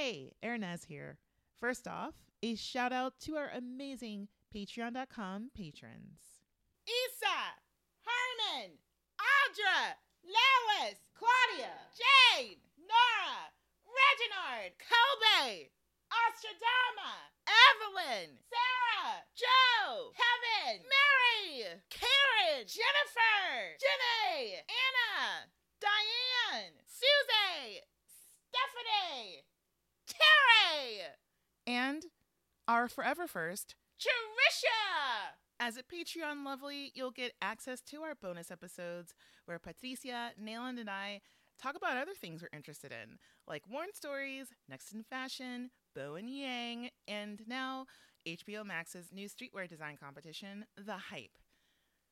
Hey, Hernease here. First off, a shout out to our amazing patreon.com patrons. Issa, Herman, Audra, Lois, Claudia, Jade, Nora, Reginald, Kobe, Ostradama, Evelyn, Sarah, Joe, Kevin, Mary, Karen, Jennifer, Jenny, Anna, Diane, Susie, Stephanie, Terry, and our forever first, Trisha. As a Patreon lovely, you'll get access to our bonus episodes where Patricia, Nayland, and I talk about other things we're interested in, like Warren Stories, Next in Fashion, Bow and Yang, and now HBO Max's new streetwear design competition, The Hype.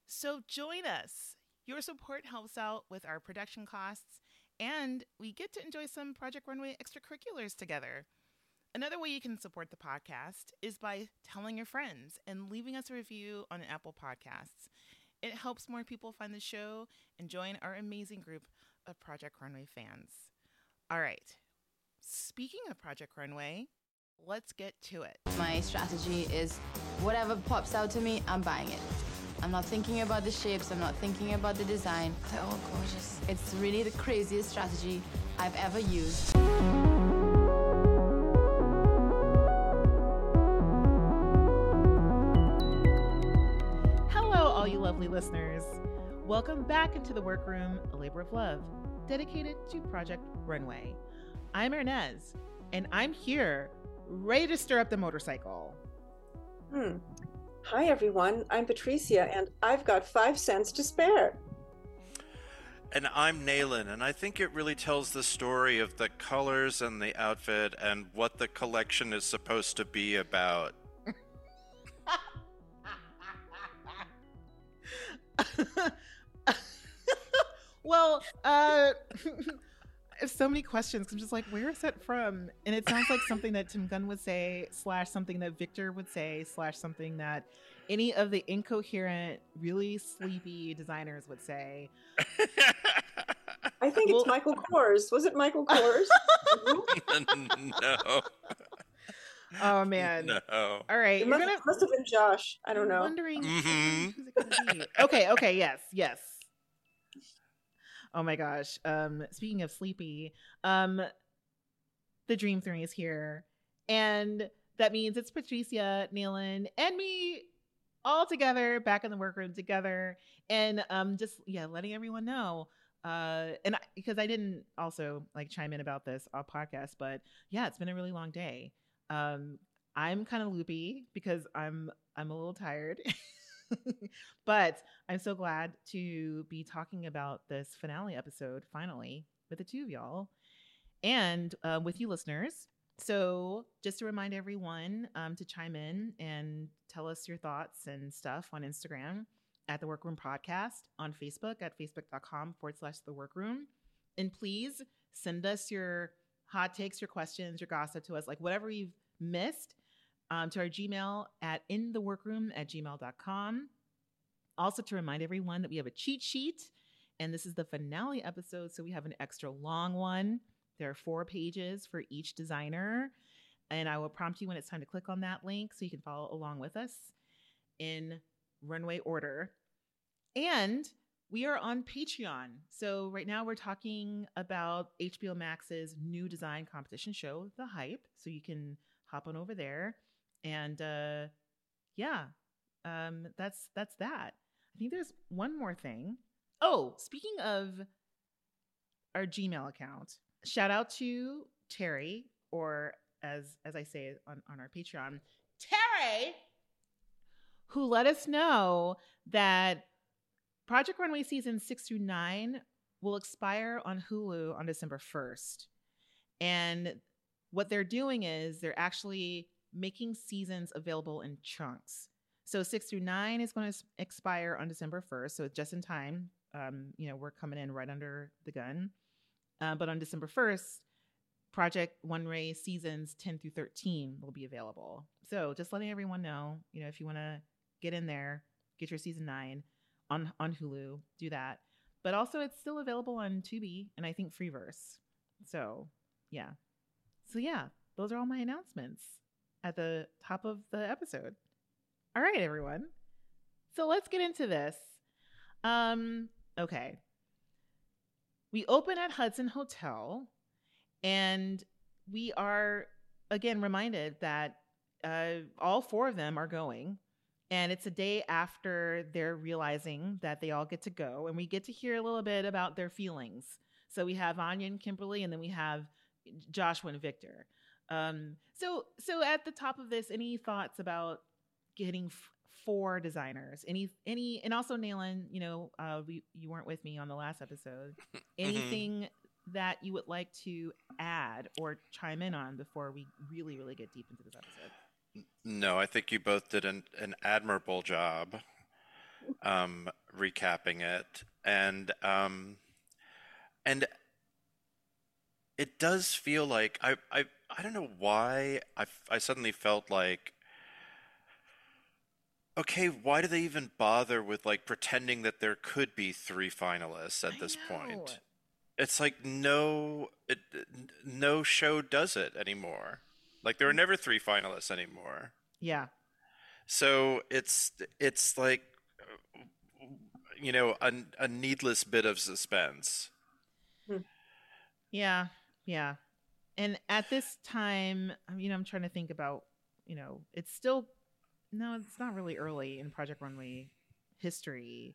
So join us. Your support helps out with our production costs, and we get to enjoy some Project Runway extracurriculars together. Another way you can support the podcast is by telling your friends and leaving us a review on Apple Podcasts. It helps more people find the show and join our amazing group of Project Runway fans. All right. Speaking of Project Runway, let's get to it. My strategy is whatever pops out to me, I'm buying it. I'm not thinking about the shapes, I'm not thinking about the design. They're all gorgeous. It's really the craziest strategy I've ever used. Hello, all you lovely listeners. Welcome back into the workroom, a labor of love, dedicated to Project Runway. I'm Hernease, and I'm here, ready to stir up the motorcycle. Hmm. Hi, everyone. I'm Patricia, and I've got five cents to spare. And I'm Nayland, and I think it really tells the story of the colors and the outfit and what the collection is supposed to be about. well, uh, so many questions. 'cause I'm just like, where is that from? And it sounds like something that Tim Gunn would say, slash something that Victor would say, slash something that any of the incoherent, really sleepy designers would say. I think Well- it's Michael Kors. Was it Michael Kors? no. Oh man! No. All right, it must, gonna. must have been Josh. I don't I'm know. Wondering Mhm. who's it gonna be. okay, okay, yes, yes. Oh my gosh. Um, speaking of sleepy, um, the Dream Three is here, and that means it's Patricia, Nayland, and me all together back in the workroom together, and um, just yeah, letting everyone know. Uh, and because I didn't also like chime in about this podcast, but yeah, it's been a really long day. Um, I'm kind of loopy because I'm I'm a little tired. but I'm so glad to be talking about this finale episode finally with the two of y'all and uh, with you listeners. So, just to remind everyone um, to chime in and tell us your thoughts and stuff on Instagram at the Workroom Podcast, on Facebook at facebook.com forward slash the workroom. And please send us your hot takes, your questions, your gossip to us, like whatever you've missed um, to our Gmail at in the workroom at gmail.com. Also, to remind everyone that we have a cheat sheet, and this is the finale episode, so we have an extra long one. There are four pages for each designer, and I will prompt you when it's time to click on that link so you can follow along with us in runway order. And we are on Patreon. So right now we're talking about HBO Max's new design competition show, The Hype. So you can hop on over there and uh yeah um that's that's that. I think there's one more thing. Oh speaking of our gmail account shout out to terry or as as i say on on our patreon terry who let us know that project runway season six through nine will expire on hulu on december 1st and what they're doing is they're actually making seasons available in chunks. So six through nine is going to expire on December 1st. So it's just in time. Um, you know, we're coming in right under the gun. Uh, but on December 1st, Project Runway seasons 10 through 13 will be available. So just letting everyone know, you know, if you want to get in there, get your season nine on, on Hulu, do that. But also, it's still available on Tubi and I think Freevee. So, yeah, so yeah, those are all my announcements at the top of the episode. All right, everyone. So let's get into this. Um, okay. We open at Hudson Hotel, and we are again reminded that uh, all four of them are going. And it's a day after they're realizing that they all get to go, and we get to hear a little bit about their feelings. So we have Anya and Kimberly, and then we have Joshua and Victor. Um, so, so at the top of this, any thoughts about getting f- four designers? Any, any, and also Nayland, you know, uh, we you weren't with me on the last episode. Anything that you would like to add or chime in on before we really, really get deep into this episode? No, I think you both did an, an admirable job um, recapping it, and um, and it does feel like I I I don't know why I I suddenly felt like okay, why do they even bother with like pretending that there could be three finalists at I this know. point? It's like no it, no show does it anymore. Like there are never three finalists anymore. Yeah. So it's it's like uh, you know a, a needless bit of suspense. Hmm. Yeah, yeah. And at this time, I mean, I'm trying to think about, you know, it's still no, it's not really early in Project Runway history.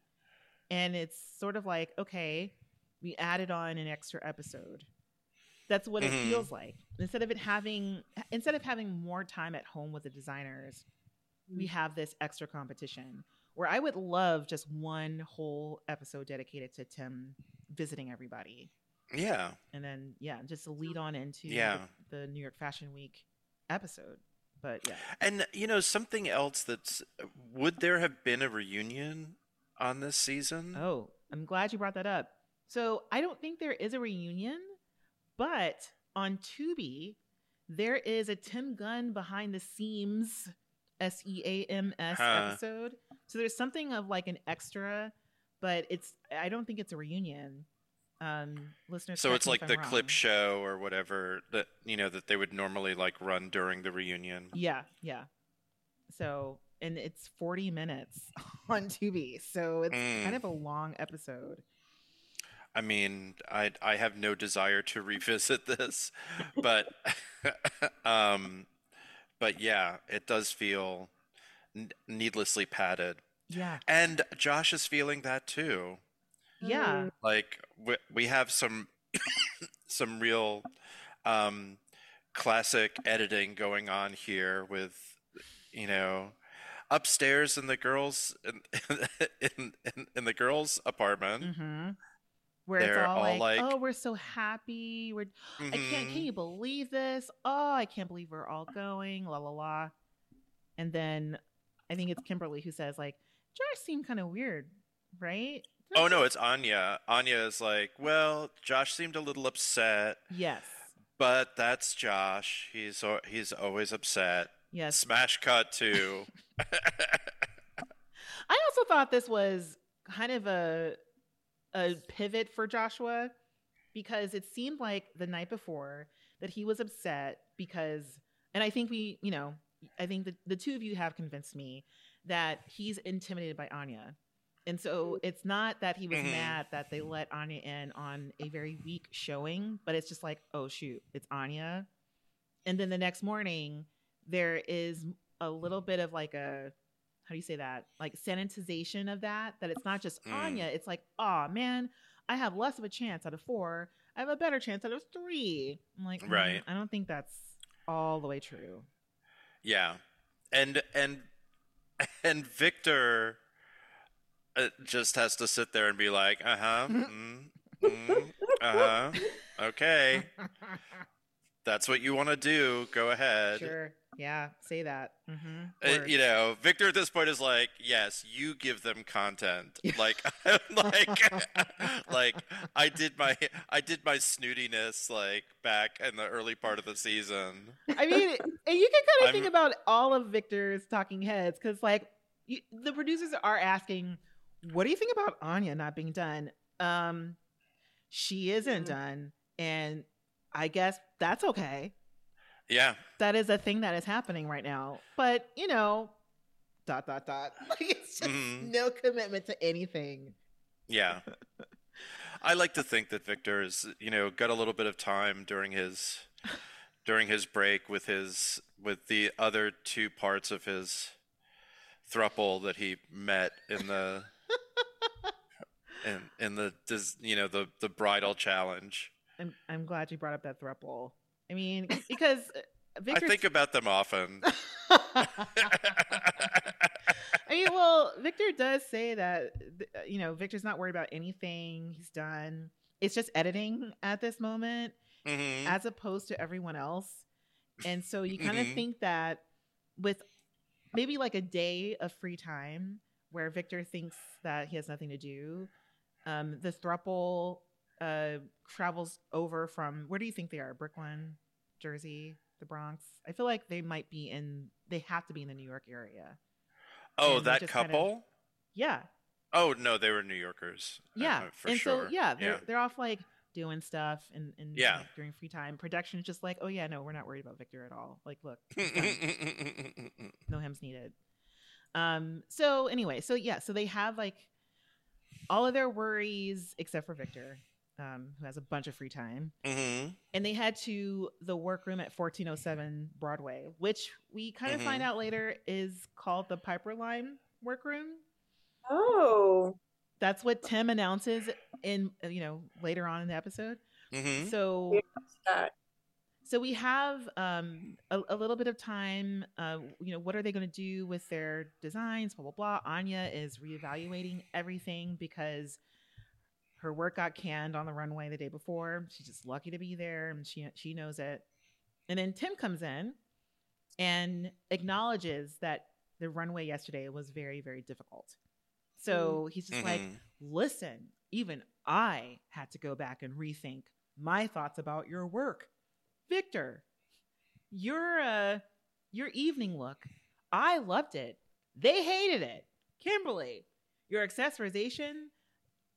And it's sort of like, okay, we added on an extra episode. That's what Mhm. it feels like. Instead of it having instead of having more time at home with the designers, we have this extra competition where I would love just one whole episode dedicated to Tim visiting everybody Yeah. and then yeah, just to lead on into the- Yeah. the, New York Fashion Week episode. But yeah, And you know something else that's would there have been a reunion on this season? oh, I'm glad you brought that up. So I don't think there is a reunion, but on Tubi there is a Tim Gunn behind the seams S E A M S episode. So there's something of like an extra, but it's I don't think it's a reunion. Um, listeners, So it's like the I'm clip show or whatever that you know that they would normally like run during the reunion. Yeah, yeah. So, and it's 40 minutes on Tubi. So it's Mm. kind of a long episode. I mean, I I have no desire to revisit this, but um, but yeah, it does feel n- needlessly padded, Yeah. and Josh is feeling that too. Yeah. Like we, we have some some real um, classic editing going on here with you know upstairs in the girls in in, in, in the girls apartment. Mm-hmm. Where They're it's all, all like, like- oh, we're so happy. We're, I can't, can you believe this? Oh, I can't believe we're all going, la, la, la. And then I think it's Kimberly who says, like, Josh seemed kind of weird, right? Oh no, it's Anya. Anya is like, well, Josh seemed a little upset, Yes. but that's Josh. He's he's always upset. Yes. Smash cut to I also thought this was kind of a a pivot for Joshua because it seemed like the night before that he was upset because and I think we, you know, I think the, the two of you have convinced me that he's intimidated by Anya. And so it's not that he was Mhm. mad that they let Anya in on a very weak showing, but it's just like, oh shoot, it's Anya. And then the next morning, there is a little bit of like a how do you say that? Like sanitization of that, that it's not just Mm. Anya. It's like, oh man, I have less of a chance out of four. I have a better chance out of three. I'm like, mm, Right. I don't think that's all the way true. yeah, and and and Victor just has to sit there and be like, uh huh, mm, mm, uh huh, okay, that's what you want to do. Go ahead. sure. Yeah. Say that. Mm-hmm. Uh, you know, Victor at this point is like, yes, you give them content. Like, like, like I did my, I did my snootiness like back in the early part of the season. I mean, and you can kind of think about all of Victor's talking heads because, like, you, the producers are asking, "What do you think about Anya not being done?" Um, she isn't Mhm. done, and I guess that's okay. Yeah. that is a thing that is happening right now. But you know, dot dot dot. Like it's just Mhm. no commitment to anything. Yeah. I like to think that Victor is, you know, got a little bit of time during his during his break with his with the other two parts of his thruple that he met in the in in the dis- you know the the bridal challenge. I'm I'm glad you brought up that thruple. I mean, because uh, I think about them often. I mean, well, Victor does say that uh, you know Victor's not worried about anything he's done. It's just editing at this moment, Mhm. as opposed to everyone else. And so you kind of Mhm. think that with maybe like a day of free time where Victor thinks that he has nothing to do, um, the thruple uh, travels over from where do you think they are? Brooklyn, Jersey, the Bronx. I feel like they might be in. They have to be in the New York area. Oh, and that just kind of- couple? Yeah, Oh no, they were New Yorkers. uh, yeah. uh, for and sure. so yeah, they're yeah. they're off like doing stuff and and Yeah. like, during free time. Production is just like, oh yeah, no, we're not worried about Victor at all. Like, look, no hymns needed. Um. So anyway, so yeah, so they have like all of their worries except for Victor, um, who has a bunch of free time, hmm and they head to the workroom at 1407 Broadway, which we kind of Mhm. find out later is called the Piperlime workroom. Oh, That's what Tim announces in you know later on in the episode. hmm So Yeah. that. So we have um, a, a little bit of time. Uh, you know, what are they going to do with their designs? Blah blah blah. Anya is reevaluating everything because her work got canned on the runway the day before. She's just lucky to be there, and she she knows it. And then Tim comes in and acknowledges that the runway yesterday was very very difficult. So he's just like, Mhm. listen, even I had to go back and rethink my thoughts about your work. Victor, your uh your evening look, I loved it. They hated it. Kimberly, your accessorization,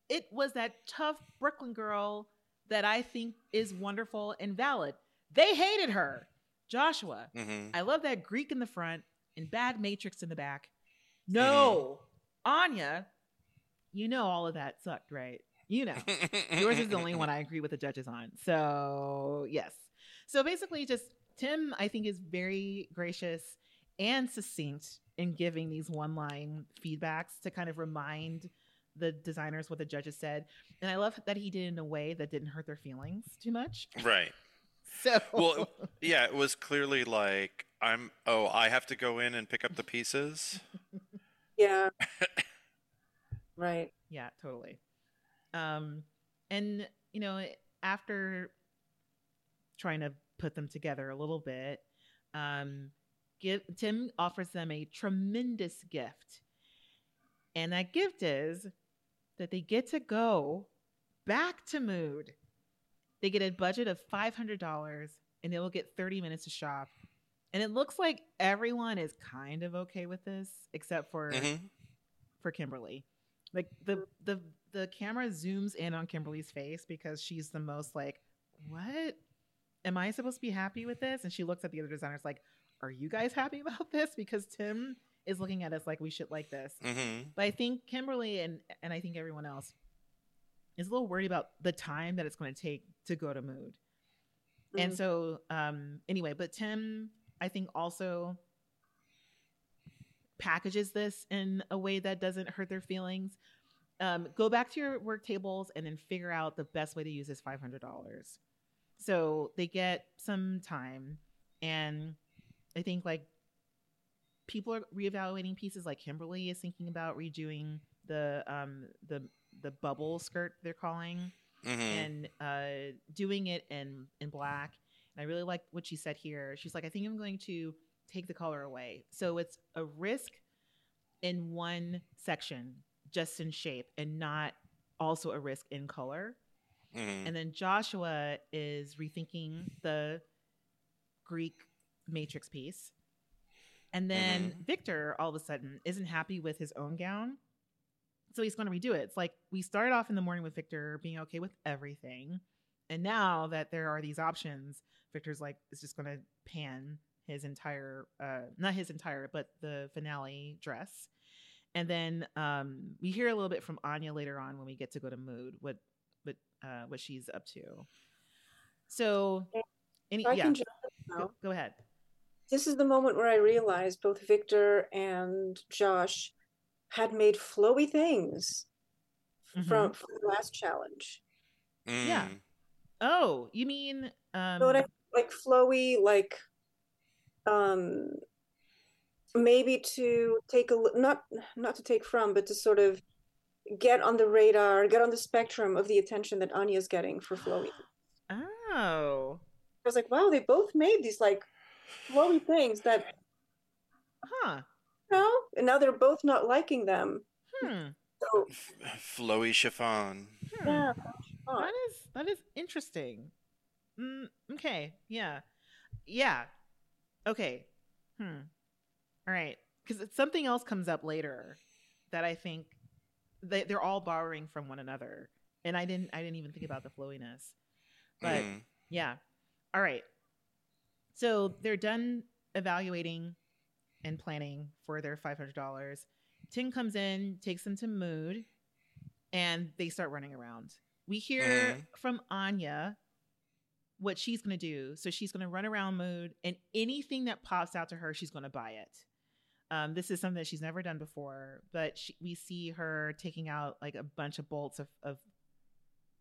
it was that tough Brooklyn girl that I think is wonderful and valid. They hated her. Joshua, Mhm. I love that Greek in the front and bad matrix in the back. No, Anya, you know all of that sucked, right? You know. Yours is the only one I agree with the judges on. So, yes. So basically, just Tim, I think, is very gracious and succinct in giving these one line feedbacks to kind of remind the designers what the judges said. And I love that he did it in a way that didn't hurt their feelings too much. Right. So, Well, Yeah, it was clearly like I'm. Oh, I have to go in and pick up the pieces. Yeah. right. yeah, totally. Um, and you know, after trying to put them together a little bit, um, give Tim offers them a tremendous gift, and that gift is that they get to go back to Mood. They get a budget of five hundred dollars, and they will get thirty minutes to shop. And it looks like everyone is kind of okay with this, except for Mhm. for Kimberly. Like the the the camera zooms in on Kimberly's face because she's the most like, "What? Am I supposed to be happy with this?" And she looks at the other designers like, "Are you guys happy about this?" Because Tim is looking at us like we should like this. Mhm. But I think Kimberly and and I think everyone else is a little worried about the time that it's going to take to go to mood. And Mhm. so um anyway, but Tim I think also packages this in a way that doesn't hurt their feelings. Um, go back to your work tables and then figure out the best way to use this five hundred dollars. So they get some time, and I think like people are reevaluating pieces. Like Kimberly is thinking about redoing the um, the the bubble skirt they're calling Mhm. and uh, doing it in in black. And I really like what she said here. She's like, I think I'm going to take the color away. So it's a risk in one section, just in shape, and not also a risk in color. Mhm. And then Joshua is rethinking the Greek matrix piece. And then Mhm. Victor, all of a sudden, isn't happy with his own gown. So he's going to redo it. It's like we started off in the morning with Victor being okay with everything. and now that there are these options, Victor's like is just going to pan his entire, uh, not his entire, but the finale dress. And then um, we hear a little bit from Anya later on when we get to go to Mood, what what uh, what she's up to. So, any If I yeah, can jump in go, go ahead. This is the moment where I realized both Victor and Josh had made flowy things Mhm. from, from the last challenge. Yeah. Mm. Oh, you mean um, So I like flowy, like um maybe to take a not not to take from, but to sort of get on the radar, get on the spectrum of the attention that Anya's getting for flowy. Oh. I was like, wow, they both made these like flowy things that huh? you know, and now they're both not liking them. Hmm. So Flowy chiffon. hmm. yeah, That is that is interesting. Mm, okay, yeah, yeah. Okay. Hmm. All right, because something else comes up later that I think they they're all borrowing from one another, and I didn't I didn't even think about the flowiness, but Mm. yeah. All right. So they're done evaluating and planning for their five hundred dollars. Tim comes in, takes them to Mood, and they start running around. We hear Mhm. from Anya what she's going to do. So she's going to run around Mood, and anything that pops out to her, she's going to buy it. Um, this is something that she's never done before, but she, we see her taking out like a bunch of bolts of, of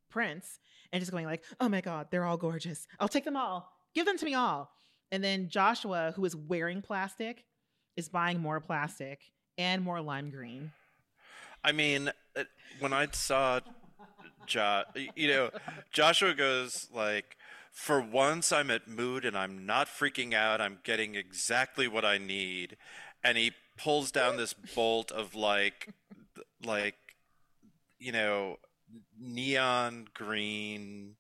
prints and just going like, "Oh my god, they're all gorgeous. I'll take them all. Give them to me all." And then Joshua, who is wearing plastic, is buying more plastic and more lime green. I mean, uh, when I saw Jo, you know, Joshua goes like, "For once, I'm at mood and I'm not freaking out. I'm getting exactly what I need," and he pulls down this bolt of like, like, you know, neon green.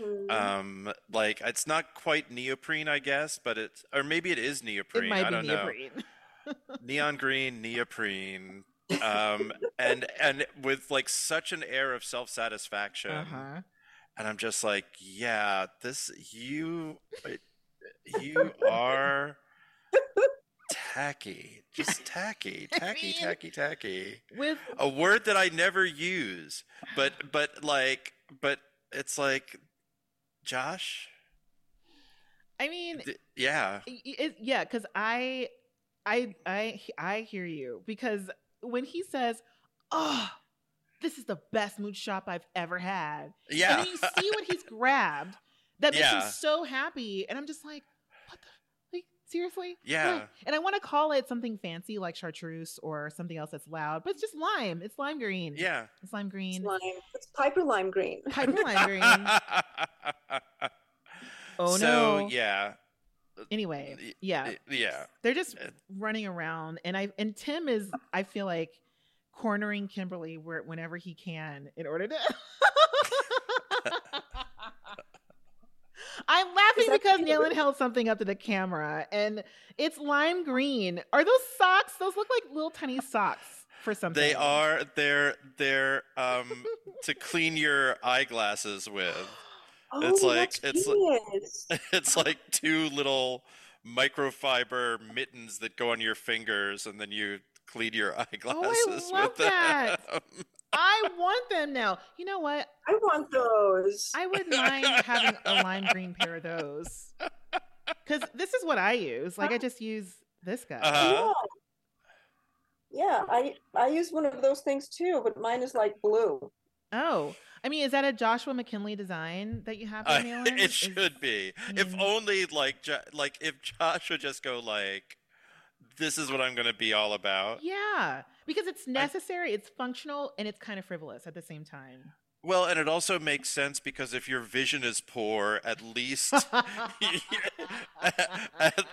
mhm. Um, like it's not quite neoprene, I guess, but it's or maybe it is neoprene. it might I don't know neon green neoprene um and and with like such an air of self-satisfaction Uh-huh. and i'm just like yeah this you you are tacky just tacky I tacky mean- tacky tacky. With a word that i never use but but like but it's like josh? I mean, th- yeah. it, yeah because i i i i hear you because when he says oh this is the best mood shop i've ever had yeah and then you see what he's grabbed that makes him so happy and i'm just like what the like seriously Yeah. What? and i want to call it something fancy like chartreuse or something else that's loud but it's just lime it's lime green yeah it's lime green. It's lime. It's Piper lime green. Piper lime green oh no. so no yeah anyway yeah yeah they're just Uh, running around and i and tim is i feel like cornering kimberly where whenever he can in order to i'm laughing because Kimberly? Nayland held something up to the camera and it's lime green. Are those socks? Those look like little tiny socks for something. they are. They're they're um to clean your eyeglasses with. Oh, It's like- that's it's like- genius. it's like two little microfiber mittens that go on your fingers and then you clean your eyeglasses love with them. that. i want them now you know what I want those. I wouldn't mind having a lime green pair of those. Because this is what I use. Like I just use this guy. Uh-huh. Yeah. Yeah, I I use one of those things too, but mine is like blue. Oh, I mean, is that a Joshua McKinley design that you have Uh, there, Nayland? it Is- should be. I if only like Jo- like if Josh would just go like, "This is what I'm going to be all about." Yeah, because it's necessary, it's functional, and it's kind of frivolous at the same time. Well, and it also makes sense because if your vision is poor, at least at,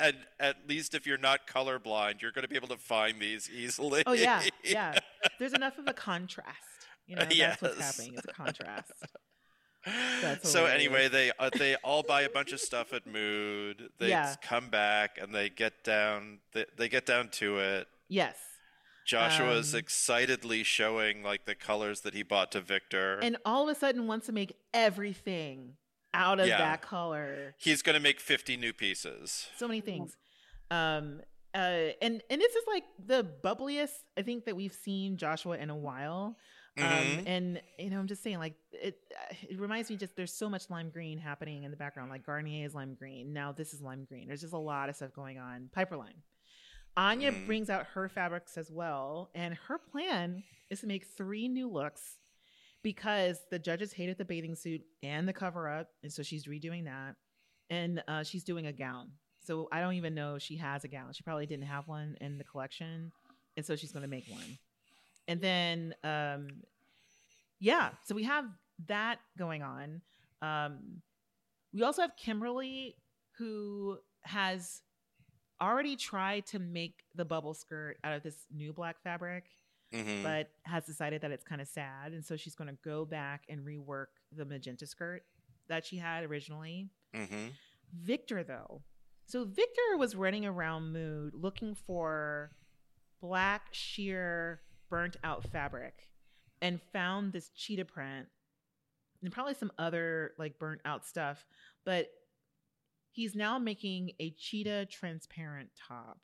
at, at least if you're not colorblind, you're going to be able to find these easily. oh yeah, yeah. There's enough of a contrast. You know, that's what's happening. It's a contrast. That's so hilarious. anyway, they uh, they all buy a bunch of stuff at Mood. They Yeah. come back and they get down. They, they get down to it. Yes. Joshua is Um, excitedly showing like the colors that he bought to Victor. and all of a sudden wants to make everything out of Yeah. that color. He's going to make 50 new pieces. So many things. Um uh and and this is like the bubbliest I think that we've seen Joshua in a while. Um Mhm. and you know I'm just saying like it it reminds me just there's so much lime green happening in the background like Garnier is lime green. Now this is lime green. There's just a lot of stuff going on. Piperlime. Anya Mhm. brings out her fabrics as well and her plan is to make three new looks because the judges hated the bathing suit and the cover up and so she's redoing that and uh, she's doing a gown so i don't even know if she has a gown she probably didn't have one in the collection and so she's going to make one and then um yeah so we have that going on um we also have kimberly who has already tried to make the bubble skirt out of this new black fabric Mhm. but has decided that it's kind of sad and so she's going to go back and rework the magenta skirt that she had originally Mhm. victor though so victor was running around mood looking for black sheer burnt out fabric and found this cheetah print and probably some other like burnt out stuff but he's now making a cheetah transparent top.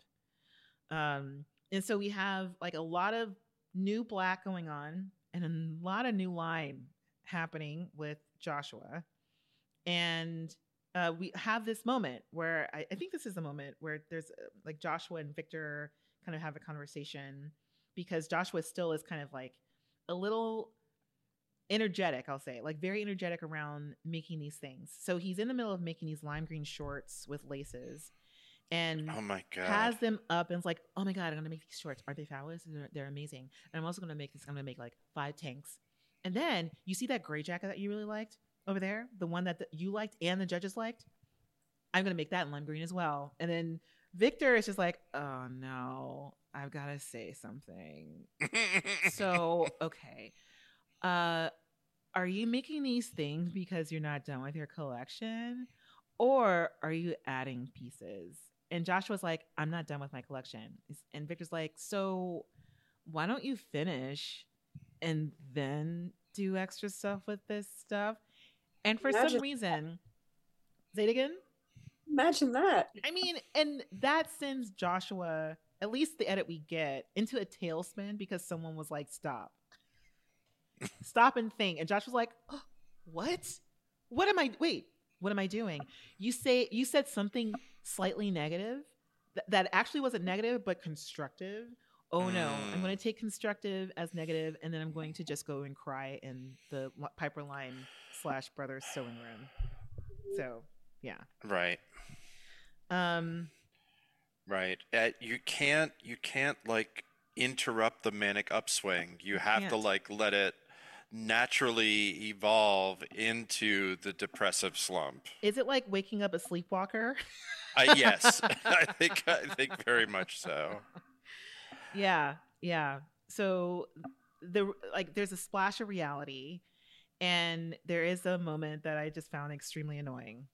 Um and so we have like a lot of new black going on and a lot of new lime happening with joshua. And uh, we have this moment where I, I think this is the moment where there's uh, like joshua and victor kind of have a conversation because joshua still is kind of like a little energetic i'll say like very energetic around making these things so he's in the middle of making these lime green shorts with laces and Oh my god. has them up and it's like, oh my god, I'm gonna make these shorts. Aren't they fabulous? They're, they're amazing. And I'm also gonna make this. I'm gonna make like five tanks. And then you see that gray jacket that you really liked over there, the one that the, you liked and the judges liked. I'm gonna make that in lime green as well. And then Victor is just like, oh no, I've gotta say something. so okay, uh, are you making these things because you're not done with your collection, or are you adding pieces? And Joshua's like, I'm not done with my collection. And Victor's like, so why don't you finish and then do extra stuff with this stuff? And for some reason, say it again. Imagine that. I mean, and that sends Joshua, at least the edit we get, into a tailspin because someone was like, stop. stop and think. And Josh was like, oh, what? What am I wait, what am I doing? You say you said something slightly negative th- that actually wasn't negative but constructive. Oh no, I'm Mm. going to take constructive as negative, and then I'm going to just go and cry in the Piperlime slash Brothers sewing room. So yeah, right. um, Right. Uh, you can't you can't like interrupt the manic upswing. You have to can't. like let it naturally evolve into the depressive slump. is it like waking up a sleepwalker? Uh, yes, I think I think very much so. yeah yeah so the like there's a splash of reality and there is a moment that i just found extremely annoying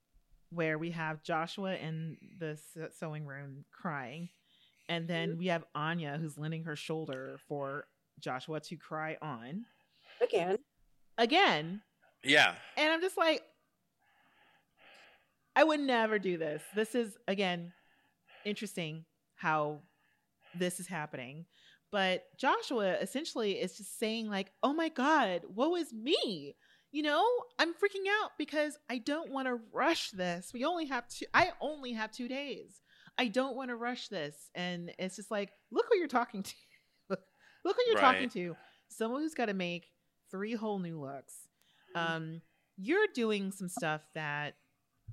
where we have joshua in the sewing room crying. And then mm-hmm. we have anya who's lending her shoulder for joshua to cry on. Again. again. Yeah. and i'm just like i would never do this. This is again interesting how this is happening. But joshua essentially is just saying like oh my god woe is me you know i'm freaking out because i don't want to rush this. We only have two i only have two days. I don't want to rush this. And it's just like look who you're talking to look who you're talking to. Someone who's got to make three whole new looks. Um you're doing some stuff that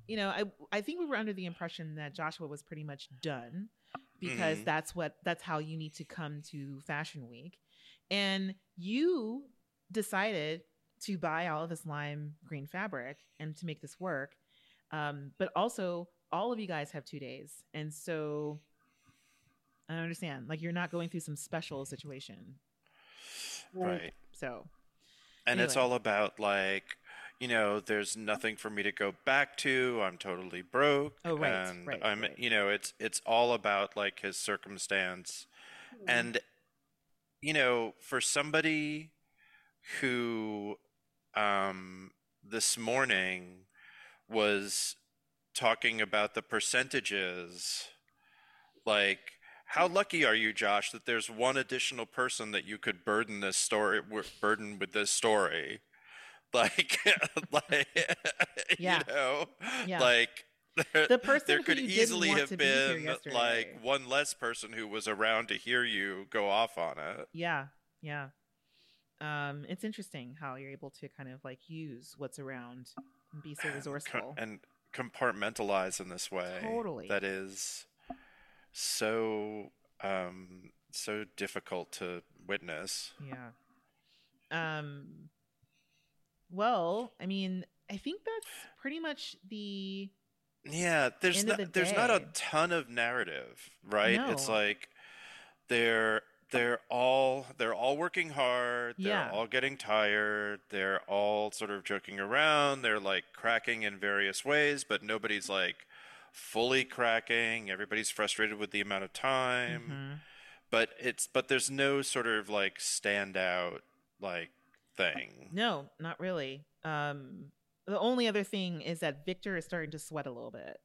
you know i i think we were under the impression that joshua was pretty much done because Mhm. that's what that's how you need to come to fashion week. And you decided to buy all of this lime green fabric and to make this work um, but also all of you guys have two days and so i understand like you're not going through some special situation Right. so And it's all about like, you know, there's nothing for me to go back to. I'm totally broke. Oh, right, and right, I'm right. you know, it's it's all about like his circumstance. And you know, for somebody who um, this morning was talking about the percentages, like, how lucky are you, Josh, that there's one additional person that you could burden this story, burden with this story, like, like, Yeah. you know, Yeah. like. There, The person there could easily have be been like one less person who was around to hear you go off on it. Yeah, yeah. Um, it's interesting how you're able to kind of like use what's around and be so resourceful. and compartmentalize in this way Totally. that is so um so difficult to witness Yeah. Um well, I mean, I think that's pretty much the yeah there's not the there's not a ton of narrative right it's like they're they're all they're all working hard they're Yeah. all getting tired they're all sort of joking around they're like cracking in various ways but nobody's like fully cracking everybody's frustrated with the amount of time Mhm. but it's but there's no sort of like standout like thing. No, not really. Um the only other thing is that Victor is starting to sweat a little bit.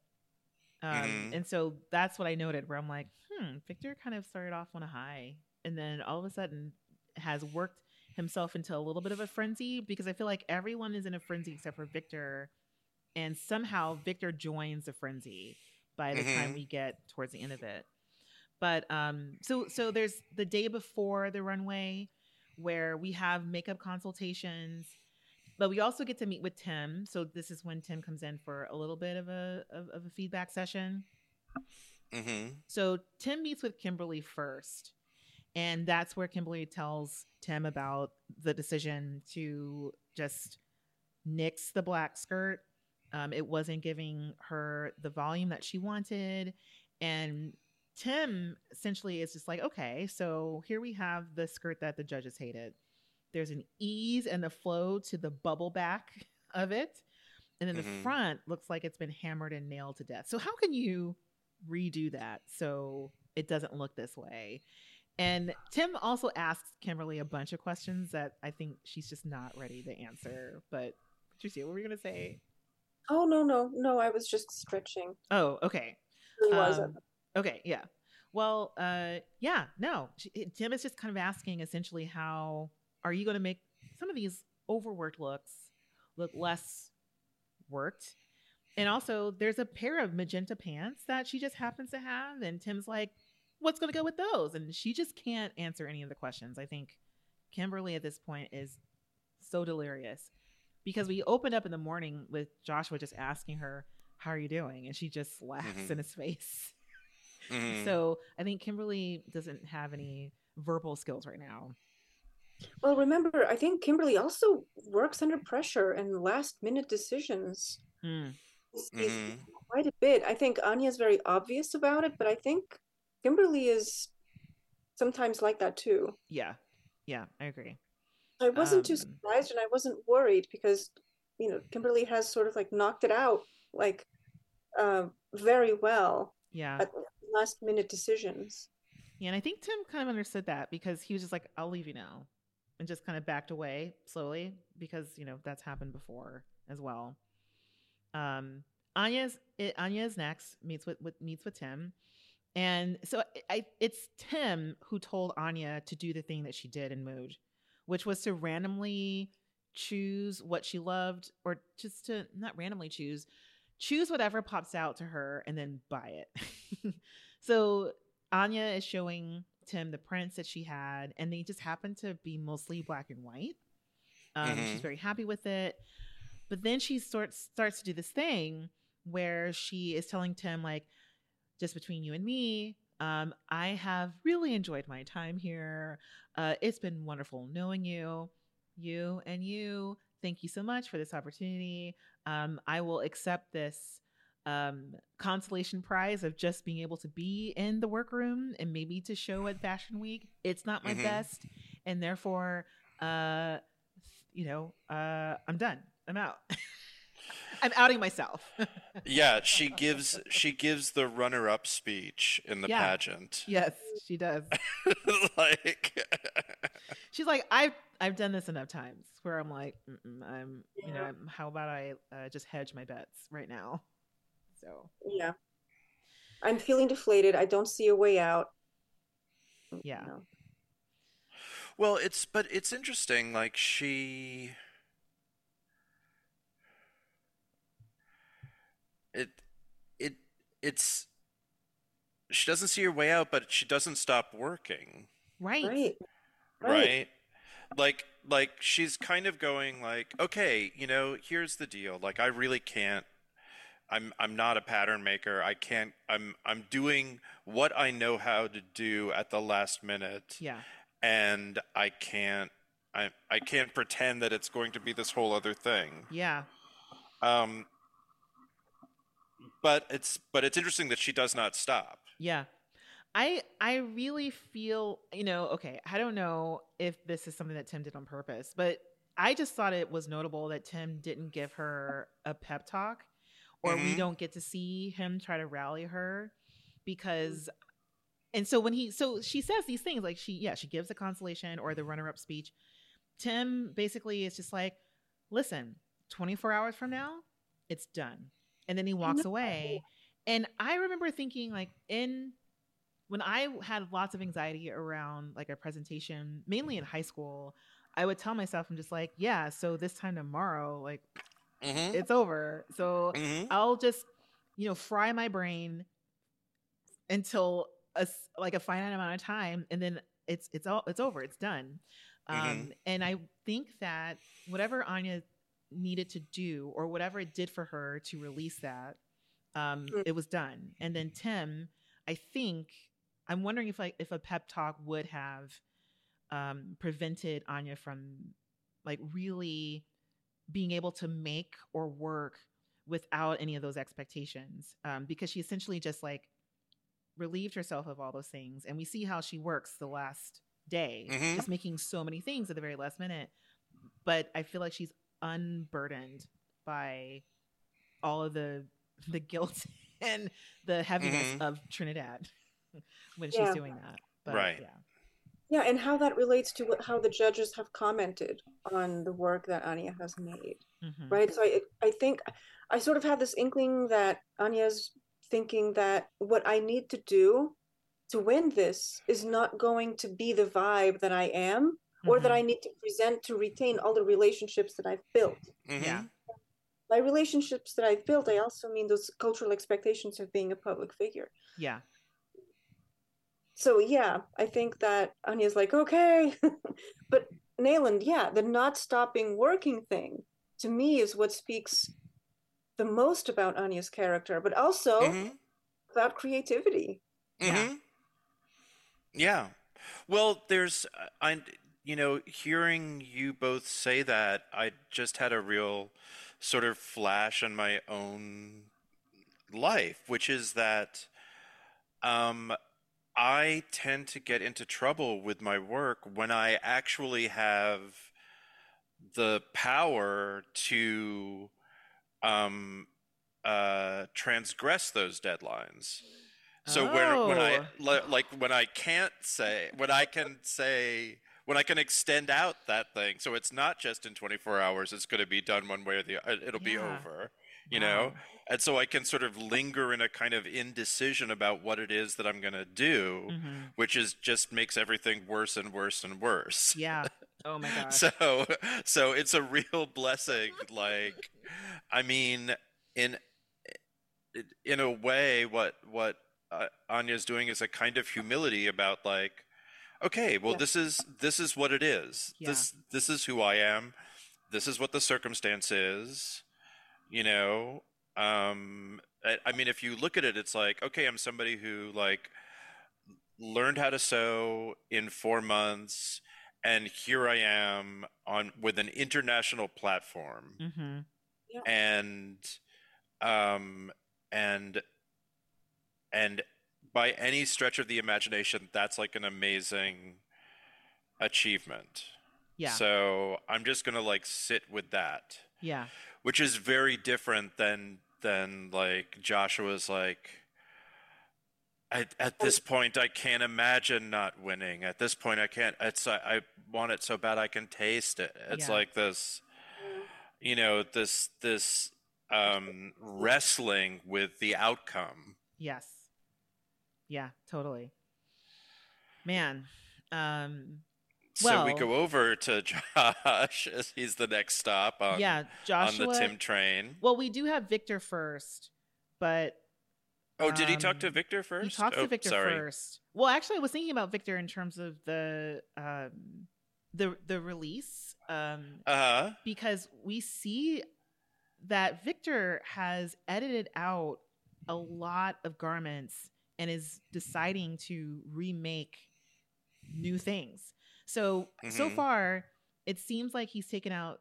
Um Mhm. and so that's what I noted where I'm like, hmm, Victor kind of started off on a high and then all of a sudden has worked himself into a little bit of a frenzy because I feel like everyone is in a frenzy except for Victor and somehow Victor joins the frenzy by the time Mhm. we get towards the end of it. But um so so there's the day before the runway where we have makeup consultations but we also get to meet with Tim. So this is when Tim comes in for a little bit of a of, of a feedback session. Mm-hmm. So Tim meets with Kimberly first. And that's where Kimberly tells Tim about the decision to just nix the black skirt. Um, it wasn't giving her the volume that she wanted. And Tim essentially is just like, okay, so here we have the skirt that the judges hated. There's an ease and the flow to the bubble back of it. And then the Mhm. front looks like it's been hammered and nailed to death. So how can you redo that so it doesn't look this way? And Tim also asks Kimberly a bunch of questions that I think she's just not ready to answer. But Patricia, what were you gonna say? Oh no, no, no! I was just stretching. Oh, okay. Really was Um, okay, yeah. Well, uh, yeah, no. She, Tim is just kind of asking essentially how are you going to make some of these overworked looks look less worked? And also, there's a pair of magenta pants that she just happens to have, and Tim's like, "What's going to go with those?" And she just can't answer any of the questions. I think Kimberly at this point is so delirious because we opened up in the morning with Joshua just asking her, "How are you doing?" and she just laughs Mhm. in his face. Mm-hmm. So I think Kimberly doesn't have any verbal skills right now. Well, remember, I think Kimberly also works under pressure and last minute decisions. Mm, is- is Mhm. quite a bit. I think Anya's very obvious about it, but I think Kimberly is sometimes like that too. yeah, yeah, I agree. I wasn't too Um, surprised and I wasn't worried because, you know, Kimberly has sort of like knocked it out like uh, very well Yeah, at last minute decisions. yeah, and I think Tim kind of understood that because he was just like, "I'll leave you now," and just kind of backed away slowly because you know that's happened before as well. Um, Anya's it, Anya's next meets with, with meets with Tim, and so I, it's Tim who told Anya to do the thing that she did in Mood, which was to randomly choose what she loved, or just to not randomly choose, choose whatever pops out to her and then buy it. so Anya is showing Tim the prints that she had, and they just happen to be mostly black and white. Um, She's Mhm. very happy with it. But then she starts starts to do this thing where she is telling Tim, like, just between you and me, um, I have really enjoyed my time here. Uh, it's been wonderful knowing you, you and you. Thank you so much for this opportunity. Um, I will accept this um, consolation prize of just being able to be in the workroom and maybe to show at Fashion Week. It's not my Mhm. best, and therefore, uh, you know, uh, I'm done. I'm out. I'm outing myself. yeah, she gives she gives the runner-up speech in the Yeah. pageant. yes, she does. like She's like, I've I've done this enough times where I'm like, Mm-mm, I'm you know, I'm, how about I uh, just hedge my bets right now? So Yeah. I'm feeling deflated. I don't see a way out. Yeah. No. Well, it's but it's interesting. Like she, it, it, it's. She doesn't see her way out, but she doesn't stop working, right, Right. right? Right. Like, like she's kind of going like, okay, you know, here's the deal. Like, I really can't. I'm I'm not a pattern maker. I can't. I'm I'm doing what I know how to do at the last minute yeah, and I can't I I can't pretend that it's going to be this whole other thing. yeah, Um but it's but it's interesting that she does not stop. yeah. I I really feel you know okay. I don't know if this is something that Tim did on purpose, but I just thought it was notable that Tim didn't give her a pep talk, or we Mhm. don't get to see him try to rally her because and so when he so she says these things like she yeah she gives the consolation or the runner-up speech tim basically is just like listen 24 hours from now it's done and then he walks know. away and i remember thinking like in when i had lots of anxiety around like a presentation mainly in high school i would tell myself i'm just like yeah so this time tomorrow like Mhm. it's over so Mhm. I'll just, you know, fry my brain until a like a finite amount of time, and then it's it's all it's over. It's done. Um, And I think that whatever Anya needed to do, or whatever it did for her to release that, um, Mm. it was done. And then Tim, I think I'm wondering if like if a pep talk would have um, prevented Anya from like really being able to make or work without any of those expectations um, because she essentially just like relieved herself of all those things and we see how she works the last day Mhm. just making so many things at the very last minute but i feel like she's unburdened by all of the the guilt and the heaviness Mhm. of trinidad when she's Yeah. doing that but Right. yeah Yeah, and how that relates to what, how the judges have commented on the work that Anya has made, Mhm. right? So I, I think I sort of had this inkling that Anya's thinking that what I need to do to win this is not going to be the vibe that I am, or that Mhm. I need to present to retain all the relationships that I've built. Mhm. yeah By relationships that I've built, I also mean those cultural expectations of being a public figure. yeah so yeah, I think that Anya's like, okay. but Nayland, yeah, the not stopping working thing to me is what speaks the most about Anya's character, but also Mhm. about creativity. Yeah. Mhm. Yeah. Well, there's uh, I you know, hearing you both say that, I just had a real sort of flash on my own life, which is that um I tend to get into trouble with my work when I actually have the power to um uh transgress those deadlines. So when when I Oh. like when I can't say when I can say when I can extend out that thing, so it's not just in 24 hours. It's going to be done one way or the other. It'll be over, you know. And so I can sort of linger in a kind of indecision about what it is that I'm going to do, Mhm. which is just makes everything worse and worse and worse. yeah oh my gosh So so it's a real blessing like I mean in in a way what what uh, Anya's doing is a kind of humility about like okay well Yeah. this is this is what it is. Yeah. this this is who I am. This is what the circumstance is you know? Um I, I mean if you look at it it's like okay I'm somebody who like learned how to sew in 4 months and here I am on with an international platform. Hmm and um and and by any stretch of the imagination that's like an amazing achievement Yeah. So I'm just gonna like sit with that, Yeah. which is very different than than like Joshua's like. At, at this point, I can't imagine not winning. At this point, I can't. It's I, I want it so bad I can taste it. It's Yeah. like this, you know, this this um, wrestling with the outcome. Yes. Yeah, totally. Man. Um so we go over to Josh as he's the next stop on yeah, Joshua on the Tim train. Well, we do have Victor first, but Oh, did he talk to um, Victor first? he talks oh, to Victor sorry. first. Well, actually, I was thinking about Victor in terms of the um, the the release, um, Uh huh. because we see that Victor has edited out a lot of garments and is deciding to remake new things. So so Mhm. far, it seems like he's taken out.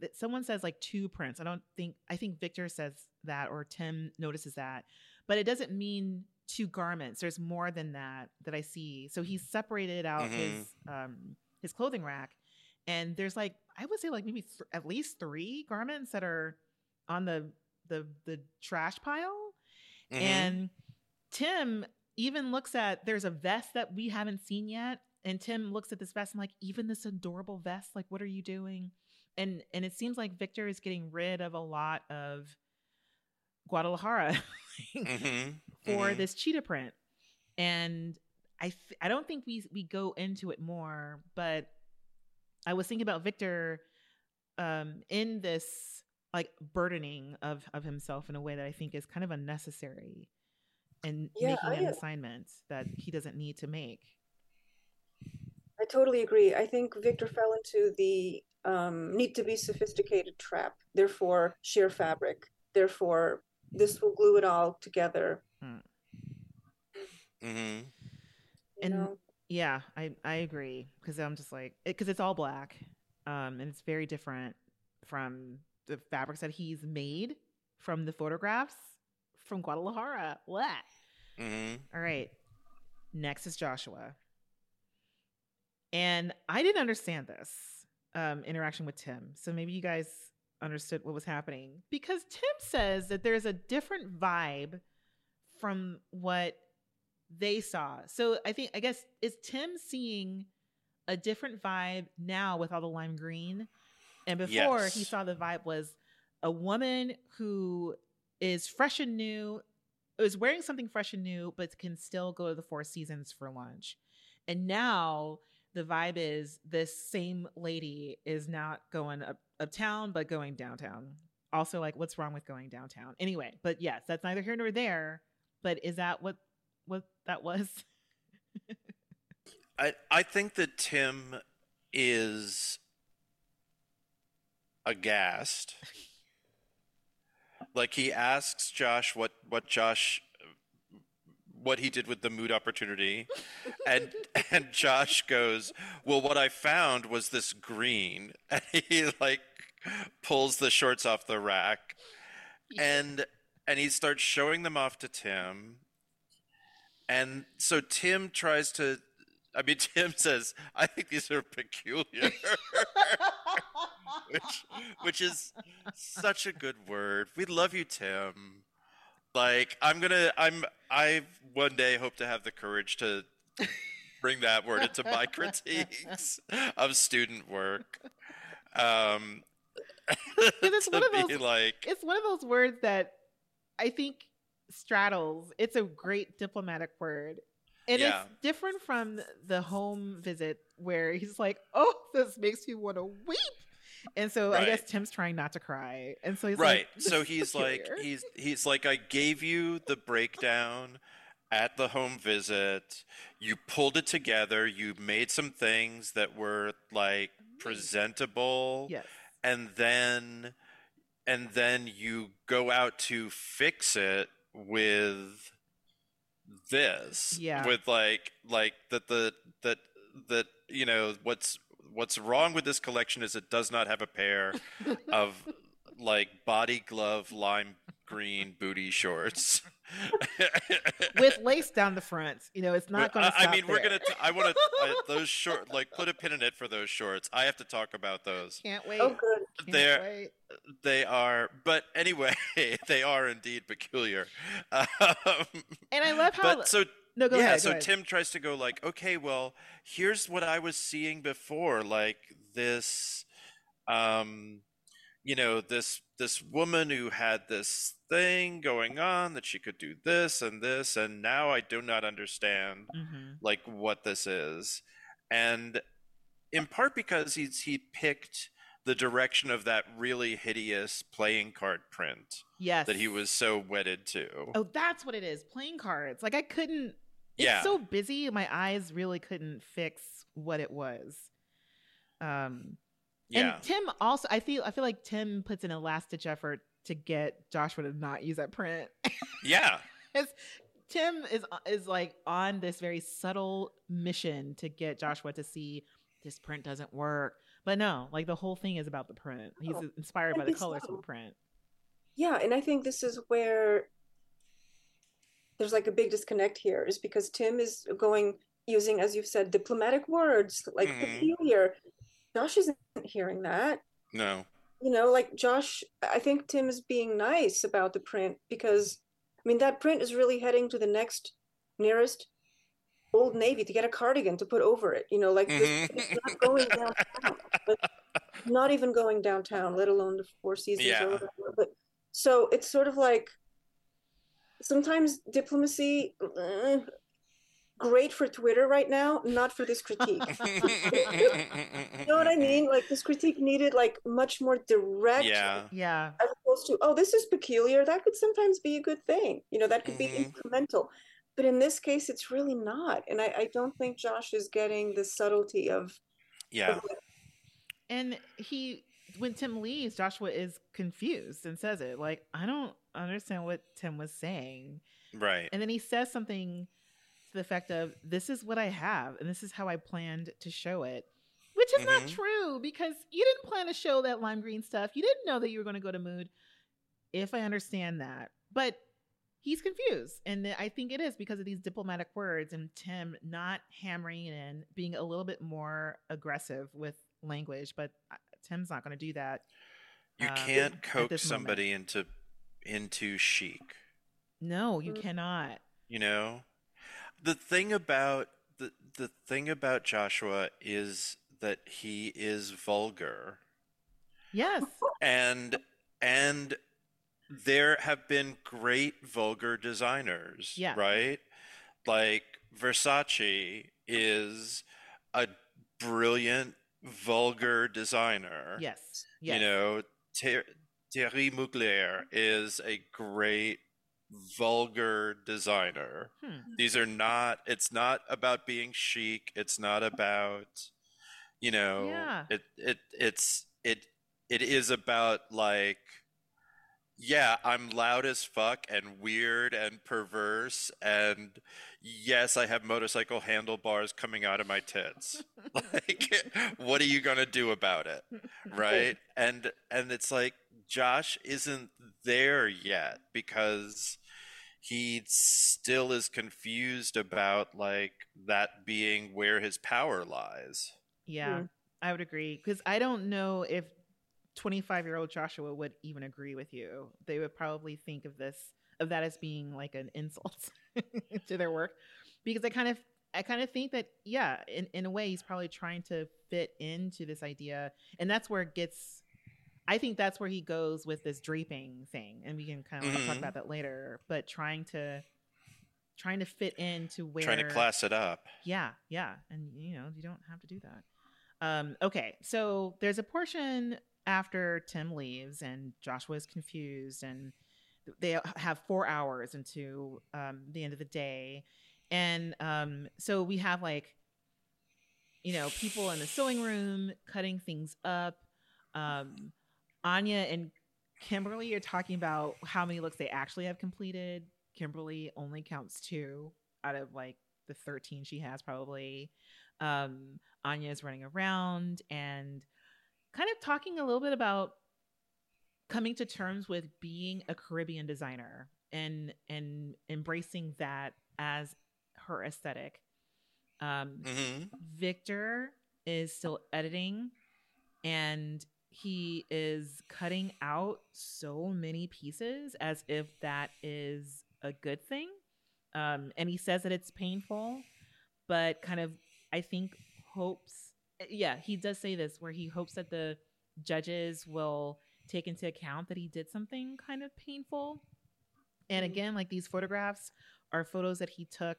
That someone says like two prints. I don't think. I think Victor says that, or Tim notices that, but it doesn't mean two garments. There's more than that that I see. So he's separated out his um his clothing rack, and there's like I would say like maybe th- at least three garments that are on the the the trash pile Mhm. and Tim even looks at there's a vest that we haven't seen yet. And Tim looks at this vest and like, even this adorable vest, like, what are you doing? And and it seems like Victor is getting rid of a lot of Guadalajara Mhm. for Mhm. this cheetah print. And I th- I don't think we we go into it more, but I was thinking about Victor um in this like burdening of of himself in a way that I think is kind of unnecessary and Yeah, making an I- assignment that he doesn't need to make. I totally agree. I think Victor fell into the um, need to be sophisticated trap. Therefore, sheer fabric. Therefore, this will glue it all together. Mhm. And- know? Yeah, I I agree because I'm just like because it's all black, um, and it's very different from the fabrics that he's made from the photographs from Guadalajara. What? Mhm. All right. Next is Joshua. And I didn't understand this um, interaction with Tim. So maybe you guys understood what was happening because Tim says that there's a different vibe from what they saw. So I think, I guess, is Tim seeing a different vibe now with all the lime green? And before he saw the vibe was a woman who is fresh and new, is wearing something fresh and new, but can still go to the Four Seasons for lunch. And now the vibe is this same lady is not going up uptown, but going downtown. Also, like, what's wrong with going downtown? Anyway, but yes, that's neither here nor there. But is that what what that was? I I think that Tim is aghast. Like he asks Josh what what Josh what he did with the mood opportunity and and Josh goes, "Well, what I found was this green." And he like pulls the shorts off the rack and and he starts showing them off to Tim. And so Tim tries to I mean Tim says, "I think these are peculiar." Which which is such a good word. We love you, Tim. Like I'm gonna I'm I one day hope to have the courage to bring that word into my critiques of student work. Um it's one of those- like it's one of those words that I think straddles. It's a great diplomatic word. And Yeah. it's different from the home visit where he's like, "Oh, this makes me want to weep," and so I guess Tim's trying not to cry, and so he's right. Like, so he's like he's he's like I gave you the breakdown at the home visit. You pulled it together. You made some things that were like presentable. yes, and then and then you go out to fix it with this Yeah. with like like that the that that you know what's what's wrong with this collection is it does not have a pair of like body glove lime green booty shorts with lace down the front. You know, it's not going to. I, I mean, we're gonna. I want to those short. Like, put a pin in it for those shorts. I have to talk about those. Can't wait. Oh, good. Can't They're wait. they are, but anyway, they are indeed peculiar. Um, And I love how. but so no, go yeah, ahead. so go. Tim tries to go like, okay, well, here's what I was seeing before, like this, um, you know, this this woman who had this thing going on that she could do this and this, and now I do not understand Mhm. like what this is, and in part because he's he picked the direction of that really hideous playing card print Yes. that he was so wedded to. Oh, that's what it is. Playing cards. Like I couldn't. It's Yeah. so busy. My eyes really couldn't fix what it was. Um. yeah. And Tim also, I feel, I feel like Tim puts an a last ditch effort to get Joshua to not use that print. yeah. 'Cause Tim is is like on this very subtle mission to get Joshua to see this print doesn't work. But no, like the whole thing is about the print. He's Oh, inspired by the think colors so. of the print. Yeah, and I think this is where there's like a big disconnect here, is because Tim is going using, as you've said, diplomatic words like Mhm. peculiar. Josh isn't hearing that. No. You know, like Josh, I think Tim is being nice about the print because, I mean, that print is really heading to the next nearest Old Navy to get a cardigan to put over it. You know, like this, Mhm. it's not going downtown, not even going downtown, let alone the Four Seasons Yeah. or whatever. But so it's sort of like sometimes diplomacy, uh, great for Twitter right now, not for this critique. You know what I mean? Like this critique needed like much more direct Yeah. Yeah. as opposed to, oh, this is peculiar. That could sometimes be a good thing. You know, that could be Mhm. incremental. But in this case, it's really not. And I, I don't think Josh is getting the subtlety of, Yeah. of And he, when Tim leaves, Joshua is confused and says it like, I don't understand what Tim was saying. Right. And then he says something to the effect of, This is what I have, and this is how I planned to show it. Which is not Mhm. true because you didn't plan to show that lime green stuff. You didn't know that you were going to go to Mood, if I understand that. But he's confused. And I think it is because of these diplomatic words and Tim not hammering in, being a little bit more aggressive with language. But uh, Tim's not going to do that. You um, can't coax this moment. somebody into into chic. No, you Mm. cannot. You know, the thing about the the thing about Joshua is that he is vulgar, Yes. and and there have been great vulgar designers, Yeah. right? Like Versace is a brilliant vulgar designer. Yes. Yes. You know, Ter- Thierry Mugler is a great vulgar designer. Hmm. These are not, it's not about being chic. It's not about, you know, Yeah. it, it, it's, it, it is about like, yeah, I'm loud as fuck and weird and perverse. And yes, I have motorcycle handlebars coming out of my tits. like, what are you going to do about it? right and and it's like josh isn't there yet because he still is confused about like that being where his power lies Yeah, Mm. I would agree because I don't know if 25 year old Joshua would even agree with you. They would probably think of this of that as being like an insult to their work. Because I kind of I kind of think that yeah, in in a way he's probably trying to fit into this idea. And that's where it gets I think that's where he goes with this draping thing. And we can kind of talk Mhm. about that later, but trying to trying to fit into where trying to class it up. Yeah, yeah, and you know you don't have to do that. Um, okay, so there's a portion after Tim leaves and Joshua is confused, and they have four hours into um, the end of the day, and um, so we have like, you know, people in the sewing room cutting things up. Um, Anya and Kimberly are talking about how many looks they actually have completed. Kimberly only counts two out of like the 13 she has probably. Um, Anya is running around and kind of talking a little bit about coming to terms with being a Caribbean designer and and embracing that as her aesthetic. Um, hmm Victor is still editing and he is cutting out so many pieces as if that is a good thing. Um, and he says that it's painful, but kind of, I think, hopes, yeah, he does say this where he hopes that the judges will take into account that he did something kind of painful. And Mhm. again, like these photographs are photos that he took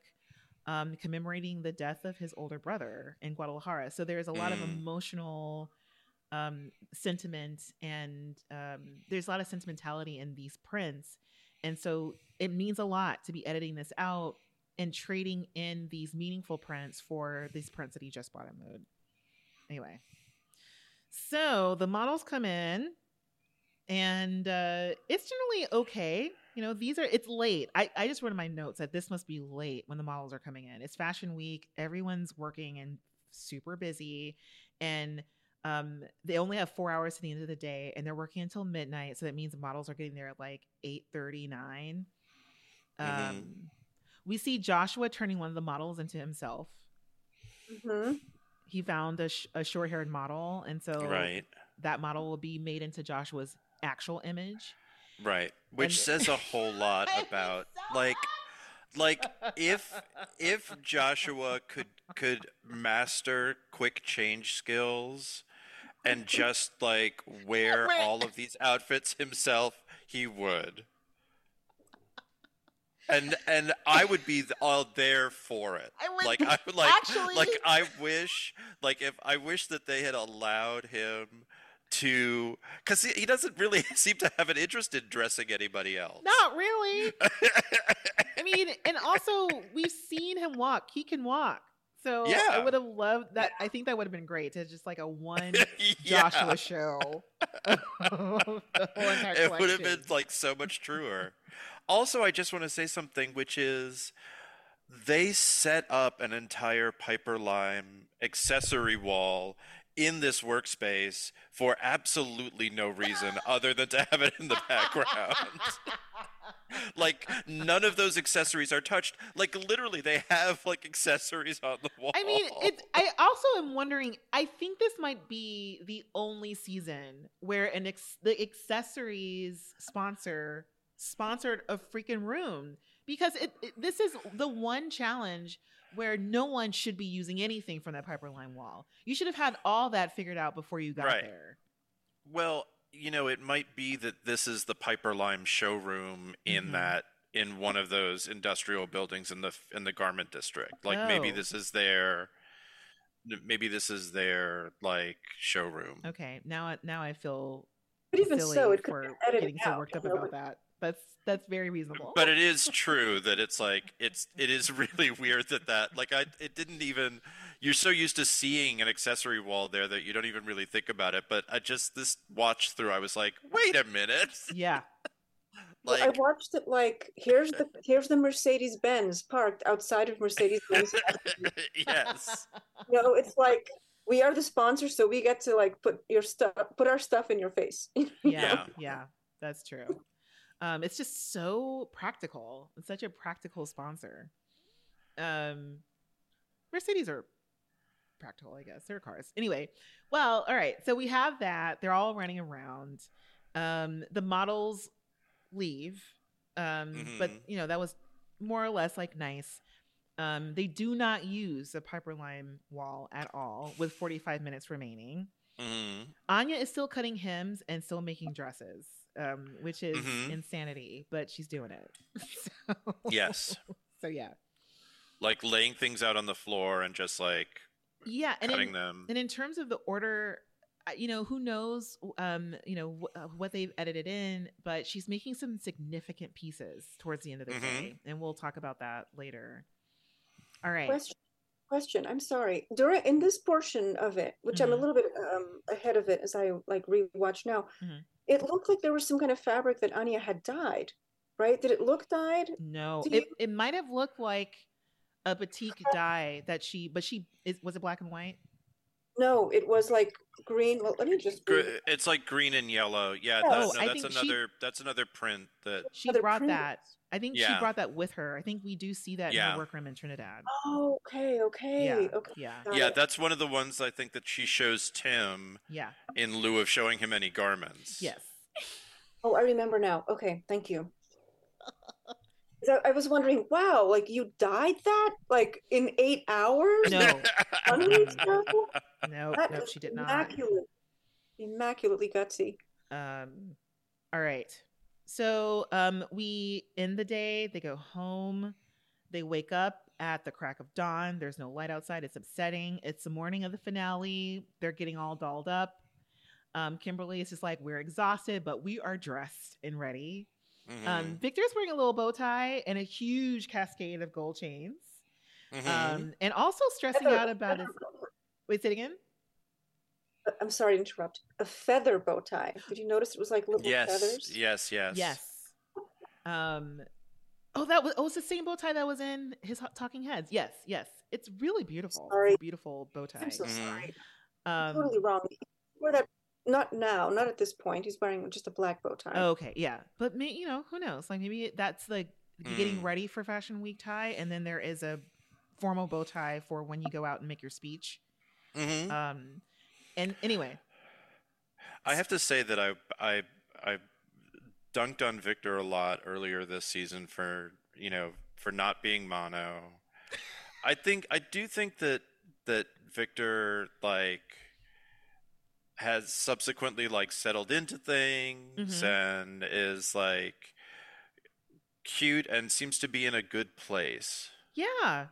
um, commemorating the death of his older brother in Guadalajara. So there's a lot of Mm. emotional um, sentiment and um, there's a lot of sentimentality in these prints. And so it means a lot to be editing this out and trading in these meaningful prints for these prints that he just bought in Mood. Anyway, so the models come in and uh, it's generally okay. You know, these are it's late. I, I just wrote in my notes that this must be late when the models are coming in. It's fashion week. Everyone's working and super busy, and um, they only have four hours to the end of the day, and they're working until midnight. So that means the models are getting there at like eight thirty nine. Um, Mhm. we see Joshua turning one of the models into himself. hmm He found a, sh- a short haired model, and so Right. that model will be made into Joshua's actual image. Right. Which And- says a whole lot about like like if if Joshua could could master quick change skills and just like wear all of these outfits himself, he would. And and I would be all there for it. I would- like I would like actually- like I wish like if I wish that they had allowed him to cuz he, he doesn't really seem to have an interest in dressing anybody else. Not really. I mean, and also we've seen him walk. He can walk. So yeah. I would have loved that. I think that would have been great to just like a one Yeah. Joshua show. it would have been like so much truer. Also, I just want to say something, which is they set up an entire Piperlime accessory wall in this workspace for absolutely no reason other than to have it in the background. like none of those accessories are touched. Like literally, they have like accessories on the wall. I mean, it. I also am wondering. I think this might be the only season where an ex- the accessories sponsor sponsored a freaking room because it, it- This is the one challenge where no one should be using anything from that Piperlime wall. You should have had all that figured out before you got Right. there. Well, you know, it might be that this is the Piperlime showroom in Mhm. that in one of those industrial buildings in the in the garment district. Like maybe Oh. this is their maybe this is their like showroom. Okay, now I- now I feel But even silly so, it could be edited getting so worked up about that. That's that's very reasonable. But it is true that it's like it's it is really weird that that like I it didn't even you're so used to seeing an accessory wall there that you don't even really think about it. But I just this watch through I was like, wait a minute, yeah, Well, I watched it like here's the here's the Mercedes Benz parked outside of Mercedes Benz. yes. you know, it's like we are the sponsor, so we get to like put your stuff, put our stuff in your face. yeah, Yeah. yeah, that's true. Um, it's just so practical. It's such a practical sponsor. Um, Mercedes are practical, I guess. They're cars. Anyway, well, all right. So we have that. They're all running around. Um, the models leave. Um, but Mhm. you know, that was more or less like nice. Um, they do not use the Piperlime wall at all with 45 minutes remaining. Mhm. Anya is still cutting hems and still making dresses, um, which is Mhm. insanity, but she's doing it. so, Yes. So yeah, Like laying things out on the floor and just like yeah, and cutting in, them. and in terms of the order, you know, who knows, um, you know, wh- uh, what they've edited in, but she's making some significant pieces towards the end of the Mhm. day, and we'll talk about that later. All right. Question, question. I'm sorry. During in this portion of it, which I'm a Mhm. little bit um, ahead of it as I like rewatch now, Mhm. It looked like there was some kind of fabric that Anya had dyed. Right? Did it look dyed? No, it, you- it might have looked like a batik dye that she, but she is was it black and white? No, it was like green. Well, let me just. Gr- it's like green and yellow. Yeah, Oh, that- Oh, no, I that's think she- another that's another print that She brought printers. that. I think she brought that with her. I think we do see that in Yeah. her workroom in Trinidad. Oh, okay, okay, yeah. okay. Yeah. got Yeah, it. that's one of the ones I think that she shows Tim Yeah. in lieu of showing him any garments. Yes. Oh, I remember now. Okay, thank you. So I was wondering, wow, like you dyed that like in eight hours? No. One week ago? No. That No, she did not. immaculate, immaculately gutsy. Um, all right. So um, we end the day. They go home. They wake up at the crack of dawn. There's no light outside. It's upsetting. It's the morning of the finale. They're getting all dolled up. Um, Kimberly is just like, we're exhausted, but we are dressed and ready. Mhm, Um, Victor's wearing a little bow tie and a huge cascade of gold chains. mhm. Um, and also stressing Feather- out about his. Wait, say it again. I'm sorry to interrupt. A feather bow tie. Did you notice it was like little yes, feathers? yes, yes, Yes. Um. Oh, that was. Oh, it's the same bow tie that was in his Hot Talking Heads. Yes, yes. It's really beautiful. It's a beautiful bow tie. I'm so sorry. I'm Um. totally wrong. Wore that not now, not at this point. He's wearing just a black bow tie. okay, yeah, but may, you know, who knows? Like maybe that's the getting Mm. ready for Fashion Week tie, and then there is a formal bow tie for when you go out and make your speech. Mhm. Um. And anyway, I have to say that I I I dunked on Victor a lot earlier this season for you know for not being mono. I think I do think that that Victor like has subsequently like settled into things Mhm. and is like cute and seems to be in a good place. yeah.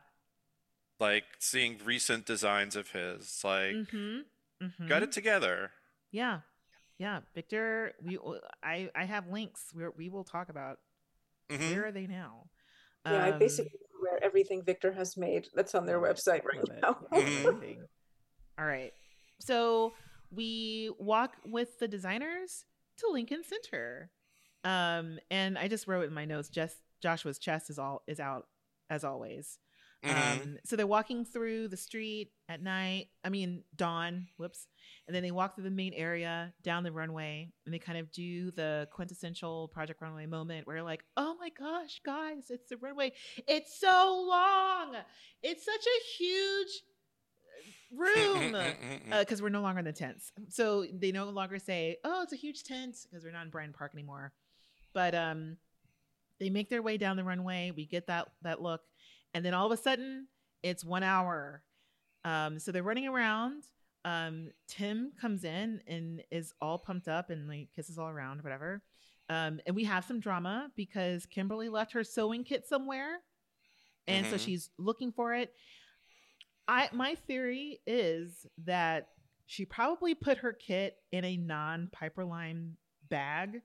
Like seeing recent designs of his, like Mm-hmm. mm-hmm. got it together. Yeah, yeah. Victor, we I I have links. We we will talk about Mhm. where are they now. yeah, I Um, basically wear everything Victor has made that's on their website right it, now. love Mhm. All right, so we walk with the designers to Lincoln Center, um, and I just wrote in my notes. Just Joshua's chest is all is out as always. Mhm. Um, so they're walking through the street at night. I mean, dawn. Whoops. And then they walk through the main area down the runway, and they kind of do the quintessential Project Runway moment where, like, oh my gosh, guys, it's the runway. It's so long. It's such a huge room because we're no longer in the tents. So they no longer say, "Oh, it's a huge tent" because we're not in Bryant Park anymore. But um, they make their way down the runway. We get that that look, and then all of a sudden, it's one hour. Um, so they're running around. Um, Tim comes in and is all pumped up and like kisses all around, whatever. Um, and we have some drama because Kimberly left her sewing kit somewhere, and so Mhm. she's looking for it. I my theory is that she probably put her kit in a non Piperlime bag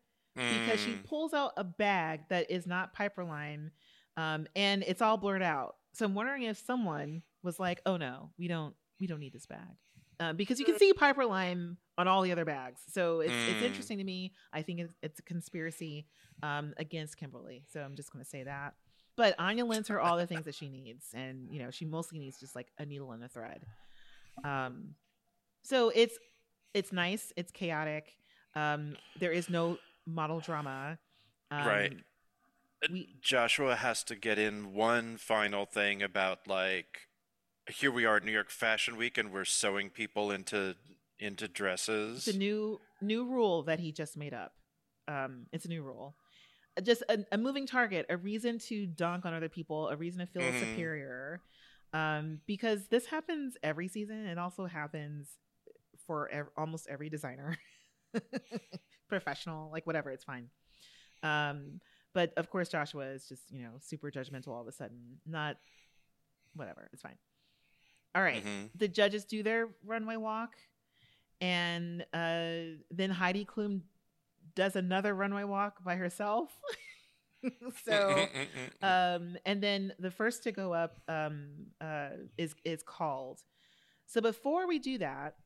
because she Mm. pulls out a bag that is not Piperlime, um, and it's all blurred out. So I'm wondering if someone was like, "Oh no, we don't, we don't need this bag," uh, because you can see Piperlime on all the other bags. So it's it's Mm. interesting to me. I think it's, it's a conspiracy um, against Kimberly. So I'm just going to say that. But Anya lends her all the things that she needs, and you know she mostly needs just like a needle and a thread. Um, so it's it's nice. It's chaotic. Um, there is no model drama. Um, Right. We Joshua has to get in one final thing about like here we are at New York Fashion Week and we're sewing people into into dresses. it's a new new rule that he just made up. Um, it's a new rule. Just a, a moving target, a reason to dunk on other people, a reason to feel Mhm. superior. Um, because this happens every season. It also happens for ev- almost every designer, professional, like whatever. It's fine. Um, but of course, Joshua is just you know super judgmental all of a sudden. Not whatever. It's fine. All right. Mhm. The judges do their runway walk, and uh, then Heidi Klum does another runway walk by herself. so, um, and then the first to go up um, uh, is is called. So before we do that,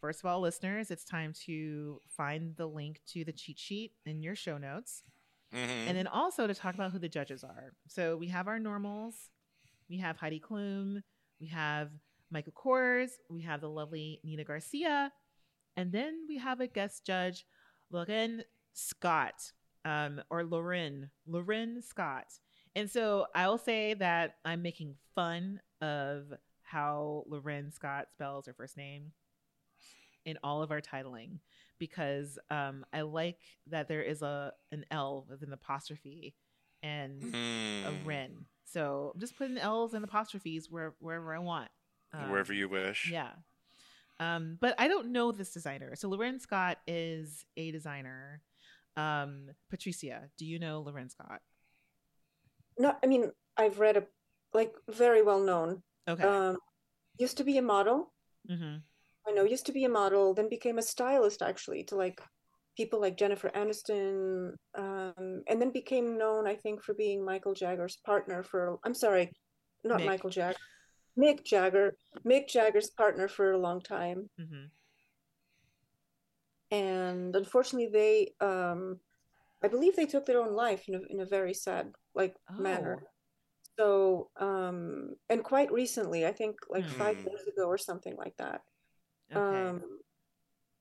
first of all, listeners, it's time to find the link to the cheat sheet in your show notes, Mhm. and then also to talk about who the judges are. So we have our normals, we have Heidi Klum, we have Michael Kors. We have the lovely Nina Garcia. And then we have a guest judge, L'Wren Scott, um, or Lauren, L'Wren Scott. And so I will say that I'm making fun of how L'Wren Scott spells her first name in all of our titling because um, I like that there is a an L with an apostrophe and a Hmm. Ren. So I'm just putting L's and apostrophes where, wherever I want. Um, Wherever you wish. Yeah. Um, but I don't know this designer. So L'Wren Scott is a designer. Um, Patricia, do you know L'Wren Scott? No, I mean, I've read a like very well known. Okay. Um, used to be a model. Mm-hmm. I know, used to be a model, then became a stylist actually to like people like Jennifer Aniston, um, and then became known, I think, for being Michael Jagger's partner for, I'm sorry, not Mick. Michael Jagger, Mick Jagger, Mick Jagger's partner for a long time. hmm And unfortunately, they, um, I believe they took their own life in a, in a very sad like manner. So, um, and quite recently, I think like five Hmm. years ago or something like that. Okay. Um,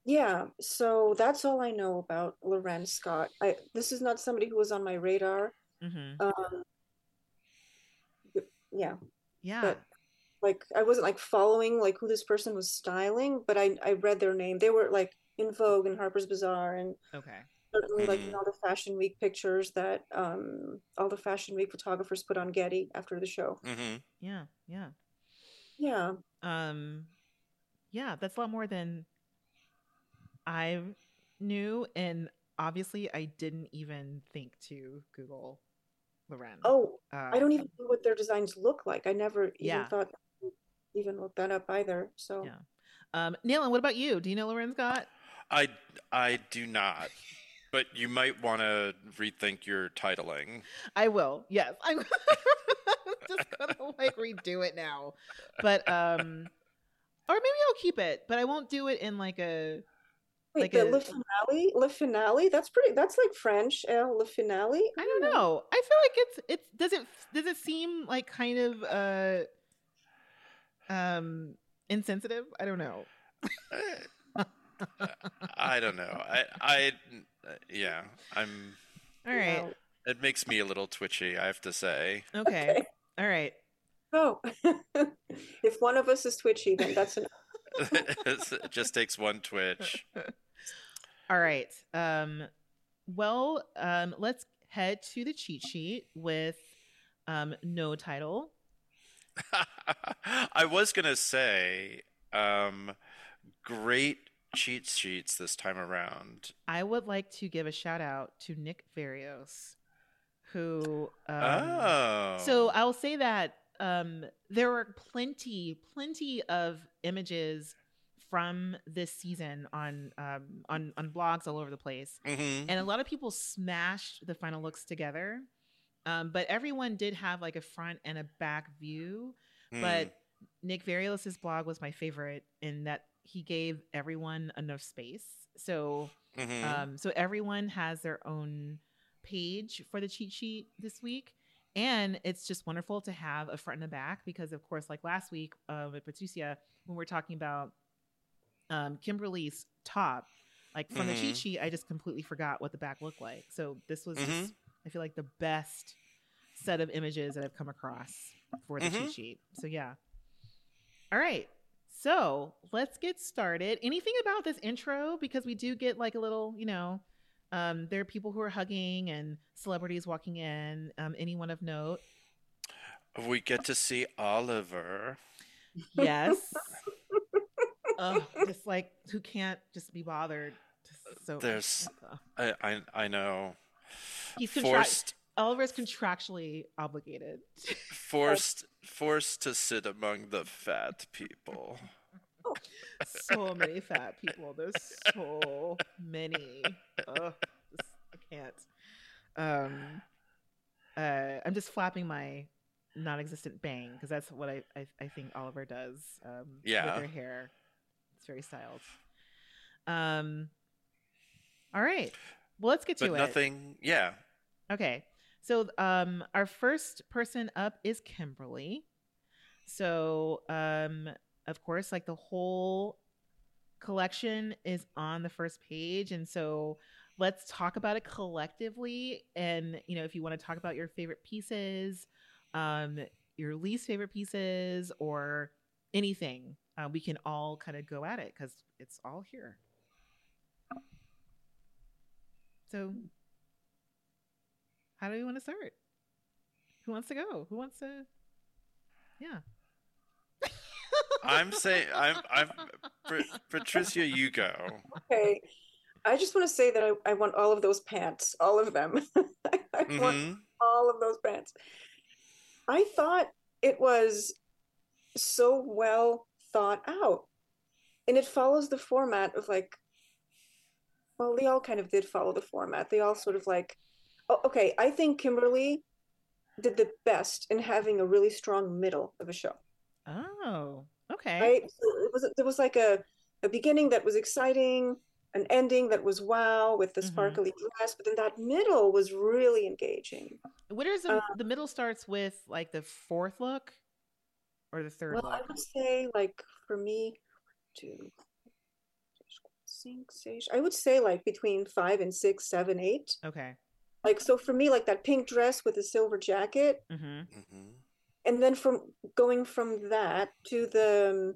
yeah, so that's all I know about L'Wren Scott. I this is not somebody who was on my radar. hmm Um, yeah, yeah. but like I wasn't like following like who this person was styling, but I I read their name. They were like in Vogue and Harper's Bazaar and okay. certainly like in Mhm. all the Fashion Week pictures that um all the Fashion Week photographers put on Getty after the show. hmm Yeah. Yeah. Yeah. Um, yeah, that's a lot more than I knew. And obviously, I didn't even think to Google L'Wren. Oh, uh, I don't even know what their designs look like. I never even Yeah. thought to even look that up either. So Yeah. Um, Nayland, what about you? Do you know L'Wren Scott? I I do not. But you might want to rethink your titling. I will. Yes, I'm just gonna like redo it now. But um, or maybe I'll keep it, but I won't do it in like a. Wait, Like the a- Le Finale? Le Finale? That's pretty, that's like French. El Le Finale? I don't know. I feel like it's it's does it does it seem like kind of uh um insensitive? I don't know. I don't know. I I yeah. I'm. All right. Wow. It makes me a little twitchy. I have to say. Okay. Okay. All right. Oh, if one of us is twitchy, then that's an it just takes one twitch. All right. Um, well, um, let's head to the cheat sheet with um, no title. I was gonna say, um, great cheat sheets this time around. I would like to give a shout out to Nick Varios, who. Um, oh, So I'll say that um, there were plenty, plenty of images from this season on um, on on blogs all over the place. Mhm. and a lot of people smashed the final looks together um, but everyone did have like a front and a back view Hmm. but nick varios's blog was my favorite in that he gave everyone enough space so Mhm. um, so everyone has their own page for the cheat sheet this week and it's just wonderful to have a front and a back because of course like last week uh, with patricia when we're talking about um, kimberly's top like from the cheat Mhm. sheet i just completely forgot what the back looked like so this was just Mhm. I feel like the best set of images that i've come across for the Mhm. cheat sheet. So yeah. All right. So let's get started. Anything about this intro? Because we do get like a little you know um, there are people who are hugging and celebrities walking in. Um, anyone of note? We get to see Oliver. yes. Ugh, just like who can't just be bothered? Just so There's- I I, I know. He's contra- Forced Oliver's contractually obligated forced forced to sit among the fat people. so many fat people. There's so many. Ugh, I can't. Um, uh, I'm just flapping my non-existent bang because that's what I, I I think Oliver does. Um, Yeah. with her hair, it's very styled. Um, all right. Well, let's get to But it. nothing. Yeah. Okay. So um our first person up is Kimberly. So um of course, like the whole collection is on the first page. And so let's talk about it collectively. And, you know, if you want to talk about your favorite pieces, um, your least favorite pieces, or anything, uh, we can all kind of go at it because it's all here. So, how do we want to start? Who wants to go? Who wants to? Yeah. I'm saying I'm I'm Patricia. You go. Okay. I just want to say that I, I want all of those pants, all of them. I Mhm. want all of those pants. I thought it was so well thought out. And it follows the format of like, well, they all kind of did follow the format. They all sort of like, oh, okay, I think Kimberly did the best in having a really strong middle of a show. Oh, okay. Right? So it was there was like a, a beginning that was exciting, an ending that was wow with the Mhm. sparkly dress, but then that middle was really engaging. What is the, Uh, the middle starts with like the fourth look or the third Well, I would say like for me, two, six, six, I would say like between five and six, seven, eight. Okay. Like so for me, like that pink dress with the silver jacket, Mm-hmm. hmm and then from going from that to the, um,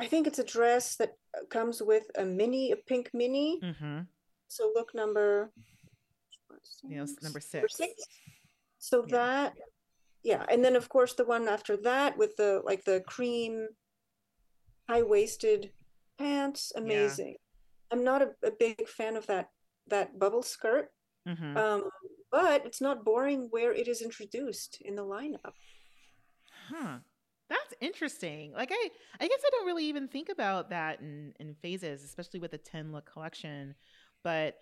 I think it's a dress that uh, comes with a mini, a pink mini. Mm-hmm. So look number, You know, s- number number six. So Yeah. that, yeah, and then of course the one after that with the like the cream high waisted pants, amazing. I'm not a, a big fan of that that bubble skirt, Mm-hmm. um, but it's not boring where it is introduced in the lineup. Huh. That's interesting. Like I I guess I don't really even think about that in in phases, especially with the 10 look collection. But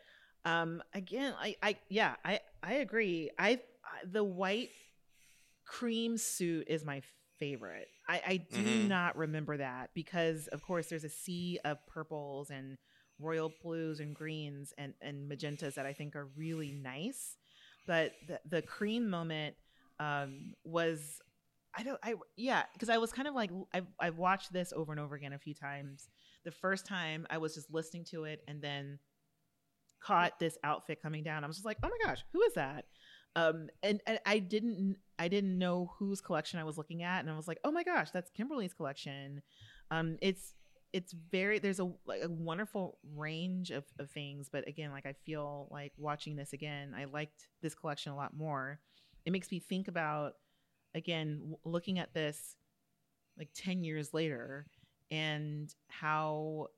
um again, I I yeah, I I agree. I the white cream suit is my favorite. I I do Mhm. not remember that because of course there's a sea of purples and royal blues and greens and and magentas that I think are really nice. But the the cream moment um was I don't I yeah, because I was kind of like I've I've watched this over and over again a few times. The first time I was just listening to it and then caught this outfit coming down. I was just like, "Oh my gosh, who is that?" Um and, and I didn't I didn't know whose collection I was looking at and I was like, "Oh my gosh, that's Kimberly's collection." Um it's it's very there's a like a wonderful range of, of things, but again, like I feel like watching this again, I liked this collection a lot more. It makes me think about again w- looking at this like 10 years later and how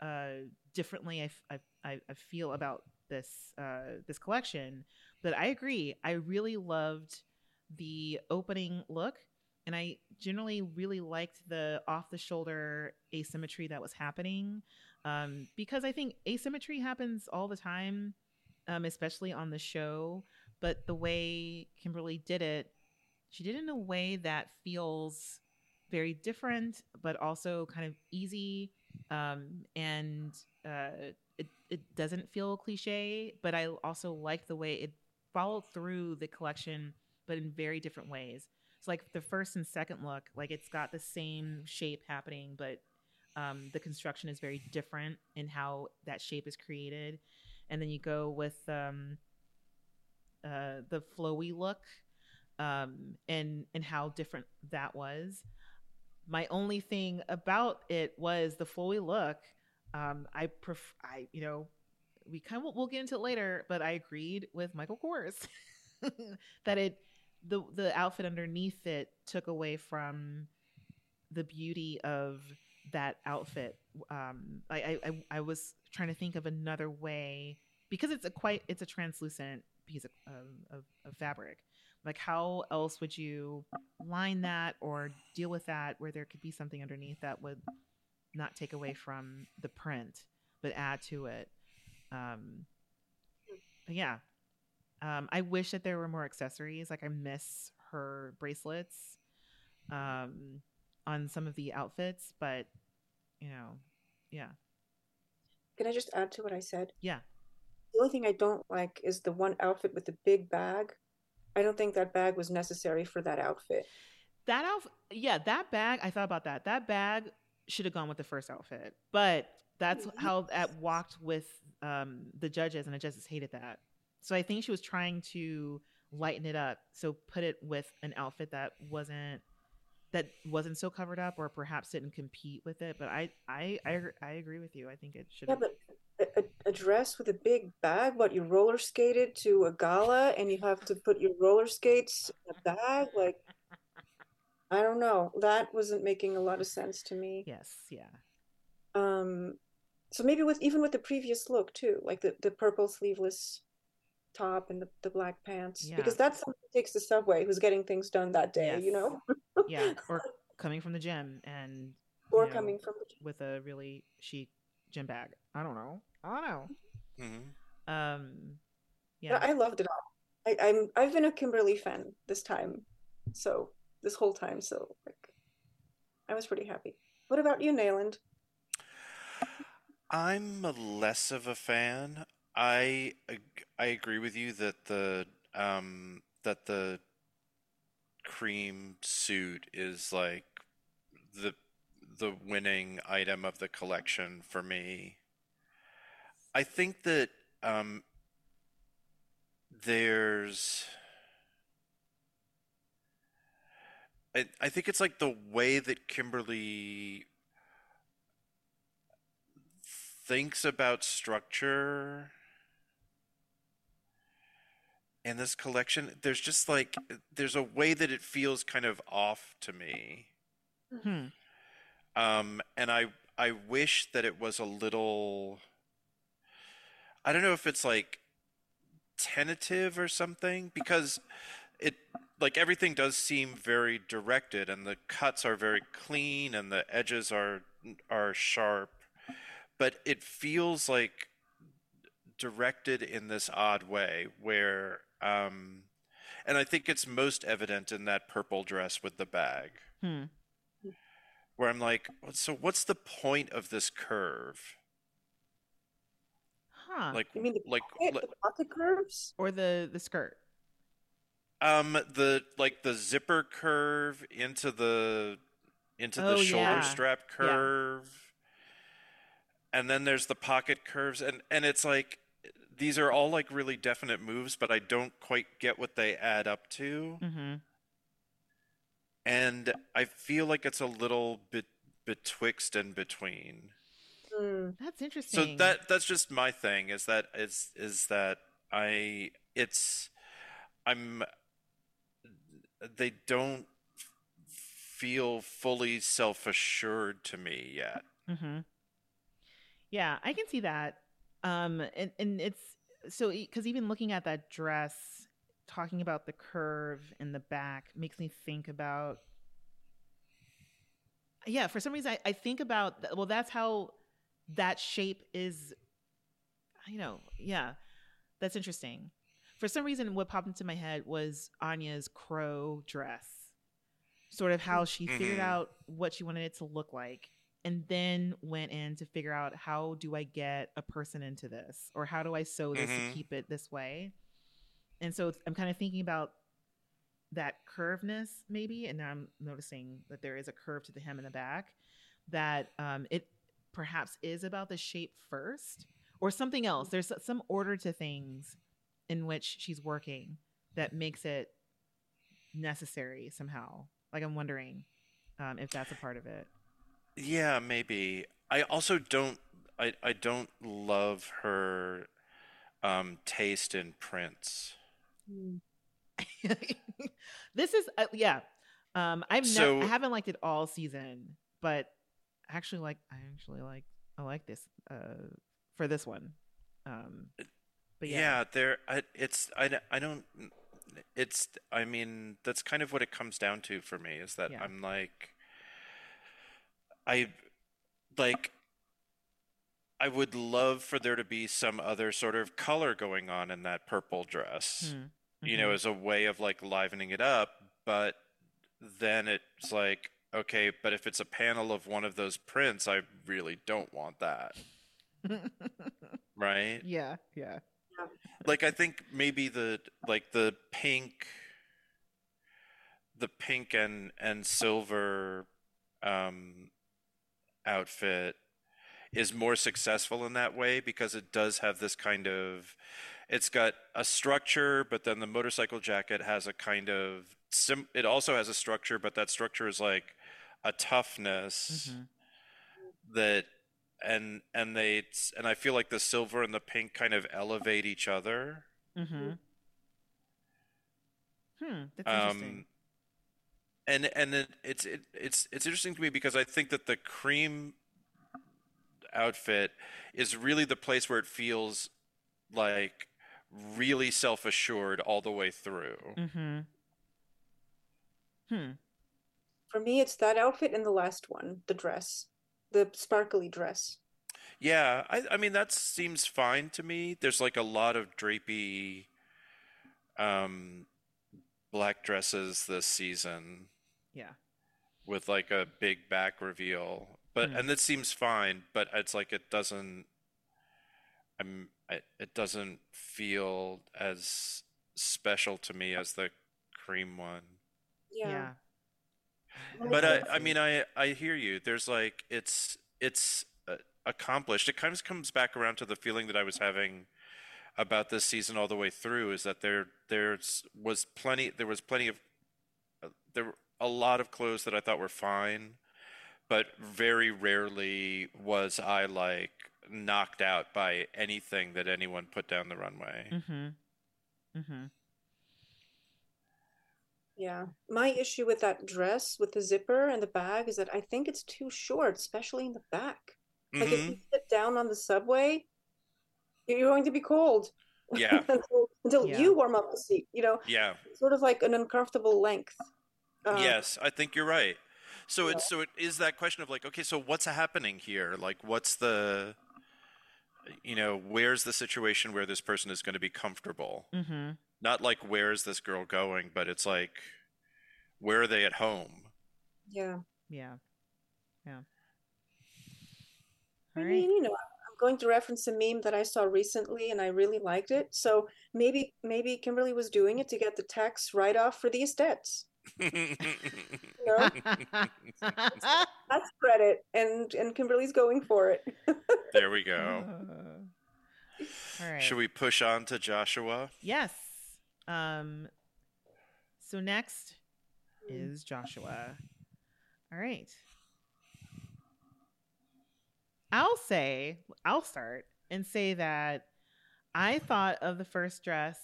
uh differently I, f- I, I- feel about this uh this collection but i agree i really loved the opening look and i generally really liked the off the shoulder asymmetry that was happening um because i think asymmetry happens all the time um especially on the show but the way kimberly did it she did it in a way that feels very different but also kind of easy um, and uh, it, it doesn't feel cliche but i also like the way it followed through the collection but in very different ways so like the first and second look like it's got the same shape happening but um, the construction is very different in how that shape is created and then you go with um, uh, the flowy look um, and and how different that was. My only thing about it was the flowy look. Um, I pref- I you know, we kind of we'll get into it later, but I agreed with Michael Kors that it the the outfit underneath it took away from the beauty of that outfit. Um, I, I I was trying to think of another way because it's a quite it's a translucent piece of, of, of, fabric. Like how else would you line that or deal with that where there could be something underneath that would not take away from the print but add to it? Um yeah um i wish that there were more accessories like i miss her bracelets um on some of the outfits but you know yeah Can I just add to what I said? yeah The only thing I don't like is the one outfit with the big bag. I don't think that bag was necessary for that outfit. that outfit, yeah, that bag. I thought about that. That bag should have gone with the first outfit, but that's how that walked with um, the judges, and the judges hated that. So I think she was trying to lighten it up. So put it with an outfit that wasn't that wasn't so covered up, or perhaps didn't compete with it. But I I I, I agree with you. I think it should. Yeah, but a, a- dress with a big bag, what you roller skated to a gala and you have to put your roller skates in a bag? Like, I don't know. That wasn't making a lot of sense to me. yes, yeah, Um, so maybe with even with the previous look too, like the, the purple sleeveless top and the, the black pants, Yeah. because that's someone who takes the subway who's getting things done that day, you know, yeah. Or coming from the gym and or you know, coming from the with a really chic gym bag. I don't know. I don't know. Mhm. Um, But yeah, I loved it all. I, I'm I've been a Kimberly fan this time, so this whole time. So like, I was pretty happy. What about you, Nayland? I'm less of a fan. I I agree with you that the um that the cream suit is like the the winning item of the collection for me. I think that um there's I, I think it's like the way that Kimberly thinks about structure in this collection there's just like there's a way that it feels kind of off to me hmm. um and i i wish that it was a little i don't know if it's like tentative or something because it like everything does seem very directed and the cuts are very clean and the edges are are sharp but it feels like directed in this odd way where um and i think it's most evident in that purple dress with the bag Hmm. where i'm like so what's the point of this curve Huh. like You mean the like pocket, li- the pocket curves? or the the skirt. um the like the zipper curve into the into the Oh, shoulder yeah. strap Yeah. curve and then there's the pocket curves and and it's like these are all like really definite moves but i don't quite get what they add up to Mm-hmm. and i feel like it's a little bit betwixt and between Hmm. That's interesting. so that that's just my thing is that is is that i it's i'm they don't feel fully self-assured to me yet Mm-hmm. Yeah, I can see that. Um, and and it's so because even looking at that dress, talking about the curve in the back makes me think about. Yeah, for some reason I, I think about well, that's how that shape is. You know, yeah, that's interesting. For some reason, what popped into my head was Anya's crow dress, sort of how she figured Mhm. out what she wanted it to look like and then went in to figure out how do I get a person into this or how do I sew this Mhm. to keep it this way. And so I'm kind of thinking about that curveness maybe and now I'm noticing that there is a curve to the hem in the back that um, it perhaps is about the shape first or something else. There's some order to things in which she's working that makes it necessary somehow. Like I'm wondering um, if that's a part of it. Yeah maybe i also don't i i don't love her um taste in prints Hmm. this is uh, yeah. Um, I've So- never I haven't liked it all season, but actually like I actually like I like this uh for this one. Um, but yeah, yeah, there I, it's I, I don't it's i mean that's kind of what it comes down to for me is that Yeah. i'm like i like i would love for there to be some other sort of color going on in that purple dress Hmm. you know Mhm. as a way of like livening it up but then it's like okay but if it's a panel of one of those prints i really don't want that right yeah, yeah. like I think maybe the like the pink the pink and and silver um, outfit is more successful in that way because it does have this kind of it's got a structure but then the motorcycle jacket has a kind of sim it also has a structure but that structure is like a toughness Mhm. that and and they and I feel like the silver and the pink kind of elevate each other Mm-hmm. Hmm. That's interesting. And and it, it's it, it's it's interesting to me because I think that the cream outfit is really the place where it feels like really self-assured all the way through. mm-hmm. Hmm. For me, it's that outfit and the last one, the dress, the sparkly dress. Yeah, I I mean that seems fine to me. There's like a lot of drapey um black dresses this season. Yeah. with like a big back reveal but Mhm. and that seems fine but it's like it doesn't i'm I, it doesn't feel as special to me as the cream one Yeah. Yeah. but I. I mean i i hear you there's like it's it's uh, accomplished it kind of comes back around to the feeling that i was having about this season all the way through is that there there's was plenty there was plenty of uh, there were a lot of clothes that i thought were fine but very rarely was i like knocked out by anything that anyone put down the runway Mm-hmm. Mm-hmm. Yeah. My issue with that dress with the zipper and the bag is that I think it's too short, especially in the back. Like if Mhm. you sit down on the subway, you're going to be cold. Yeah. until until Yeah. you warm up the seat, you know, yeah sort of like an uncomfortable length. Uh, yes, I think you're right. So it's so it is that question of like, okay, so what's happening here? Like, what's the, you know, where's the situation where this person is going to be comfortable? Mm-hmm. Not like where is this girl going, but it's like, where are they at home? Yeah. Yeah. Yeah. I All mean, right. you know, I'm going to reference a meme that I saw recently and I really liked it. So maybe maybe Kimberly was doing it to get the tax write off for these estates. You know? That's credit and and Kimberly's going for it. there we go. All right. Should we push on to Joshua? Yes. Um. So next is Joshua. All right. I'll say, I'll start and say that I thought of the first dress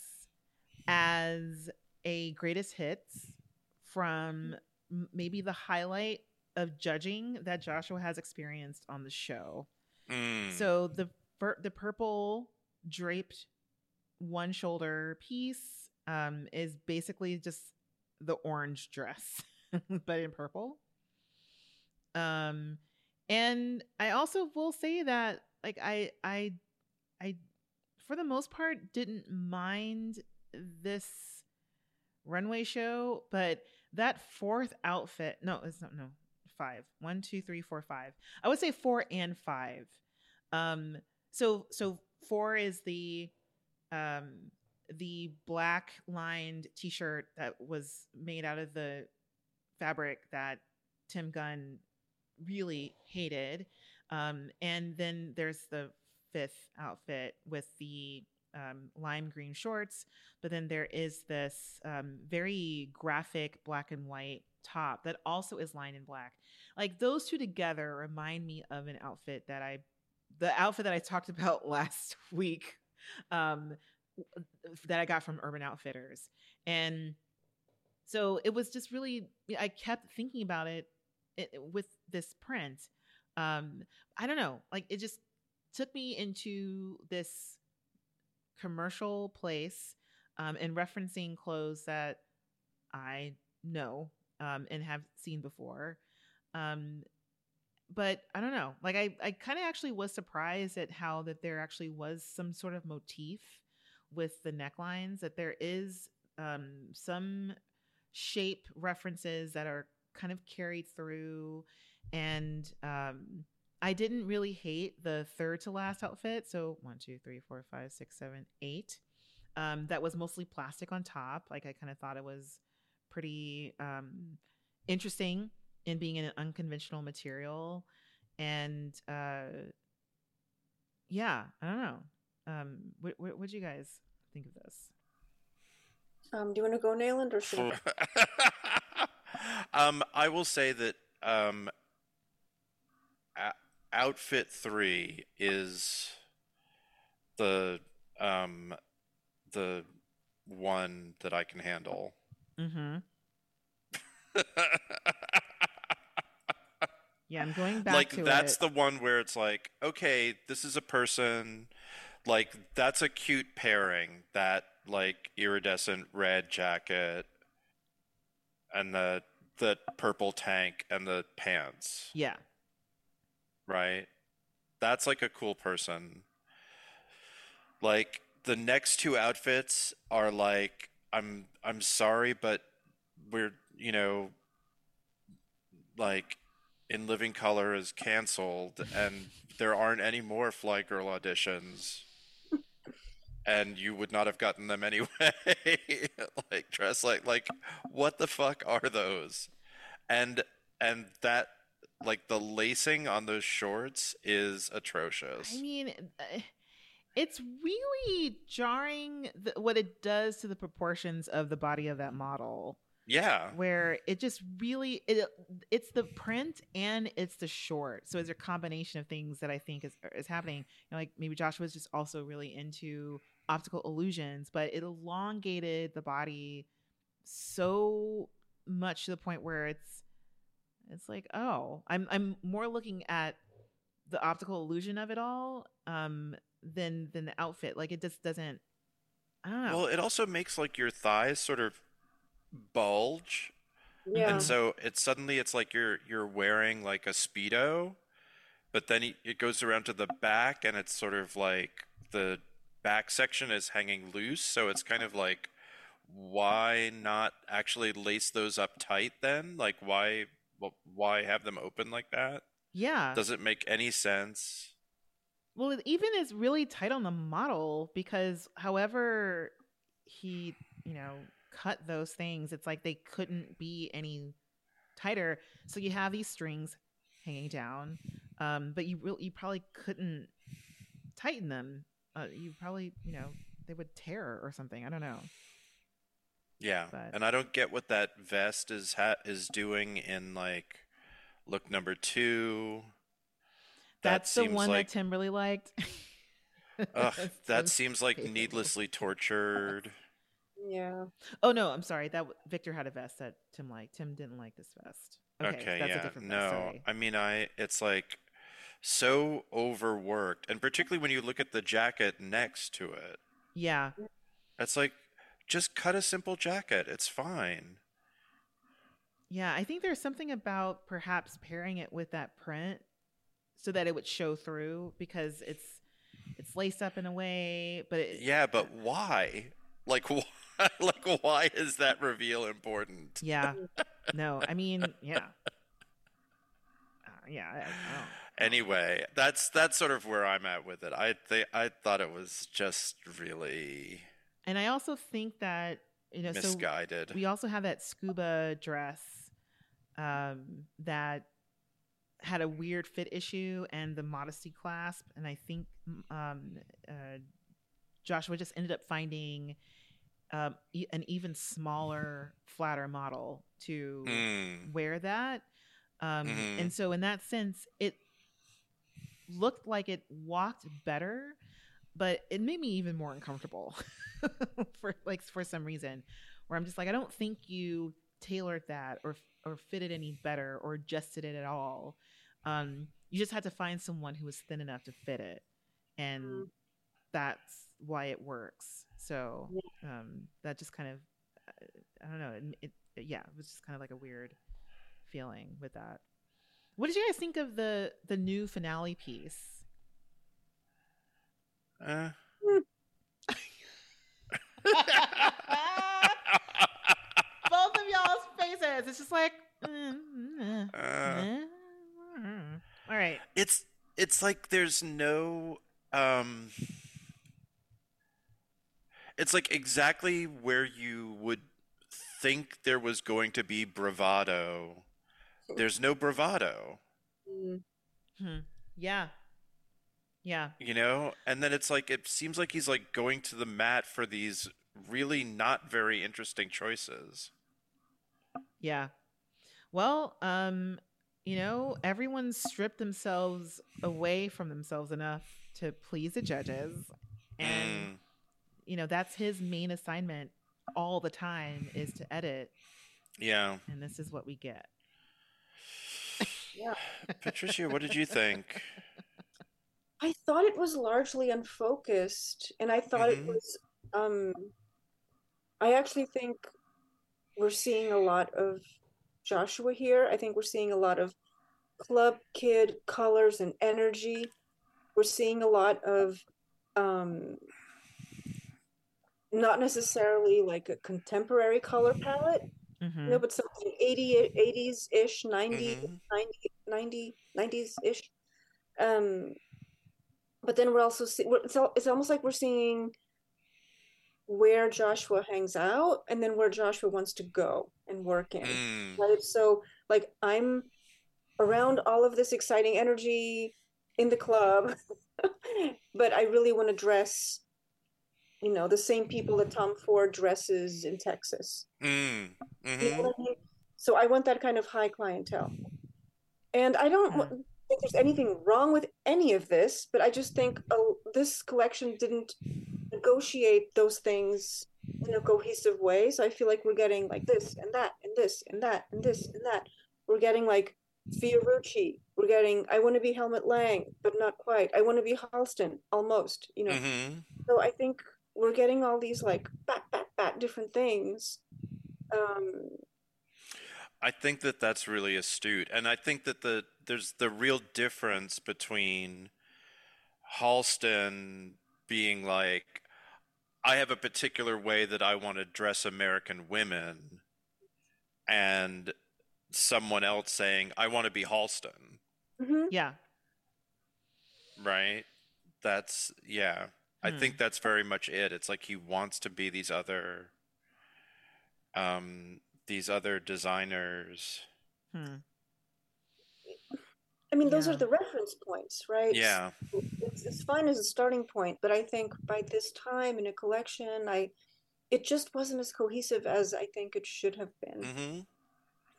as a greatest hits from maybe the highlight of judging that Joshua has experienced on the show. Mm. So the the purple draped one shoulder piece um, is basically just the orange dress, but in purple. Um, and I also will say that like I I I for the most part didn't mind this runway show, but that fourth outfit no it's not no five. One two three four five. I would say four and five. Um so so four is the um the black lined t-shirt that was made out of the fabric that Tim Gunn really hated. Um and then there's the fifth outfit with the um, lime green shorts, but then there is this um, very graphic black and white top that also is lined in black. Like those two together remind me of an outfit that I the outfit that I talked about last week um, that I got from Urban Outfitters. And so it was just really, I kept thinking about it, it with this print. Um, I don't know, like it just took me into this commercial place um, and referencing clothes that I know um, and have seen before. Um, but I don't know. Like I, I kind of actually was surprised at how that there actually was some sort of motif with the necklines. That there is um, some shape references that are kind of carried through, and um, I didn't really hate the third to last outfit. So one, two, three, four, five, six, seven, eight. Um, that was mostly plastic on top. Like I kind of thought it was pretty um, interesting in being an unconventional material, and uh, yeah, I don't know. Um, what what would you guys think of this? Um, do you want to go, Nayland, or should I? um, I will say that um, o- outfit three is the um, the one that I can handle. Mm-hmm. Yeah, I'm going back like that's it. the one where it's like, okay, this is a person. Like that's a cute pairing. That like iridescent red jacket and the the purple tank and the pants, yeah. Right? That's like a cool person. Like the next two outfits are like I'm I'm sorry but we're you know like in living color is canceled and there aren't any more fly girl auditions and you would not have gotten them anyway like dress like like what the fuck are those and and that like the lacing on those shorts is atrocious I mean, it's really jarring th- what it does to the proportions of the body of that model. yeah Where it just really it it's the print and it's the short. So it's a combination of things that I think is is happening. You know, like maybe Joshua's just also really into optical illusions, but it elongated the body so much to the point where it's it's like oh i'm i'm more looking at the optical illusion of it all um than than the outfit. Like it just doesn't i don't know. Well it also makes like your thighs sort of bulge. Yeah. and so it's suddenly it's like you're you're wearing like a speedo but then it- it goes around to the back and it's sort of like the back section is hanging loose. So it's kind of like why not actually lace those up tight then? Like why wh- why have them open like that? Yeah. Does it make any sense? Well it even is really tight on the model because however he you know cut those things it's like they couldn't be any tighter. So you have these strings hanging down um but you really you probably couldn't tighten them. Uh, you probably you know they would tear or something. I don't know yeah But- and i don't get what that vest is ha- is doing in like look number two That that's the one like- that tim really liked Ugh, that so seems like stupid. needlessly tortured. yeah. oh no i'm sorry that victor had a vest that tim liked tim didn't like this vest okay, Okay, that's a yeah. different no, vest sorry. I mean, I it's like so overworked, and particularly when you look at the jacket next to it, yeah it's like just cut a simple jacket. It's fine. Yeah, I think there's something about perhaps pairing it with that print so that it would show through because it's it's laced up in a way, but it, Yeah, but why? Like, why? Like, why is that reveal important? yeah, no, I mean, yeah, uh, yeah, I, I don't. Anyway, that's that's sort of where I'm at with it. I think I thought it was just really And I also think that you know, so misguided. we also have that scuba dress um, that had a weird fit issue and the modesty clasp, and I think um, uh, Joshua just ended up finding um, e- an even smaller, flatter model to Hmm. wear that. Um, Mhm. And so, in that sense, it looked like it walked better, but it made me even more uncomfortable for like for some reason. Where I'm just like, I don't think you tailored that or or fitted any better or adjusted it at all. Um, you just had to find someone who was thin enough to fit it, and Mm. that's why it works. So um, that just kind of, uh, I don't know. It, it, yeah, it was just kind of like a weird feeling with that. What did you guys think of the the new finale piece? Eh. Both of y'all's faces. It's just like, Uh, all right. it's it's like there's no um it's like exactly where you would think there was going to be bravado. There's no bravado, Mm. Hmm. Yeah. Yeah. you know? And then it's like it seems like he's like going to the mat for these really not very interesting choices. Yeah. Well, um, you know, everyone's stripped themselves away from themselves enough to please the judges. And, Mm. you know, that's his main assignment all the time is to edit. Yeah. And this is what we get. Yeah. Patricia, what did you think? I thought it was largely unfocused, and I thought Mhm. it was. Um, I actually think we're seeing a lot of Joshua here. I think we're seeing a lot of club kid colors and energy. We're seeing a lot of, um, not necessarily like a contemporary color palette, Mhm. no, but something 80, 80s ish, 90, Mhm. 90, 90, 90s ish. Um, but then we're also see, we're, it's, al- it's almost like we're seeing where Joshua hangs out and then where Joshua wants to go and work in. Mm. Right? So, like, I'm around all of this exciting energy in the club, but I really want to dress, you know, the same people that Tom Ford dresses in Texas. Mm. You know hmm I mean? So I want that kind of high clientele. And I don't wa- think there's anything wrong with any of this, but I just think oh, this collection didn't negotiate those things in a cohesive way. So I feel like we're getting like this and that and this and that and this and that. We're getting like Fiorucci. We're getting I want to be Helmut Lang, but not quite. I want to be Halston, almost. You know. hmm So I think we're getting all these like bat bat bat different things. Um, I think that that's really astute, and I think that the there's the real difference between Halston being like, I have a particular way that I want to dress American women, and someone else saying, I want to be Halston, mhm. Yeah. right? That's yeah. I Hmm. think that's very much it. It's like he wants to be these other um these other designers. Hmm. I mean, those Yeah. are the reference points, right? Yeah. It's, it's fine as a starting point, but I think by this time in a collection, I it just wasn't as cohesive as I think it should have been. Mm-hmm.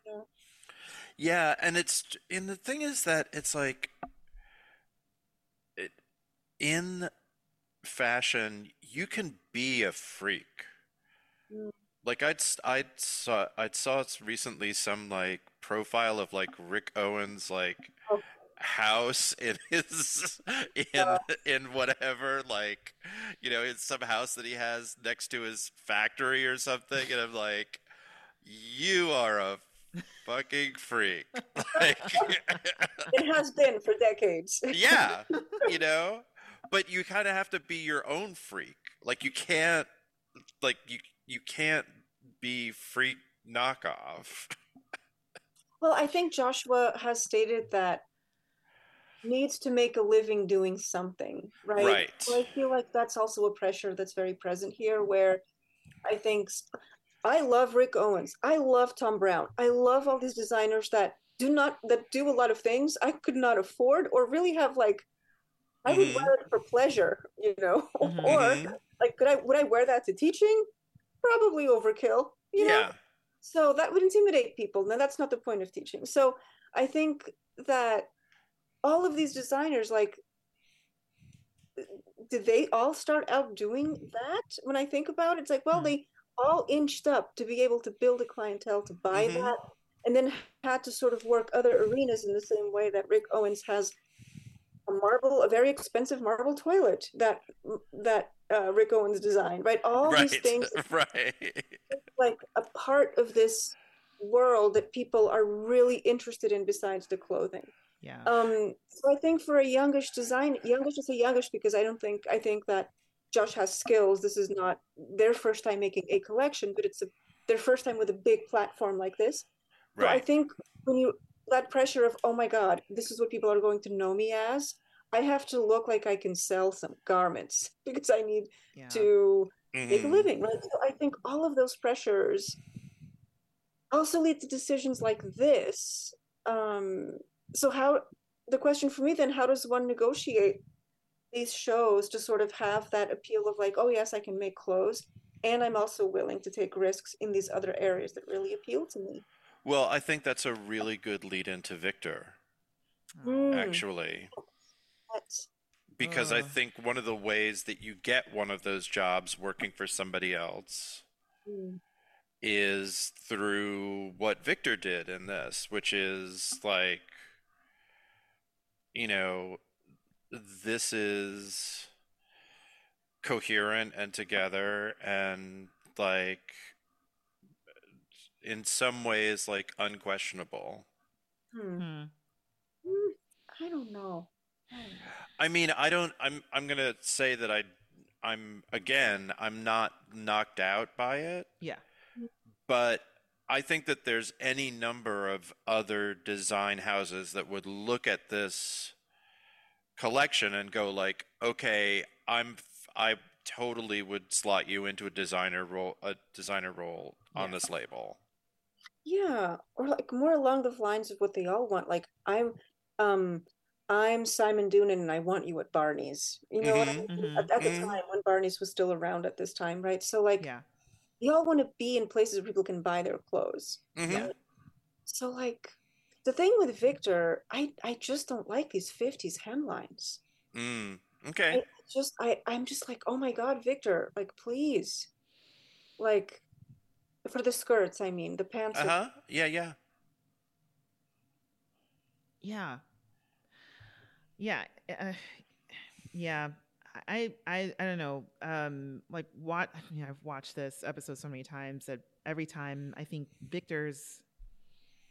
Yeah. Yeah, and it's and the thing is that it's like it, in fashion you can be a freak. Mm. Like I'd I'd saw I'd saw recently some like profile of like Rick Owens like Oh. house in his in in whatever like you know in some house that he has next to his factory or something and I'm like you are a fucking freak like It has been for decades. yeah you know but you kind of have to be your own freak like you can't like you you can't be freak knockoff Well, I think Joshua has stated that needs to make a living doing something, right? Right. So I feel like that's also a pressure that's very present here where I think I love Rick Owens. I love Thom Browne. I love all these designers that do not that do a lot of things I could not afford or really have like I would Mhm. wear it for pleasure, you know, Mhm. or Mhm. like could I would I wear that to teaching? Probably overkill, you know. yeah So that would intimidate people. Now that's not the point of teaching. So I think that all of these designers, like, did they all start out doing that? When I think about it, it's like, well, Hmm. they all inched up to be able to build a clientele to buy Mhm. that, and then had to sort of work other arenas in the same way that Rick Owens has a marble, a very expensive marble toilet that that uh, Rick Owens designed, right? All right these things right like a part of this world that people are really interested in besides the clothing. Yeah. Um, so I think for a youngish design, youngish is a youngish because I don't think I think that Josh has skills. This is not their first time making a collection, but it's a, their first time with a big platform like this. So I think when you that pressure of oh my god, this is what people are going to know me as. I have to look like I can sell some garments because I need yeah. to make a Mhm. living, right? So I think all of those pressures also lead to decisions like this. Um, so how the question for me then, how does one negotiate these shows to sort of have that appeal of like, oh yes, I can make clothes, and I'm also willing to take risks in these other areas that really appeal to me. Well, I think that's a really good lead into Victor, Mm, actually. that's- Because I Uh. think one of the ways that you get one of those jobs working for somebody else mm, is through what Victor did in this, which is like, you know, this is coherent and together and like in some ways like unquestionable. hmm. Hmm. Mm, I don't know. I don't know. I mean, I don't I'm I'm going to say that I I'm again, I'm not knocked out by it. Yeah. but I think that there's any number of other design houses that would look at this collection and go like, okay, I'm I totally would slot you into a designer role a designer role on Yeah. this label. Yeah, or like more along the lines of what they all want. Like I'm, um, I'm Simon Doonan, and I want you at Barney's. You know what I mean? mhm, At, at the mhm. time when Barney's was still around at this time, right? So like, Yeah. they all want to be in places where people can buy their clothes. Mhm. Yeah. So like, the thing with Victor, I I just don't like these '50s hemlines. Mm, okay. I just I I'm just like, oh my God, Victor, like please, like, for the skirts, I mean, the pants. Uh-huh. Yeah, yeah. Yeah. Yeah. Uh, yeah. I, I I don't know. Um, like what? I mean, I've watched this episode so many times that every time I think Victor's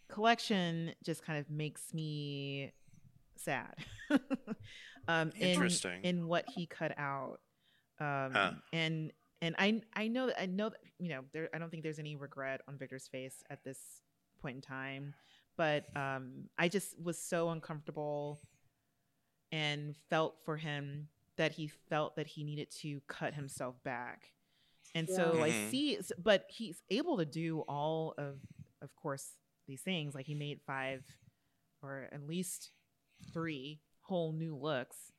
collection just kind of makes me sad. um, in, Interesting. in what he cut out. Um, Huh. and and I I know that I know that you know there I don't think there's any regret on Victor's face at this point in time, but um, I just was so uncomfortable and felt for him that he felt that he needed to cut himself back. And so Yeah. I see, but he's able to do all of, of course, these things. Like he made five, or at least three whole new looks,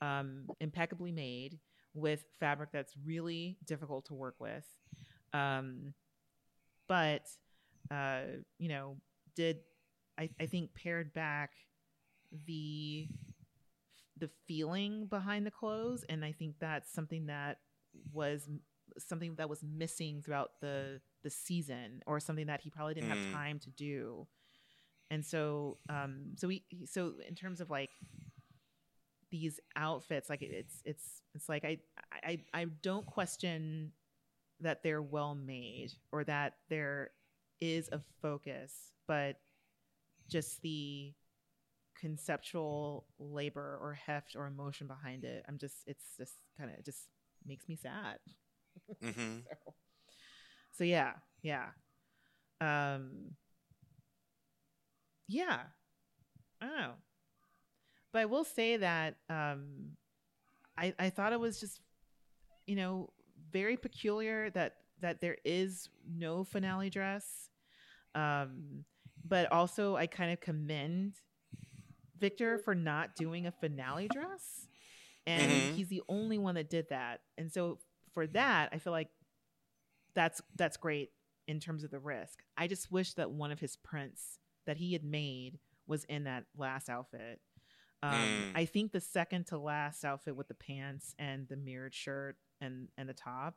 um, impeccably made with fabric that's really difficult to work with. Um, but uh, you know, did I, I think pared back the the feeling behind the clothes, and I think that's something that was something that was missing throughout the the season, or something that he probably didn't Mm. have time to do. And so, um, so we, so in terms of like these outfits, like it's it's it's like I I I don't question that they're well made or that there is a focus, but just the conceptual labor or heft or emotion behind it. I'm just it's just kind of just makes me sad. Mm-hmm. So, so yeah, yeah. Um yeah. I don't know. But I will say that um I I thought it was just you know very peculiar that that there is no finale dress. Um but also I kind of commend Victor for not doing a finale dress. And Mhm. he's the only one that did that. And so for that, I feel like that's that's great in terms of the risk. I just wish that one of his prints that he had made was in that last outfit. Um, Mm. I think the second to last outfit with the pants and the mirrored shirt and and the top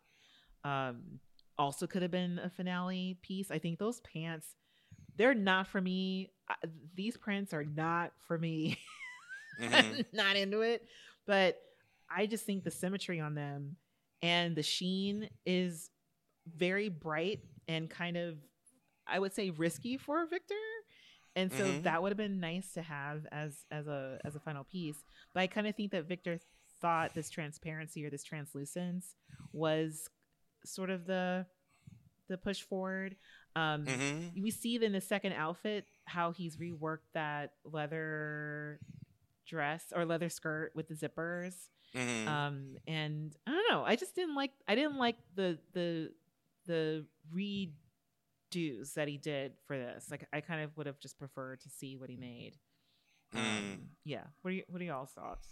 um, also could have been a finale piece. I think those pants they're not for me. I, these prints are not for me. Mhm. not into it. But I just think the symmetry on them and the sheen is very bright and kind of, I would say, risky for Victor. And so Mhm. that would have been nice to have as as a as a final piece. But I kind of think that Victor thought this transparency or this translucence was sort of the the push forward. Um, Mhm. we see in the second outfit how he's reworked that leather dress or leather skirt with the zippers Mhm. um and i don't know i just didn't like i didn't like the the the dues that he did for this. Like I kind of would have just preferred to see what he made. Mm. Um, yeah. What are you, what are y'all's thoughts?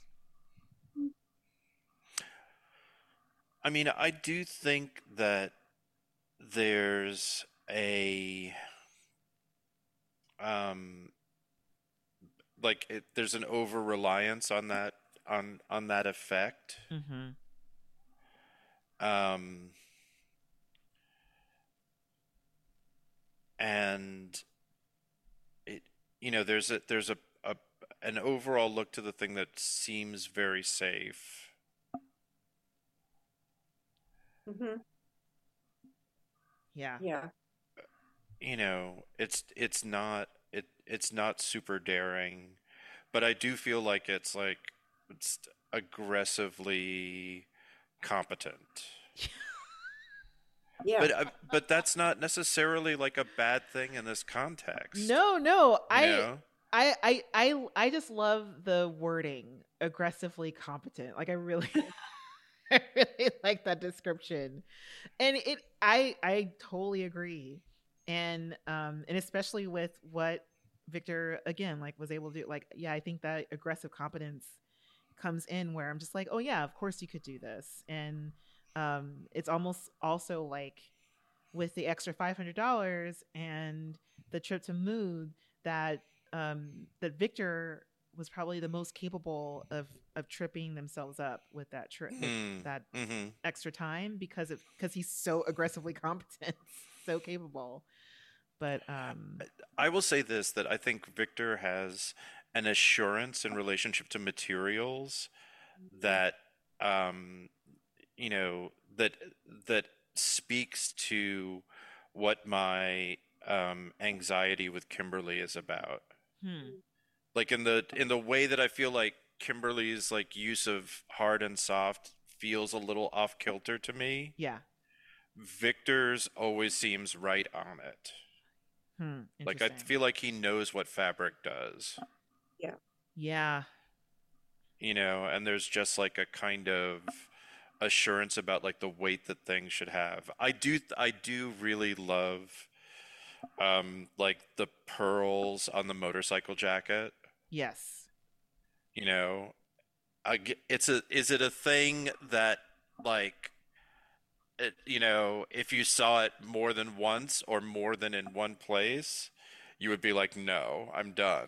I mean, I do think that there's a um like it, there's an over reliance on that on on that effect. Mm-hmm. Um and it you know there's a there's a, a an overall look to the thing that seems very safe. Mm-hmm. Yeah. Yeah. you know it's it's not it it's not super daring but i do feel like it's like it's aggressively competent Yeah. but uh, but that's not necessarily like a bad thing in this context No, no. I, know? I, I, I, I just love the wording aggressively competent. Like I really, I really like that description, and it, I, I totally agree, and um, and especially with what Victor again like was able to do. Like, yeah, I think that aggressive competence comes in where I'm just like, oh yeah, of course you could do this, and um, it's almost also like with the extra five hundred dollars and the trip to Mood that um, that Victor was probably the most capable of of tripping themselves up with that trip Hmm. that hmm extra time because of because he's so aggressively competent, so capable. But um, i will say this that i think victor has an assurance in relationship to materials that um you know that that speaks to what my um anxiety with kimberly is about. Hmm, like in the in the way that i feel like kimberly's like use of hard and soft feels a little off kilter to me yeah, victor's always seems right on it. Hmm, like i feel like he knows what fabric does. Yeah. yeah, you know and there's just like a kind of assurance about like the weight that things should have. I do i do really love um like the pearls on the motorcycle jacket. Yes, you know I it's a is it a thing that like it, you know if you saw it more than once or more than in one place you would be like no i'm done.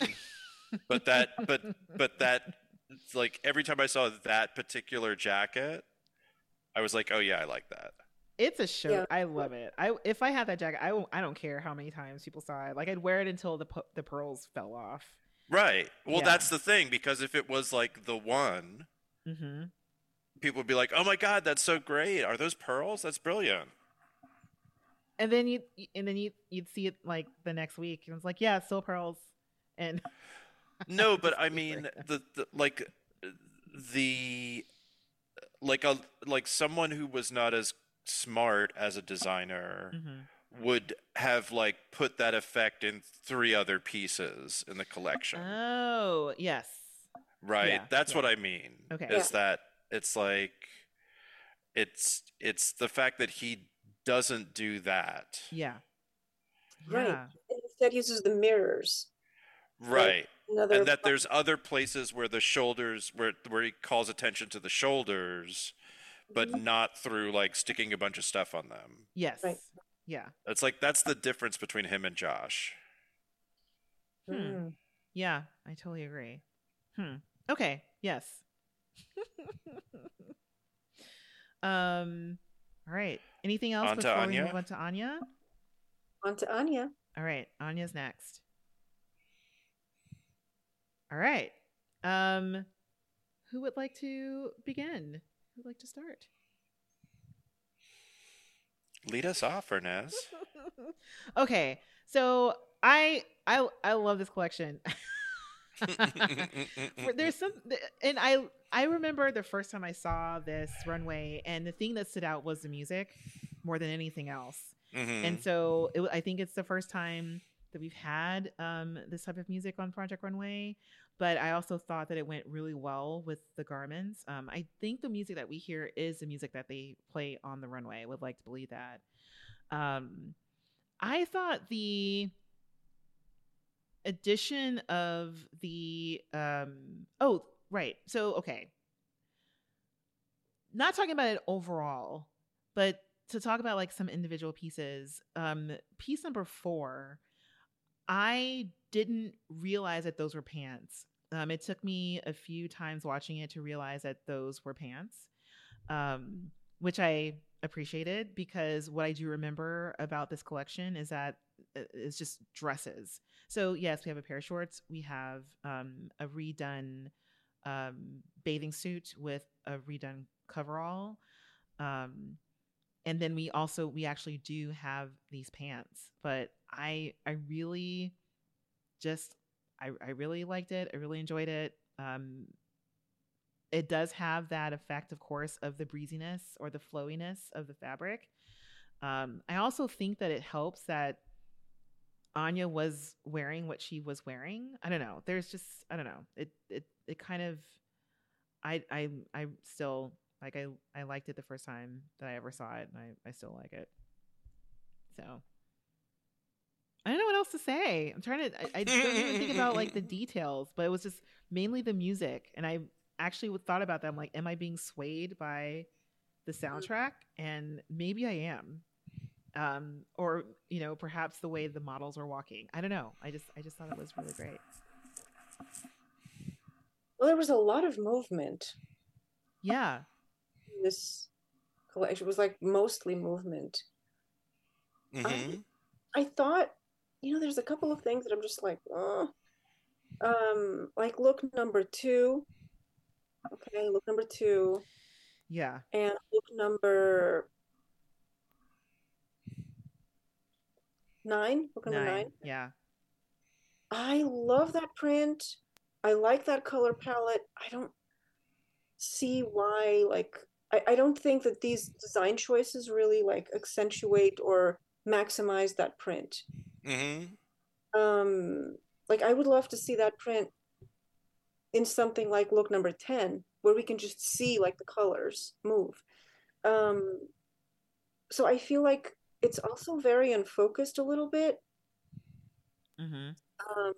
But that but but that like every time i saw that particular jacket i was like oh yeah i like that It's a show. Yeah. I love it. I if I had that jacket, I I don't care how many times people saw it. Like I'd wear it until the the pearls fell off. right well Yeah. that's the thing because if it was like the one hmm people would be like oh my god that's so great are those pearls that's brilliant And then you and then you you'd see it like the next week, and it's like, yeah, it's still pearls. And No, but I mean the, the like the like a like someone who was not as smart as a designer Mhm. would have like put that effect in three other pieces in the collection. oh yes, right? yeah, That's yeah. what I mean. Okay. Is that it's like it's it's the fact that he doesn't do that. yeah, Right. yeah, And Instead uses the mirrors. Right. Another and that there's other places where the shoulders where where he calls attention to the shoulders but Mhm. not through like sticking a bunch of stuff on them yes, Right. yeah, it's like that's the difference between him and josh Hmm. Mm. yeah. I totally agree. Hmm. Okay. Yes. um. All right. Anything else On to before we Anya? move on to Anya? On to Anya. All right, Anya's next. All right. Um who would like to begin? Who would like to start? lead us off Hernease okay. So I I I love this collection. There's some and I I remember the first time I saw this runway and the thing that stood out was the music more than anything else. Mhm. and so it, I think it's the first time that we've had um, this type of music on Project Runway. But I also thought that it went really well with the garments. Um, I think the music that we hear is the music that they play on the runway. I would like to believe that. Um, I thought the addition of the um oh right so okay not talking about it overall but to talk about like some individual pieces um piece number four i didn't realize that those were pants um it took me a few times watching it to realize that those were pants um which i appreciated because what i do remember about this collection is that uh, it's just dresses so yes, we have a pair of shorts. We have um, a redone um, bathing suit with a redone coverall, um, and then we also we actually do have these pants. But I I really just I I really liked it. I really enjoyed it. Um, it does have that effect, of course, of the breeziness or the flowiness of the fabric. Um, I also think that it helps that Anya was wearing what she was wearing. I don't know. There's just I don't know. It it it kind of I I I still like I I liked it the first time that I ever saw it and I I still like it. So I don't know what else to say. I'm trying to I, I don't even think about like the details, but it was just mainly the music and I actually thought about that. I'm like am I being swayed by the mm-hmm. soundtrack? And maybe I am um, or you know perhaps the way the models are walking. I don't know. I just I just thought it was really great. Well, there was a lot of movement. Yeah. This collection was like mostly movement. Mm-hmm. I, I thought, you know, there's a couple of things that I'm just like, oh, um, like look number two. Okay, look number two. Yeah. And look number nine, book number nine. nine. Yeah. I love that print. I like that color palette. I don't see why, like, I, I don't think that these design choices really like accentuate or maximize that print. Mm-hmm. Um, like, I would love to see that print in something like look number 10, where we can just see like the colors move. Um, so I feel like it's also very unfocused a little bit. Mm-hmm. Um,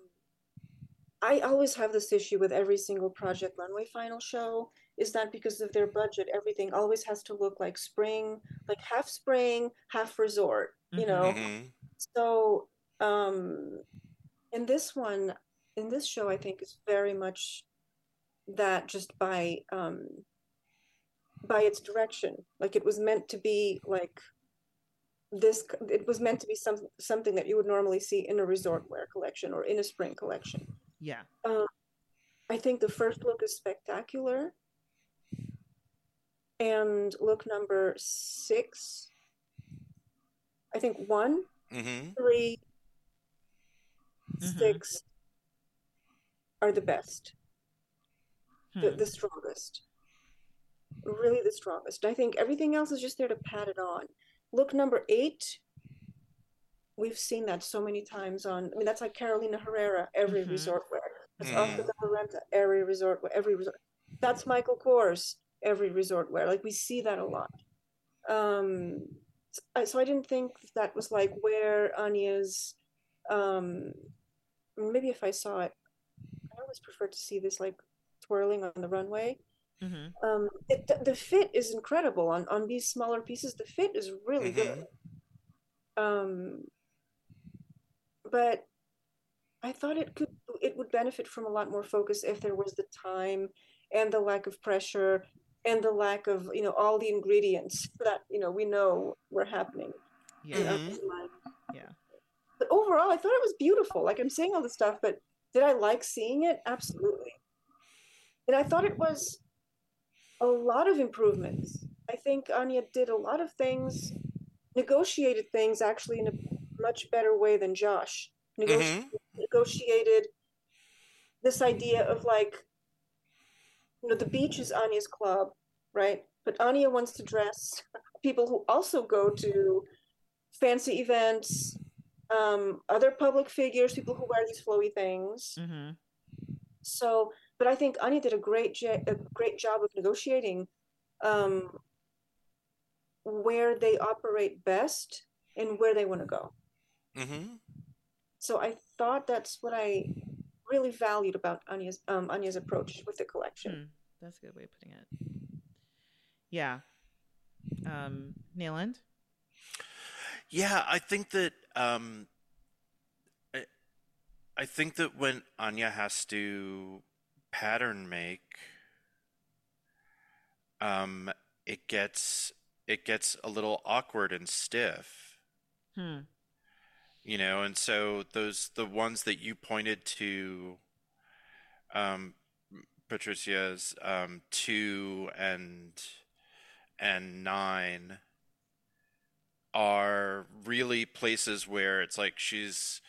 I always have this issue with every single Project Runway final show is that because of their budget, everything always has to look like spring, like half spring, half resort, you know? Mm-hmm. So, um, in this one, in this show, I think is very much that just by, um, by its direction. Like it was meant to be like this it was meant to be some something that you would normally see in a resort wear collection or in a spring collection. Yeah. Um, I think the first look is spectacular. And look number six, I think one, mm-hmm. three, mm-hmm. six are the best, hmm. the, the strongest, really the strongest. I think everything else is just there to pat it on. Look number eight. We've seen that so many times on. I mean, that's like Carolina Herrera every mm-hmm. resort wear. That's mm. Oscar de la Renta every resort wear. Every resort. That's Michael Kors every resort wear. Like we see that a lot. Um, so I didn't think that was like where Anya's. Um, maybe if I saw it, I always prefer to see this like twirling on the runway. Mm-hmm. Um, it, the fit is incredible on on these smaller pieces. The fit is really mm-hmm. good. Um, but I thought it could it would benefit from a lot more focus if there was the time and the lack of pressure and the lack of you know all the ingredients that you know we know were happening. Yeah. Mm-hmm. Yeah. But overall, I thought it was beautiful. Like I'm saying all this stuff, but did I like seeing it? Absolutely. And I thought it was a lot of improvements. I think Anya did a lot of things, negotiated things actually in a much better way than Josh. mm-hmm. Negotiated this idea of like, you know, the beach is Anya's club, right? But Anya wants to dress people who also go to fancy events, um, other public figures, people who wear these flowy things. Mm-hmm. So but I think Anya did a great a great job of negotiating um, where they operate best and where they want to go. Mm-hmm. So I thought that's what I really valued about Anya's um, Anya's approach with the collection. Hmm, that's a good way of putting it. Yeah. Um, Nayland? Yeah, I think that um, I, I think that when Anya has to pattern make, um, it gets it gets a little awkward and stiff, Hmm. you know. And so those the ones that you pointed to, um, Patricia's um, two and and nine are really places where it's like she's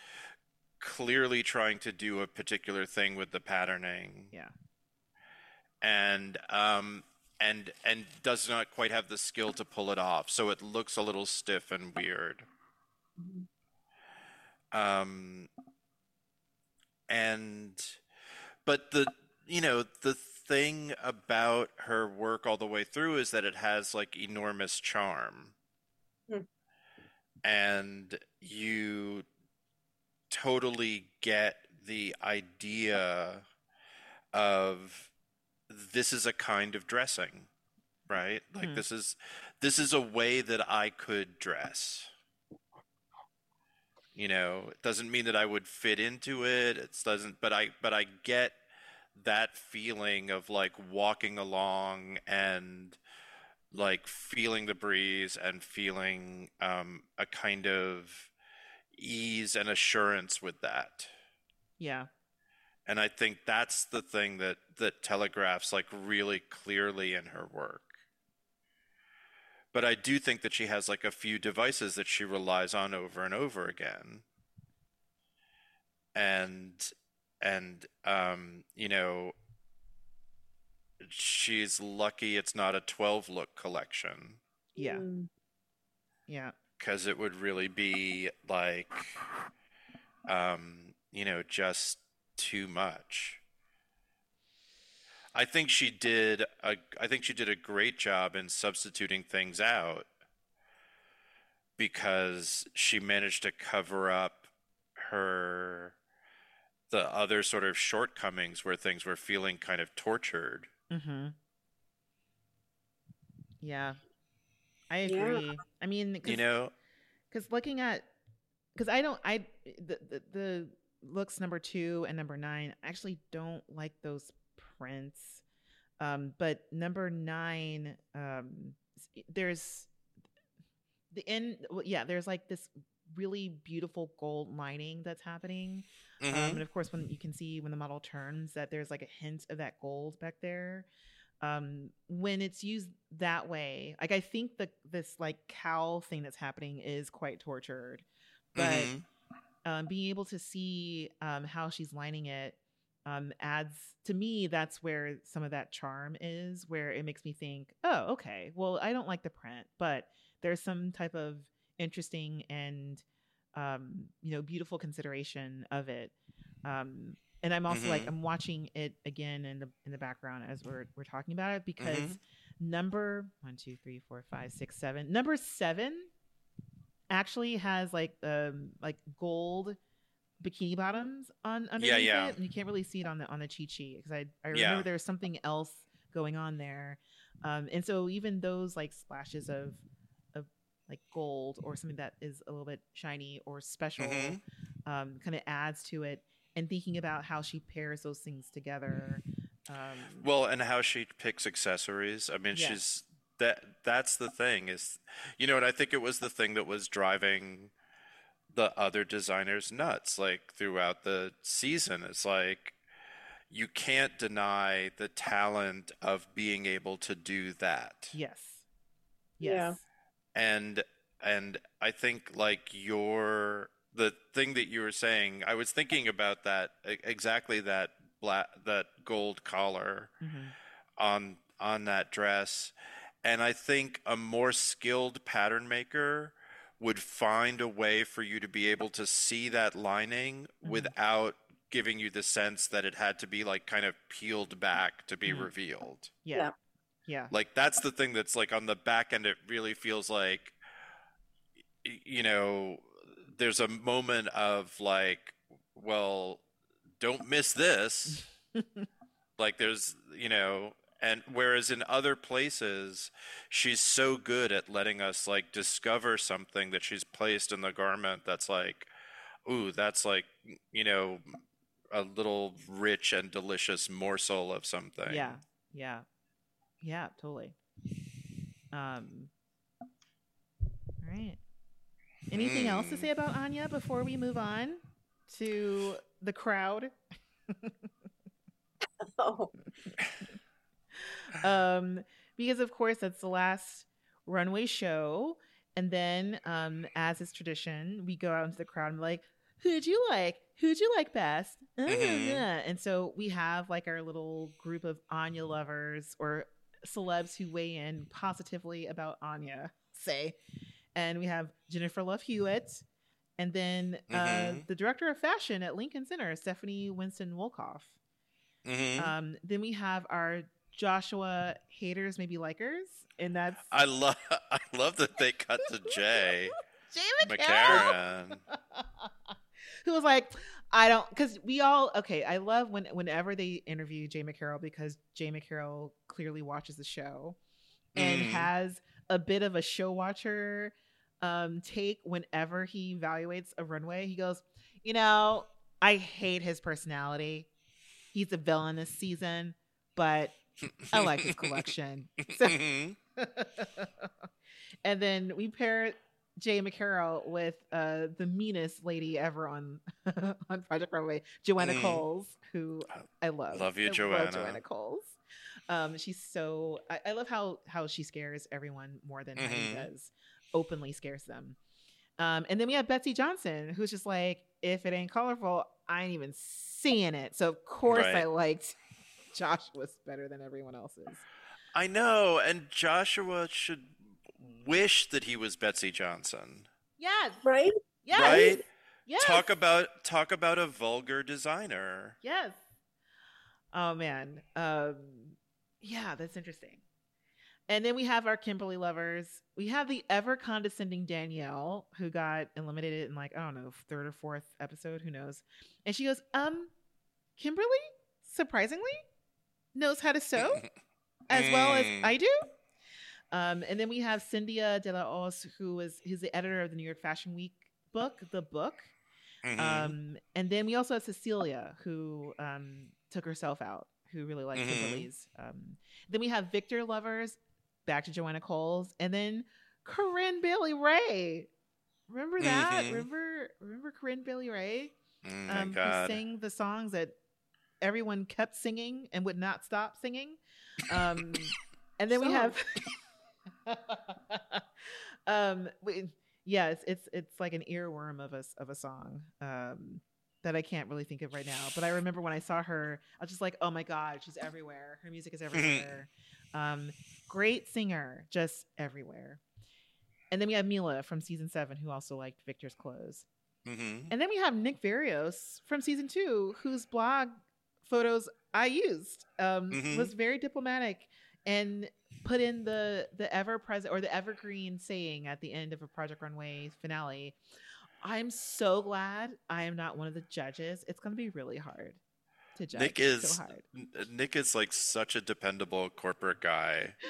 clearly trying to do a particular thing with the patterning Yeah. and um and and does not quite have the skill to pull it off so it looks a little stiff and weird um and but the you know the thing about her work all the way through is that it has like enormous charm. And you totally get the idea of this is a kind of dressing right like Hmm. this is this is a way that i could dress you know it doesn't mean that i would fit into it it doesn't but i but i get that feeling of like walking along and like feeling the breeze and feeling um, a kind of ease and assurance with that. Yeah. and i think that's the thing that that telegraphs like really clearly in her work. But i do think that she has like a few devices that she relies on over and over again. And and um you know she's lucky it's not a 12 look collection Yeah. Mm. Yeah. because it would really be like um you know just too much i think she did a i think she did a great job in substituting things out because she managed to cover up her the other sort of shortcomings where things were feeling kind of tortured Mm-hmm. Yeah. I Yeah. agree. I mean, cause, you know because looking at, because I don't, I the, the the looks number two and number nine I actually don't like those prints. Um, but number nine, um, there's the end. well, Yeah, there's like this really beautiful gold lining that's happening. Um, Mhm. and of course, when you can see when the model turns that there's like a hint of that gold back there. Um, when it's used that way, like I think the this like cowl thing that's happening is quite tortured, but Mhm. um, being able to see um, how she's lining it um, adds to me. That's where some of that charm is, where it makes me think, oh, okay, well, I don't like the print, but there's some type of interesting and um, you know beautiful consideration of it. Um, and I'm also like Mhm. I'm watching it again in the in the background as we're we're talking about it because Mhm. number one, two, three, four, five, six, seven. Number seven actually has like um like gold bikini bottoms on underneath yeah. it, and you can't really see it on the on the cheat sheet because I I remember Yeah. there's something else going on there, um, and so even those like splashes of like gold or something that is a little bit shiny or special Mhm. um, kind of adds to it. And thinking about how she pairs those things together. Um, Well, and how she picks accessories. I mean, Yeah. she's that that's the thing is you know, and I think it was the thing that was driving the other designers nuts like throughout the season. It's like you can't deny the talent of being able to do that. yes. Yeah. Yes. and and i think like your the thing that you were saying i was thinking about that exactly that black that gold collar Mhm. on on that dress and i think a more skilled pattern maker would find a way for you to be able to see that lining Mhm. without giving you the sense that it had to be like kind of peeled back to be Mhm. revealed Yeah. Yeah. Like that's the thing that's like on the back end it really feels like you know there's a moment of like, well, don't miss this. like there's, you know, and whereas in other places she's so good at letting us like discover something that she's placed in the garment that's like ooh that's like you know a little rich and delicious morsel of something Yeah, yeah, yeah, totally. Um, all right. Anything else to say about Anya before we move on to the crowd? Oh, um, because of course that's the last runway show, and then um, as is tradition, we go out into the crowd and be like, "Who'd you like? Who'd you like best?" Mhm. uh," And so we have like our little group of Anya lovers or celebs who weigh in positively about Anya, say, and we have Jennifer Love Hewitt. And then uh, Mhm. the director of fashion at Lincoln Center, Stephanie Winston Wolkoff. Mhm. Um, then we have our Joshua haters, maybe likers, and that's i love i love that they cut to jay Jay McCarroll who was like, I don't, because we all okay. I love when whenever they interview Jay McCarroll because Jay McCarroll clearly watches the show and Mhm. has a bit of a show watcher um take whenever he evaluates a runway. He goes, you know, I hate his personality. He's a villain this season, but I like his collection. So- Mhm. and then we pair Jay McCarroll with uh, the meanest lady ever on on Project Runway, Joanna Mm. Coles, who I love. Love you, I Joanna. Joanna Coles. Um, she's so I, I love how how she scares everyone more than Heidi Mhm. does. Openly scares them. Um, and then we have Betsey Johnson, who's just like, if it ain't colorful, I ain't even seeing it. So of course Right. I liked Joshua's better than everyone else's. I know, and Joshua should wish that he was Betsey Johnson. Yes. right? Yes. Right? Yes. Talk about talk about a vulgar designer. Yes. Oh man. Um yeah, that's interesting. And then we have our Kimberly lovers. We have the ever condescending Danielle, who got eliminated in like, I don't know, third or fourth episode, who knows. And she goes, um, Kimberly, surprisingly, knows how to sew as well as Mm. I do. Um, and then we have Cynthia De La Hoz, who was who's the editor of the New York Fashion Week book, the book. Mhm. Um, and then we also have Cecilia, who um, took herself out, who really liked Mhm. Kimberly's. Um, then we have Victor Lovers, back to Joanna Coles, and then Corinne Bailey Rae. Remember that? Mhm. Remember, remember Corinne Bailey Rae, Mm, um, who sang the songs that everyone kept singing and would not stop singing. Um, and then we have, um, yeah, it's it's it's like an earworm of a of a song um, that I can't really think of right now. But I remember when I saw her, I was just like, oh my god, she's everywhere. Her music is everywhere. um, great singer, just everywhere. And then we have Mila from season seven, who also liked Victor's clothes. Mhm. And then we have Nick Verreos from season two, whose blog photos I used um, Mhm. was very diplomatic and put in the the ever present or the evergreen saying at the end of a Project Runway finale. I'm so glad I am not one of the judges. It's going to be really hard to judge. Nick so is hard. Nick is like such a dependable corporate guy.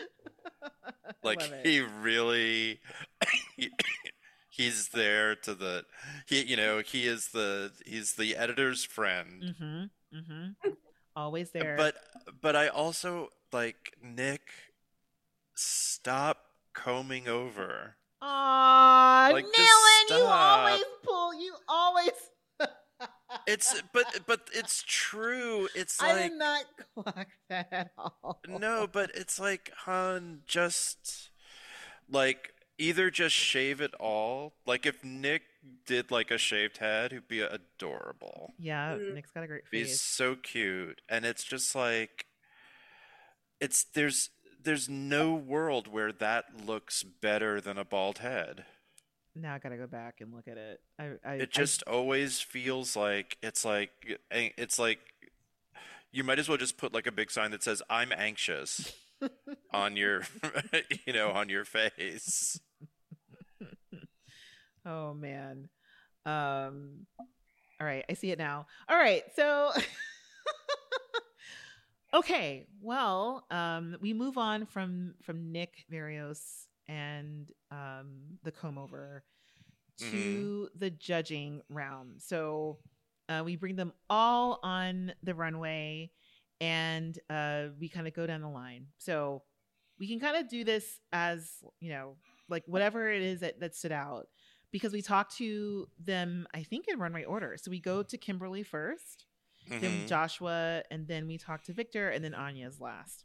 Like he really he, he's there to the he you know, he is the he's the editor's friend. Mm-hmm. Mm-hmm. Always there. But but I also like Nick stop combing over. Aw, Like, just Nayland, you always pull. You always. It's but but it's true. It's I like did not clock that at all. No, but it's like, hun, just like either just shave it all. Like if Nick did like a shaved head, he'd be adorable. Yeah, Mhm. Nick's got a great face. He's so cute, and it's just like it's there's there's no world where that looks better than a bald head. Now I gotta go back and look at it. I, I It just always feels like it's like it's like you might as well just put like a big sign that says "I'm anxious" on your you know on your face. Oh man. Um, all right, I see it now. All right, so okay, well, um, we move on from from Nick Verreos and um, the comb over to the judging round. So uh, we bring them all on the runway and uh, we kind of go down the line. So we can kind of do this as, you know, like whatever it is that, that stood out because we talk to them, I think, in runway order. So we go to Kimberly 1st then. Joshua, and then we talk to Victor, and then Anya's last.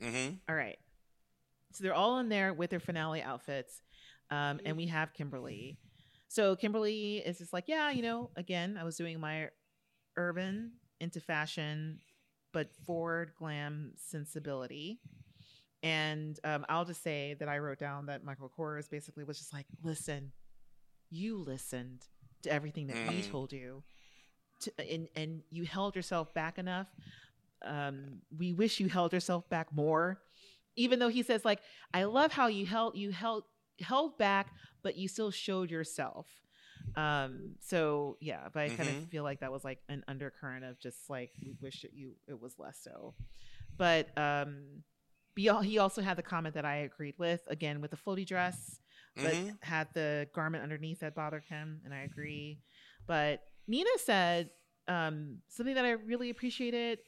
Mhm. All right. So they're all in there with their finale outfits. Um, and we have Kimberly. So Kimberly is just like, yeah, you know, again, I was doing my urban into fashion, but forward glam sensibility. And um, I'll just say that I wrote down that Michael Kors basically was just like, listen, you listened to everything that we Mm. told you, to, and and you held yourself back enough. Um, we wish you held yourself back more, even though he says like, I love how you held you held held back, but you still showed yourself. Um, so yeah, but I kind of feel like that was like an undercurrent of just like we wish that you it was less so. But um, be, he also had the comment that I agreed with again with the floaty dress but Mhm. had the garment underneath that bothered him, and I agree. But Nina said um, something that I really appreciated,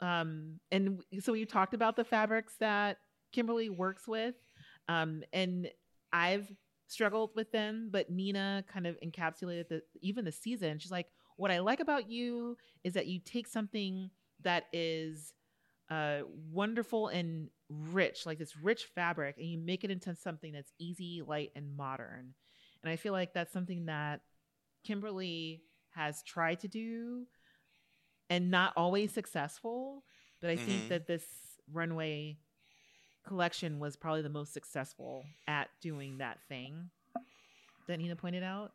um, and so we talked about the fabrics that Kimberly works with, um, and I've struggled with them, but Nina kind of encapsulated the even the season. She's like, "What I like about you is that you take something that is." uh, wonderful and rich, like this rich fabric, and you make it into something that's easy, light, and modern. And I feel like that's something that Kimberly has tried to do and not always successful. But I think Mhm. that this runway collection was probably the most successful at doing that thing that Nina pointed out.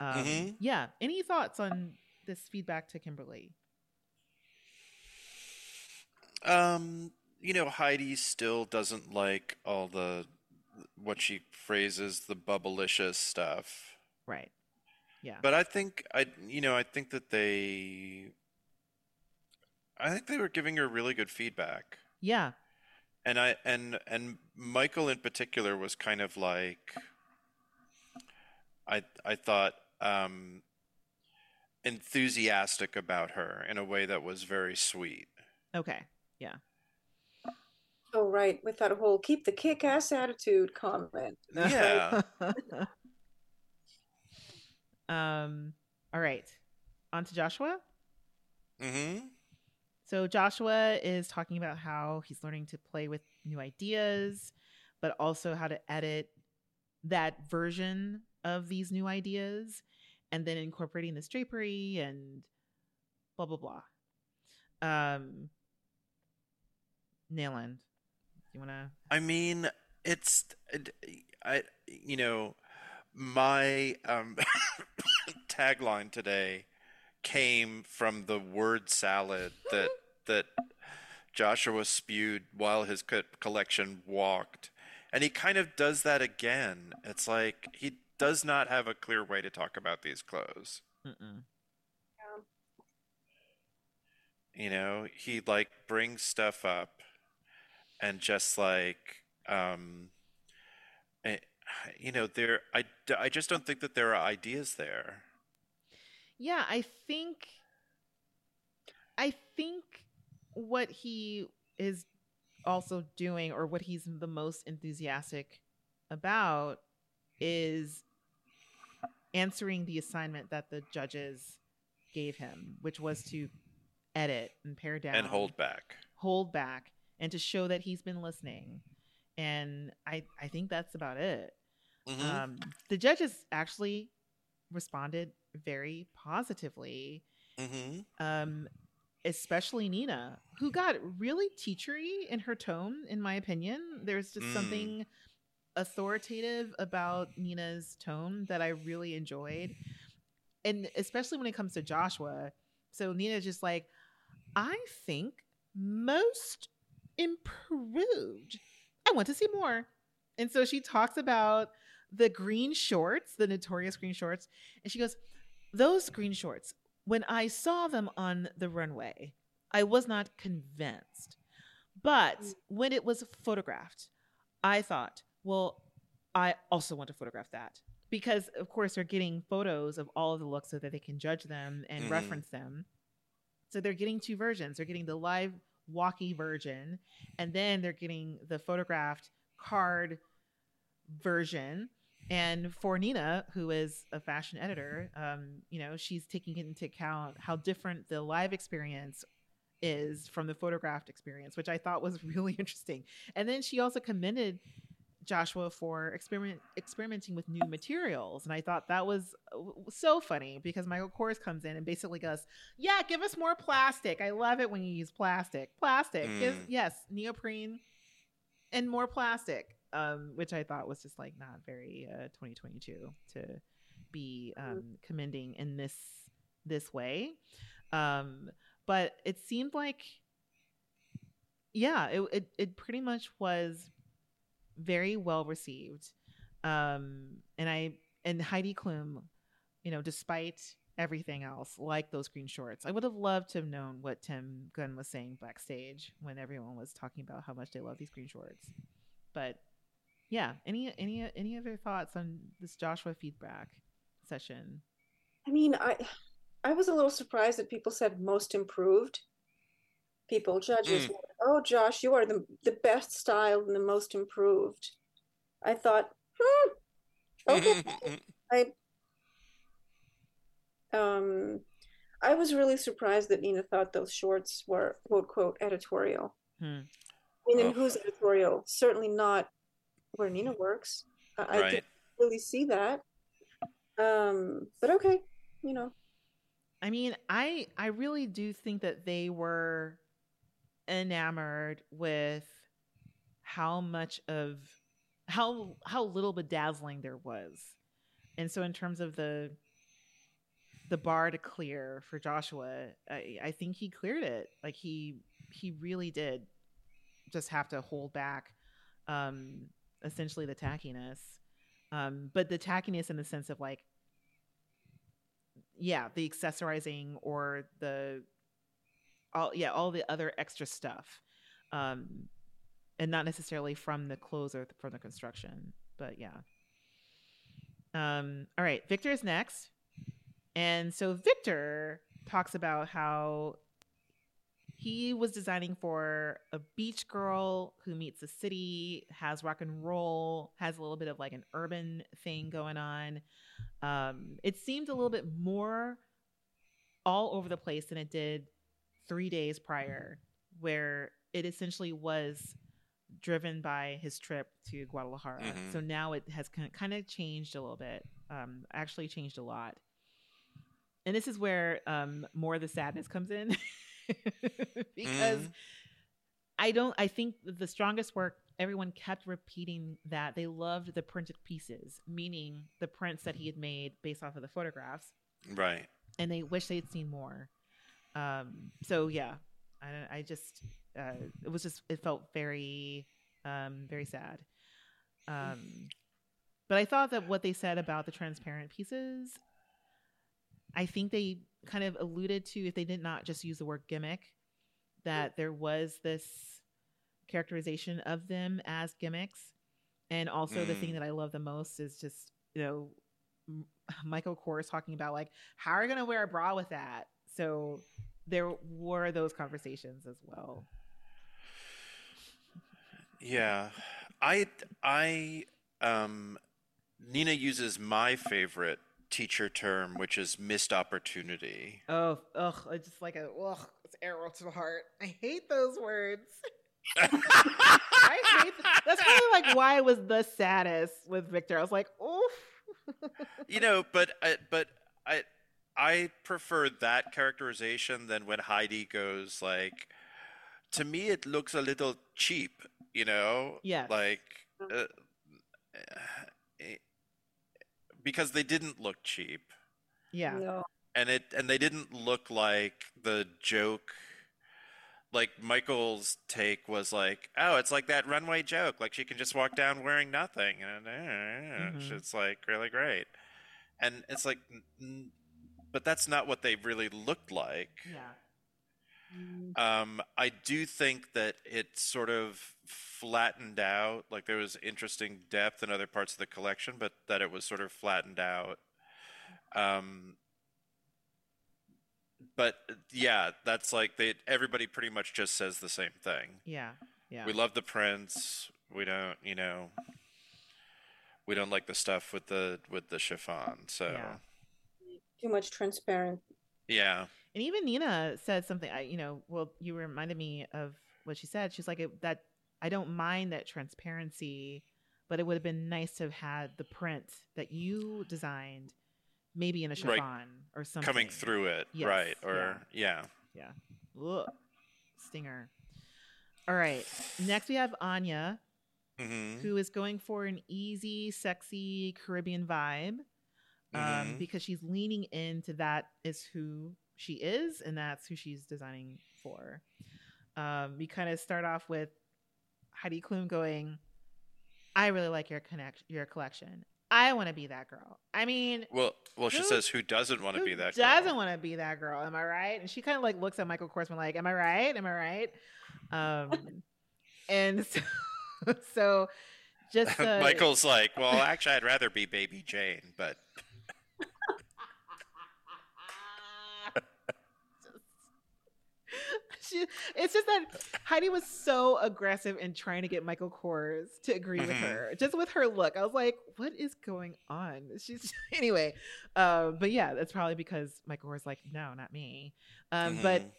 Um, Mhm. Yeah. Any thoughts on this feedback to Kimberly? Um, you know, Heidi still doesn't like all the what she phrases the bubblicious stuff. Right. Yeah. But I think I you know, I think that they I think they were giving her really good feedback. yeah. And I and and Michael in particular was kind of like I I thought um enthusiastic about her in a way that was very sweet. Okay. Yeah. Oh, right, with that whole keep the kick ass attitude comment. Yeah. um. All right. On to Joshua. Mhm. So Joshua is talking about how he's learning to play with new ideas, but also how to edit that version of these new ideas, and then incorporating this drapery and blah blah blah. Um. Nayland, you wanna? I mean, it's it- I you know, my um tagline today came from the word salad that that Joshua spewed while his co- collection walked. And he kind of does that again. It's like he does not have a clear way to talk about these clothes. Mm-mm. You know, he like brings stuff up and just like um eh, you know, there I I just don't think that there are ideas there. Yeah, I think I think what he is also doing or what he's the most enthusiastic about is answering the assignment that the judges gave him, which was to edit and pare down and hold back. hold back and to show that he's been listening. And I I think that's about it. Mhm. Um, the judges actually responded very positively, Mhm. um, especially Nina, who got really teachery in her tone, in my opinion. There's just Mm. something authoritative about Nina's tone that I really enjoyed. And especially when it comes to Joshua. So Nina's just like, I think most improved. I want to see more. And so she talks about the green shorts, the notorious green shorts, and she goes, those green shorts, when I saw them on the runway, I was not convinced. But Mm. when it was photographed, I thought, well, I also want to photograph that. Because, of course, they're getting photos of all of the looks so that they can judge them and Mhm. reference them. So they're getting two versions. They're getting the live walkie version, and then they're getting the photographed card version. And for Nina, who is a fashion editor, um, you know, she's taking into account how different the live experience is from the photographed experience, which I thought was really interesting. And then she also commended Joshua for experiment experimenting with new materials, and I thought that was uh, so funny because Michael Kors comes in and basically goes, "Yeah, give us more plastic. I love it when you use plastic. Plastic, Give- Mm. yes, neoprene, and more plastic." Um, which I thought was just like not very uh, 2022 to be um, commending in this this way. Um, but it seemed like, yeah, it, it it pretty much was very well received. Um, and I and Heidi Klum, you know, despite everything else, like those green shorts, I would have loved to have known what Tim Gunn was saying backstage when everyone was talking about how much they love these green shorts. But yeah, any any any other thoughts on this Joshua feedback session? I mean, I I was a little surprised that people said most improved. People, judges, Mm. oh, Josh, you are the the best styled and the most improved. I thought, hmm, okay. I um, I was really surprised that Nina thought those shorts were quote quote editorial. Hmm. I mean, Oh. in whose editorial? Certainly not where Nina works. I, I didn't really see that. Um, but okay, you know. I mean, I I really do think that they were enamored with how much of how how little bedazzling there was. And so in terms of the the bar to clear for Joshua, I, I think he cleared it. Like he he really did just have to hold back um essentially the tackiness. Um, but the tackiness in the sense of like yeah the accessorizing or the all yeah all the other extra stuff um and not necessarily from the clothes or from the construction but yeah um all right victor is next and so victor talks about how he was designing for a beach girl who meets the city has rock and roll has a little bit of like an urban thing going on um, it seemed a little bit more all over the place than it did three days prior, where it essentially was driven by his trip to Guadalajara. Mhm. So now it has kind of changed a little bit, um, actually changed a lot. And this is where um, more of the sadness comes in because Mhm. I don't. I think the strongest work. Everyone kept repeating that they loved the printed pieces, meaning the prints that he had made based off of the photographs, Right. and they wish they'd seen more. Um, so yeah, I, I just uh, it was just it felt very um, very sad. Um, but I thought that what they said about the transparent pieces, I think they kind of alluded to if they did not just use the word gimmick, that there was this characterization of them as gimmicks. And also the thing Mm. that I love the most is just, you know, Michael Kors talking about like, how are you going to wear a bra with that? So there were those conversations as well. Yeah. I I um Nina uses my favorite teacher term, which is missed opportunity. Oh, ugh, it's just like a ugh, it's arrow to the heart. I hate those words. I hate that's probably like why I was the saddest with Victor. I was like, oof. you know, but I, but I I prefer that characterization than when Heidi goes like, to me it looks a little cheap, you know, Yeah. like uh, eh, because they didn't look cheap, yeah. No. and it and they didn't look like the joke. Like Michael's take was like, oh, it's like that runway joke. Like she can just walk down wearing nothing, and uh, Mhm. it's like really great. And it's like, n- n- but that's not what they really looked like. Yeah. Um, I do think that it sort of flattened out. Like there was interesting depth in other parts of the collection, but that it was sort of flattened out. Um, but yeah, that's like they. Everybody pretty much just says the same thing. Yeah. Yeah. We love the prints. We don't, you know, we don't like the stuff with the with the chiffon. So Yeah. Too much transparent. yeah. And even Nina said something. I, you know, well, you reminded me of what she said. She's like it, that. I don't mind that transparency, but it would have been nice to have had the print that you designed, maybe in a chiffon Right. or something coming through it, Yes, right? Or yeah. Yeah. Ugh. Stinger. All right. Next, we have Anya, hmm who is going for an easy, sexy Caribbean vibe um, Mhm. because she's leaning into that is who she is, and that's who she's designing for. Um, we kind of start off with Heidi Klum going, "I really like your connect your collection. I want to be that girl. I mean, Well, well, she Who- says, "Who doesn't want to be that?" doesn't girl? want to be that girl? Am I right? And she kind of like looks at Michael Korsman like, "Am I right? Am I right?" Um, and so, so just uh, Michael's like, "Well, actually, I'd rather be Baby Jane, but she, it's just that Heidi was so aggressive in trying to get Michael Kors to agree with Mhm. her, just with her look. I was like, "What is going on?" She's anyway, uh, but yeah, that's probably because Michael Kors like, "No, not me." Um, But Mhm.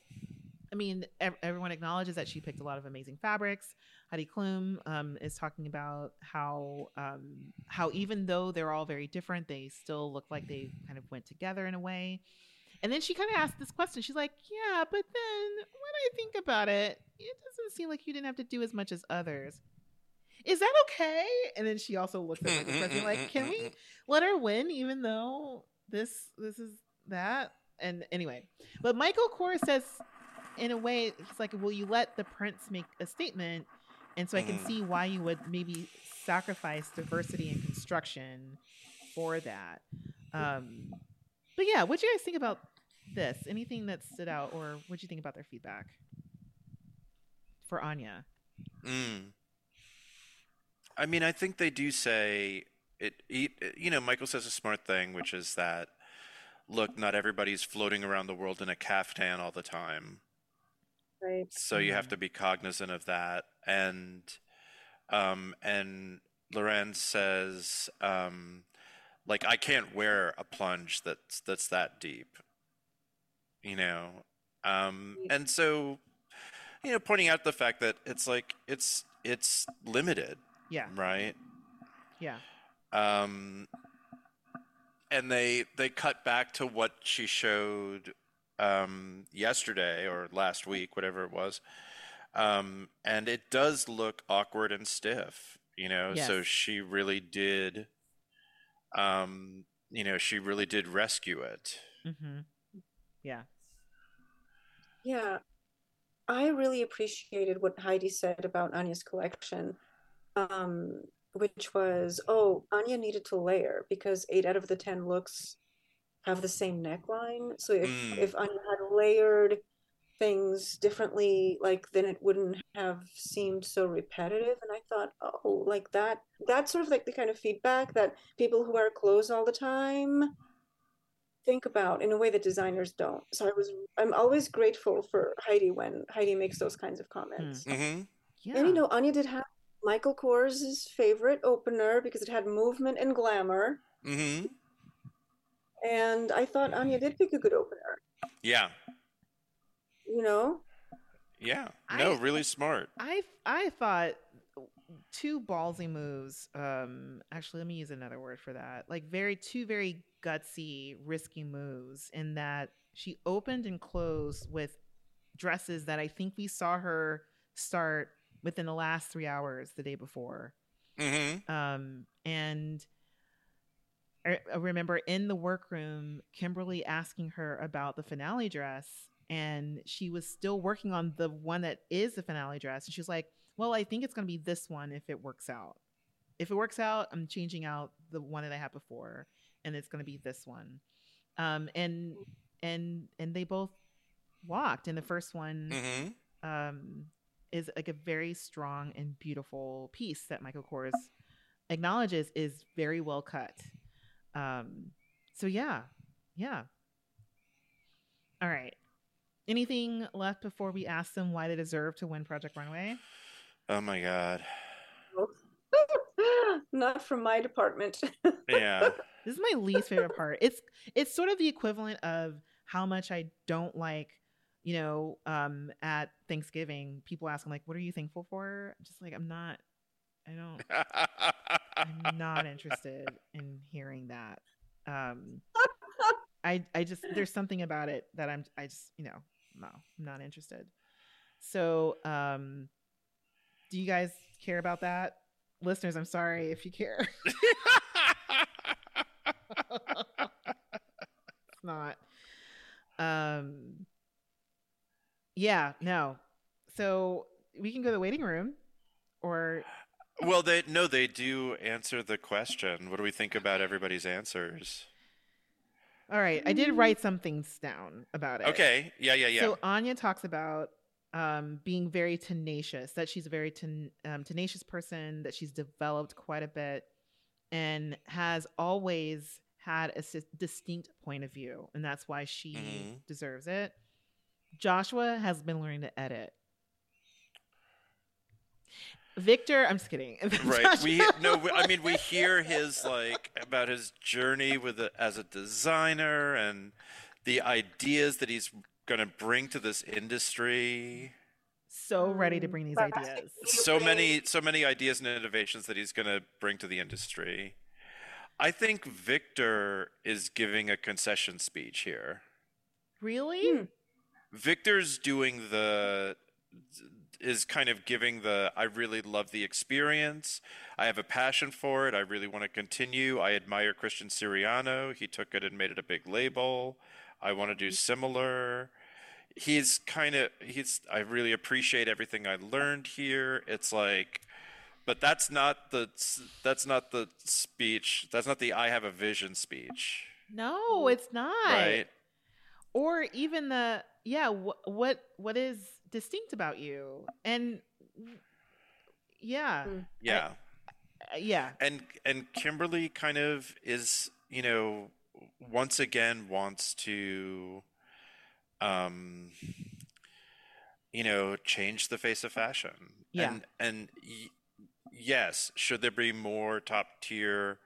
I mean, ev- everyone acknowledges that she picked a lot of amazing fabrics. Heidi Klum um, is talking about how um, how even though they're all very different, they still look like they kind of went together in a way. And then she kind of asked this question. She's like, "Yeah, but then when I think about it, it doesn't seem like you didn't have to do as much as others. Is that okay?" And then she also looks at Kors like, "Can we let her win, even though this this is that?" And anyway, but Michael Kors says in a way, he's like, "Will you let the prince make a statement?" And so I can Mhm. see why you would maybe sacrifice diversity and construction for that. Um, but yeah, what do you guys think about this? Anything that stood out, or what do you think about their feedback for Anya? Mm. I mean, I think they do say it, it. You know, Michael says a smart thing, which is that, look, not everybody's floating around the world in a caftan all the time. Right. so you have to be cognizant of that and um and L'Wren says um like I can't wear a plunge that's that's that deep you know um and so you know pointing out the fact that it's like it's it's limited Yeah, right yeah, um, and they they cut back to what she showed um, yesterday or last week, whatever it was, um, and it does look awkward and stiff. You know, so she really did. Um, you know, she really did rescue it. hmm yeah, Yeah. I really appreciated what Heidi said about Anya's collection, um, which was, oh, Anya needed to layer because eight out of the 10 looks have the same neckline. So if, Mm. if Anya had layered things differently, like then it wouldn't have seemed so repetitive. And I thought, oh, like that, that's sort of like the kind of feedback that people who wear clothes all the time think about in a way that designers don't. So I was I'm always grateful for Heidi when Heidi makes those kinds of comments. hmm yeah. And you know, Anya did have Michael Kors' favorite opener because it had movement and glamour. hmm And I thought Anya did pick a good opener. Yeah. You know? Yeah. No, I- really smart. I I thought two ballsy moves. Um, actually, let me use another word for that. Like very two very gutsy, risky moves. In that she opened and closed with dresses that I think we saw her start within the last three hours the day before. hmm Um, and I I remember in the workroom, Kimberly asking her about the finale dress, and she was still working on the one that is the finale dress. And she was like, Well, I think it's going to be this one if it works out. If it works out, I'm changing out the one that I had before, and it's going to be this one. um, and and and they both walked. And the first one hmm um, is like a very strong and beautiful piece that Michael Kors acknowledges is very well cut. Um, so yeah, yeah. All right. Anything left before we ask them why they deserve to win Project Runway? Oh my god. Not from my department. Yeah. This is my least favorite part. It's it's sort of the equivalent of how much I don't like, you know, um, at Thanksgiving, people ask, like, what are you thankful for?" I'm just like, I'm not, I don't, I'm not interested in hearing that. Um, I I just there's something about it that I'm I just you know no I'm not interested. So um, do you guys care about that, listeners? I'm sorry if you care. it's not. Um. Yeah. No. So we can go to the waiting room, or well, they no, they do answer the question. What do we think about everybody's answers? all right. I did write some things down about it. Okay. Yeah. Yeah. Yeah. So Anya talks about um, being very tenacious, that she's a very ten, um, tenacious person, that she's developed quite a bit, and has always had a s- distinct point of view, and that's why she Mhm. deserves it. Joshua has been learning to edit. Victor, I'm just kidding. right. We no. we- I mean, we hear his like about his journey with a, as a designer and the ideas that he's going to bring to this industry. so ready to bring these ideas. so many so many ideas and innovations that he's going to bring to the industry. I think Victor is giving a concession speech here. Really? Hmm. Victor's doing the is kind of giving the I really love the experience. I have a passion for it. I really want to continue. I admire Christian Siriano. He took it and made it a big label. I want to do similar. He's kind of he's I really appreciate everything I learned here. It's like but that's not the that's not the speech. That's not the I have a vision speech. No, it's not. Right? or even the yeah wh- what what is distinct about you and yeah Mm. Yeah. uh, yeah and and Kimberly kind of is you know once again wants to um you know change the face of fashion Yeah. and and y- yes should there be more top tier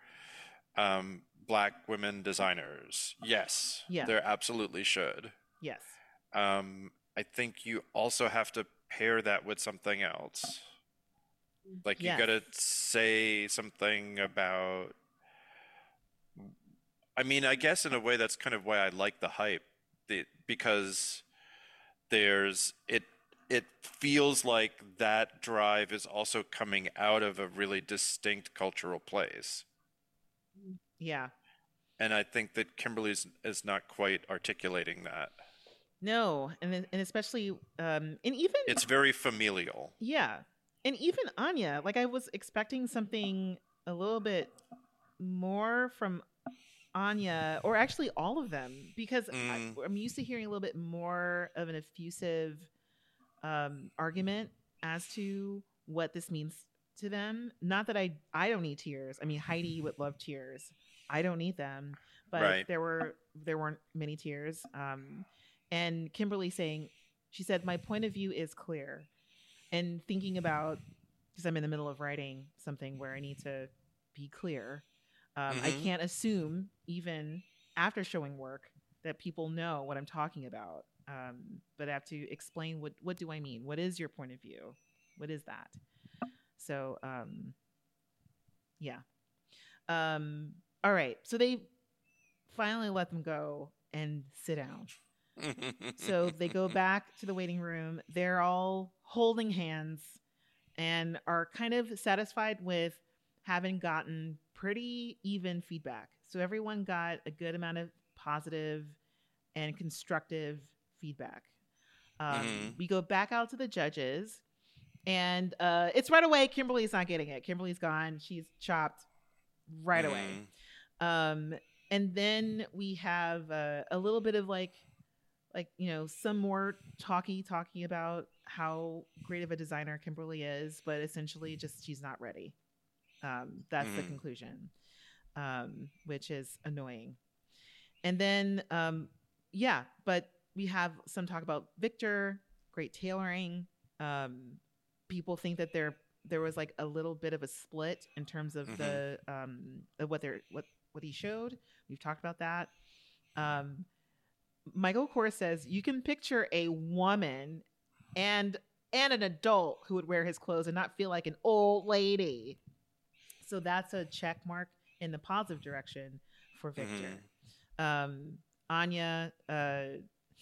um black women designers yes Yeah. there absolutely should yes um i think you also have to pair that with something else like you Yes. gotta say something about i mean i guess in a way that's kind of why i like the hype the, because there's it it feels like that drive is also coming out of a really distinct cultural place. Yeah. And i think that kimberly's is not quite articulating that. No and and especially um and even it's very familial. Yeah and even anya like i was expecting something a little bit more from anya or actually all of them because Mm. I, i'm used to hearing a little bit more of an effusive um argument as to what this means to them. Not that i i don't need tears. I mean heidi would love tears. I don't need them. But Right. there were there weren't many tears. Um and kimberly saying she said my point of view is clear. And thinking about because i'm in the middle of writing something where i need to be clear um, i Mhm. can't assume even after showing work that people know what i'm talking about. Um, but i have to explain what what do i mean? What is your point of view? What is that? So um, yeah. Um, all right. So they finally let them go and sit down. So they go back to the waiting room. They're all holding hands and are kind of satisfied with having gotten pretty even feedback. So everyone got a good amount of positive and constructive feedback. Um, Mhm. We go back out to the judges, and uh, it's right away. Kimberly's not getting it. Kimberly's gone. She's chopped right away Mhm. um and then we have uh, a little bit of like like you know some more talky talky about how great of a designer kimberly is but essentially just she's not ready um, that's the Mhm. conclusion um, which is annoying. And then um, yeah but we have some talk about victor great tailoring. Um, people think that there there was like a little bit of a split in terms of Mhm. the um of what they're what what he showed. We've talked about that. Um michael kors says you can picture a woman and and an adult who would wear his clothes and not feel like an old lady so that's a check mark in the positive direction for victor um anya uh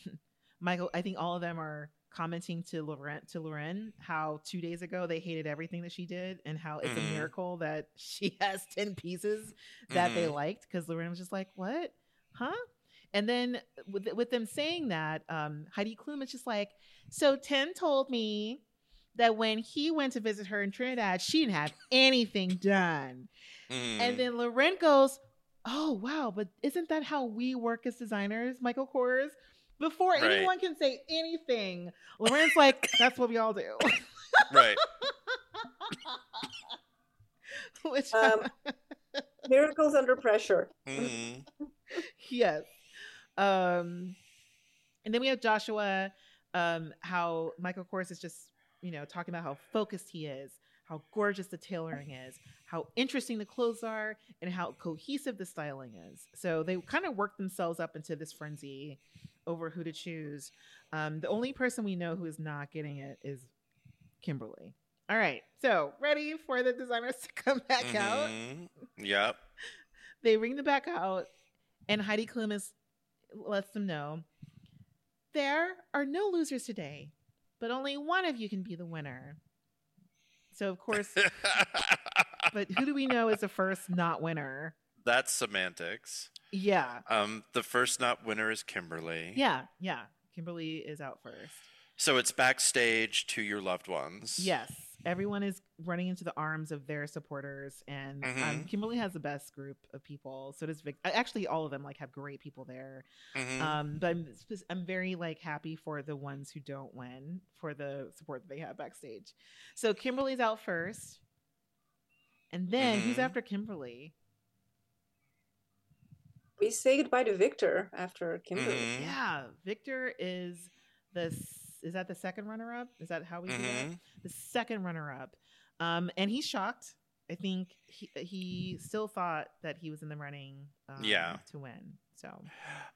michael i think all of them are commenting to L'Wren to L'Wren how two days ago they hated everything that she did and how it's Mhm. a miracle that she has 10 pieces that they Mhm. liked because L'Wren was just like, What? Huh? And then with with them saying that, um, Heidi Klum is just like, so Tim told me that when he went to visit her in Trinidad, she didn't have anything done. Mhm. And then L'Wren goes, Oh, wow, but isn't that how we work as designers, Michael Kors? Before Right. anyone can say anything, L'Wren's like, That's what we all do. right. Which, Um, Miracles under pressure. Mhm. yes. Um, and then we have Joshua, um, how Michael Kors is just, you know, talking about how focused he is, how gorgeous the tailoring is, how interesting the clothes are, and how cohesive the styling is. So they kind of work themselves up into this frenzy over who to choose. Um, the only person we know who is not getting it is Kimberly. All right, so ready for the designers to come back out? Mhm. Yep. they ring the back out, and Heidi Klum is lets them know there are no losers today, but only one of you can be the winner. So of course, but who do we know is the first not winner? That's semantics. Yeah, Um, the first not winner is Kimberly. yeah, yeah. Kimberly is out first. So it's backstage to your loved ones. Yes, everyone is running into the arms of their supporters, and um, Mhm. Kimberly has the best group of people. So does Vic. Actually, all of them like have great people there. Mhm. Um, but I'm I'm very like happy for the ones who don't win for the support that they have backstage. So Kimberly's out first, and then who's Mhm. after Kimberly? We say goodbye to Victor after Kimberly. Mhm. Yeah, Victor is the s- is that the second runner up? Is that how we do that? Mhm. The second runner up, um, and he's shocked. I think he he still thought that he was in the running. Um, Yeah. to win. So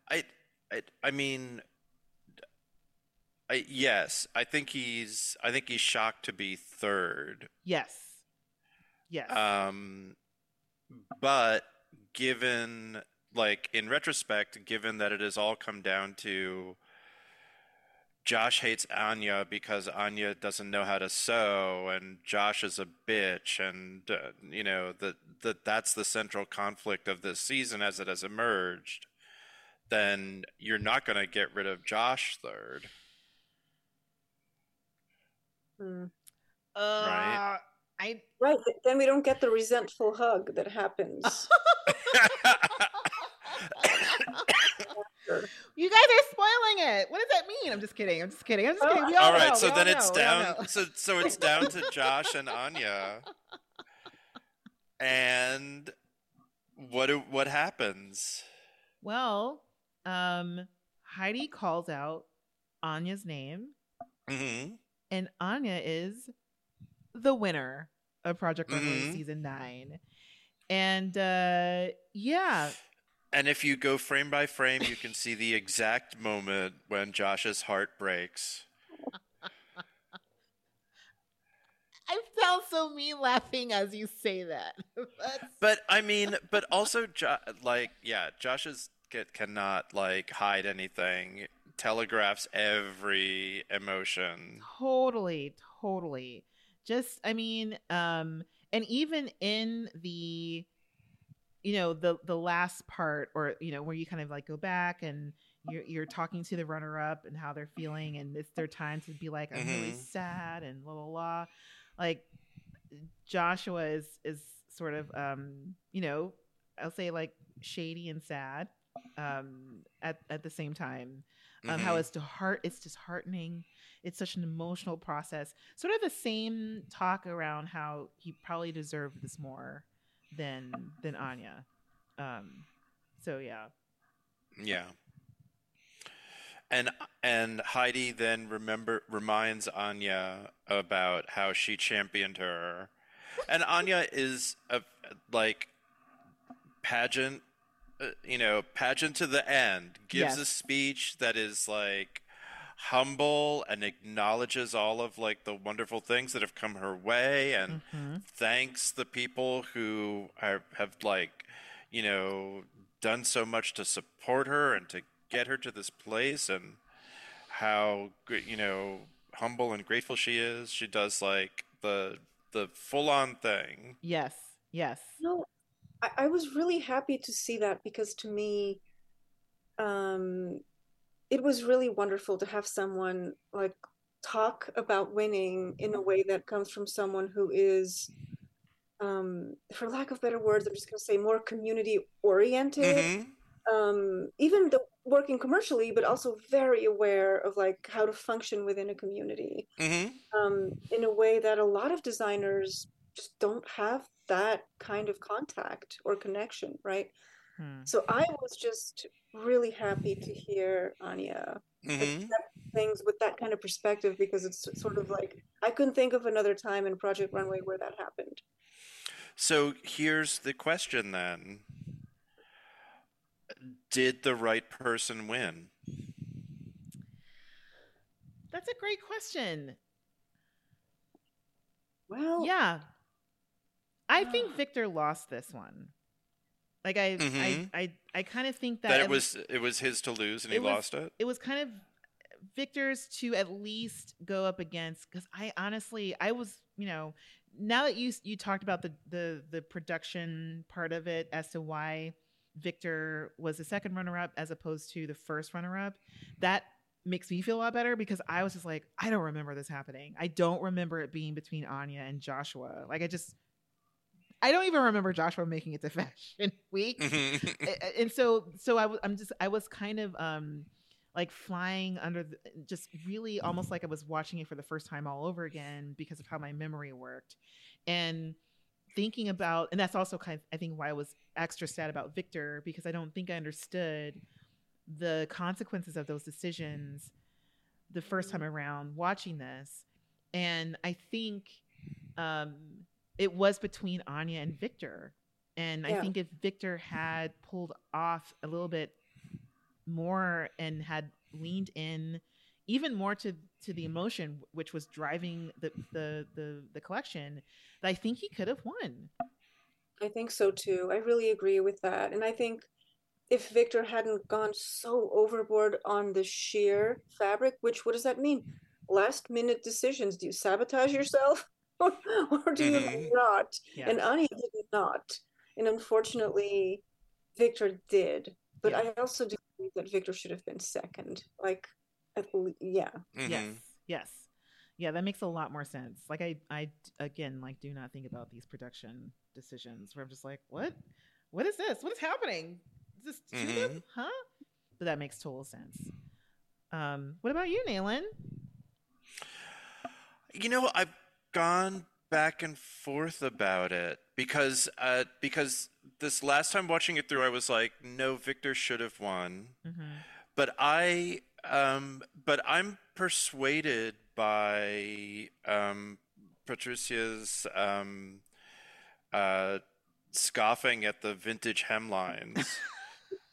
I, I, I mean, I yes, I think he's, I think he's shocked to be third. yes, yes, Um, but given, like in retrospect, given that it has all come down to Josh hates Anya because Anya doesn't know how to sew, and Josh is a bitch, and uh, you know that that that's the central conflict of this season as it has emerged. Then you're not going to get rid of Josh third. Hmm. uh, I Right. Then we don't get the resentful hug that happens. You guys are spoiling it. What does that mean? I'm just kidding. I'm just kidding. I'm just Oh, kidding. We all, all right, know. so We then it's know. Down. So so it's down to Josh and Anya. And what do, what happens? Well, um, Heidi calls out Anya's name, hmm and Anya is the winner of Project Runway Mhm. season nine. And uh, yeah, And if you go frame by frame, you can see the exact moment when Josh's heart breaks. I sound so mean laughing as you say that. But I mean, but also, jo- like, yeah, Josh's get, cannot like hide anything. Telegraphs every emotion. totally totally just i mean um and even in the you know the the last part or you know where you kind of like go back and you're, you're talking to the runner up and how they're feeling and it's their time to be like i'm really Mhm. sad and blah blah blah like joshua is is sort of um you know I'll say like shady and sad um, at at the same time. Um, How Mhm. it's to heart, it's disheartening. It's such an emotional process. Sort of the same talk around how he probably deserved this more than than Anya. Um, so yeah, Yeah. And and Heidi then remember reminds Anya about how she championed her. And Anya is a like pageant uh, you know, pageant to the end. Gives a speech that is like humble and acknowledges all of like the wonderful things that have come her way and Mhm. thanks the people who are, have like you know done so much to support her and to get her to this place and how gr- you know humble and grateful she is. She does like the the full on thing. Yes, yes, No, I, I was really happy to see that because to me, um, it was really wonderful to have someone like talk about winning in a way that comes from someone who is, um, for lack of better words, I'm just going to say more community oriented. Mhm. Um, even the working commercially, but also very aware of like how to function within a community Mhm. um, in a way that a lot of designers just don't have that kind of contact or connection, right? Hmm. So I was just really happy to hear Anya Mhm. accept things with that kind of perspective because it's sort of like I couldn't think of another time in Project Runway where that happened. so here's the question then did the right person win That's a great question. Well, Yeah. I think Victor lost this one. Like I Mhm. I I, I kind of think that, that it was it was his to lose and he was- lost it? it was kind of Victor's to at least go up against because I honestly I was you know now that you you talked about the the the production part of it as to why Victor was the second runner up as opposed to the first runner up that makes me feel a lot better because I was just like I don't remember this happening. I don't remember it being between Anya and Joshua. Like I just I don't even remember Joshua making it to Fashion Week. And so so I was I'm just I was kind of um like flying under the, just really almost like I was watching it for the first time all over again because of how my memory worked. And thinking about and that's also kind of I think why I was extra sad about Victor because I don't think I understood the consequences of those decisions the first time around watching this. And I think um it was between Anya and Victor and I think if Victor had pulled off a little bit more and had leaned in even more to to the emotion which was driving the the the, the collection, I think he could have won. I think so too. I really agree with that. And I think if Victor hadn't gone so overboard on the sheer fabric, which what does that mean? Last minute decisions. Do you sabotage yourself or, or do you Mhm. not? Yeah. And Anya did not. And unfortunately, Victor did. But Yeah. I also do believe that Victor should have been second. Like, at le- yeah. Mhm. Yes. Yes. Yeah, that makes a lot more sense. Like I I again like do not think about these production decisions where I'm just like, what? What is this? What is happening? Is this two of them? Huh? But that makes total sense. Um, what about you, Nayland? You know, I've gone back and forth about it because uh, because this last time watching it through, I was like, no, Victor should have won. Mm-hmm. But I um, but I'm persuaded by um, Patricia's um, uh, scoffing at the vintage hemlines.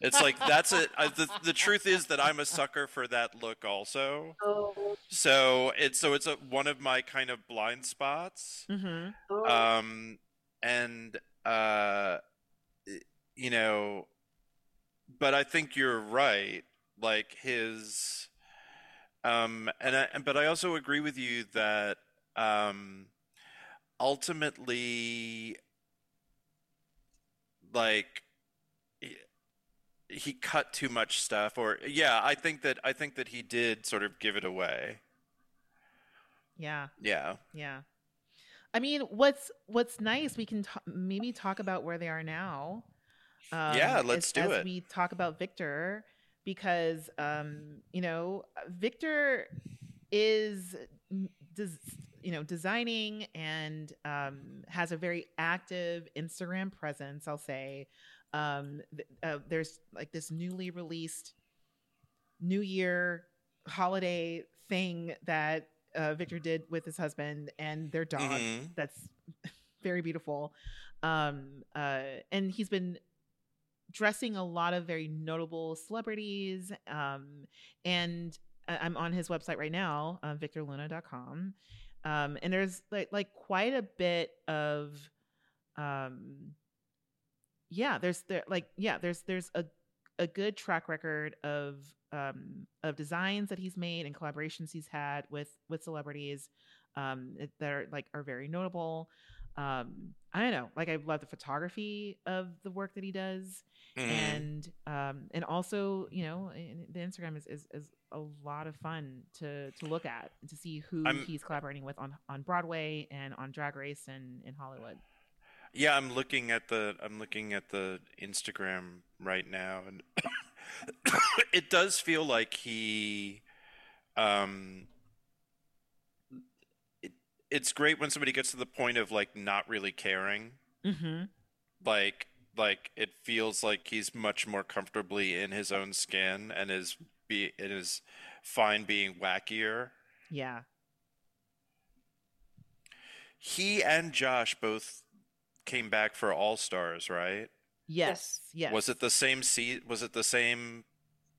It's like that's it. Uh, the the truth is that I'm a sucker for that look also. Oh, So it's so it's a, one of my kind of blind spots. Mm-hmm. oh. Um, and uh, you know, but I think you're right. Like his, um, and I, and- but I also agree with you that um, ultimately, like he cut too much stuff or yeah i think that i think that he did sort of give it away Yeah. yeah Yeah. I mean, what's what's nice, we can t- maybe talk about where they are now. Um, Yeah, let's as, do as it. We talk about Victor because um, you know Victor is des- you know designing and um, has a very active Instagram presence. I'll say um, th- uh, there's like this newly released New Year holiday thing that uh, Victor did with his husband and their dog. Mhm. That's very beautiful. Um, uh, and he's been dressing a lot of very notable celebrities. Um, and I'm on his website right now, uh, viktorluna.com. Um, and there's like like quite a bit of um yeah there's there like yeah there's there's a a good track record of um of designs that he's made and collaborations he's had with with celebrities um that are like are very notable um i don't know like i love the photography of the work that he does Mhm. and um and also you know the instagram is, is is a lot of fun to to look at and to see who I'm- he's collaborating with on on broadway and on drag race and in hollywood Yeah, I'm looking at the I'm looking at the Instagram right now, and it does feel like he, um, it, it's great when somebody gets to the point of like not really caring, mm-hmm. Like like it feels like he's much more comfortably in his own skin and is be it is fine being wackier. yeah. He and Josh both came back for All Stars, right? yes yes Was it the same se- Was it the same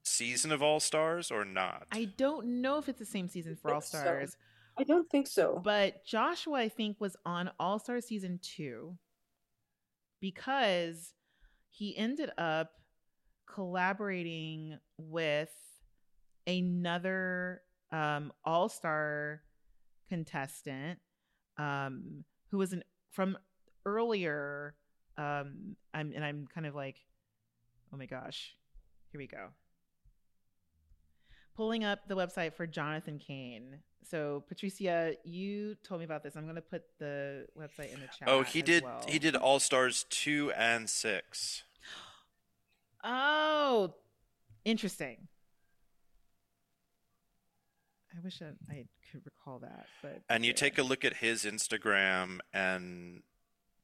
season of All Stars or not? i don't know if it's the same season for think all so. stars I don't think so. But Joshua, I think, was on All Star season two because he ended up collaborating with another um, All Star contestant um, who was an, from earlier. Um, I'm and I'm kind of like, oh my gosh, here we go. Pulling up the website for Jonathan Kayne. So Patricia, you told me about this. I'm going to put the website in the chat. oh, he did. well. He did All Stars two and six. Oh, interesting. I wish I, I could recall that, but And you yeah. take a look at his Instagram, and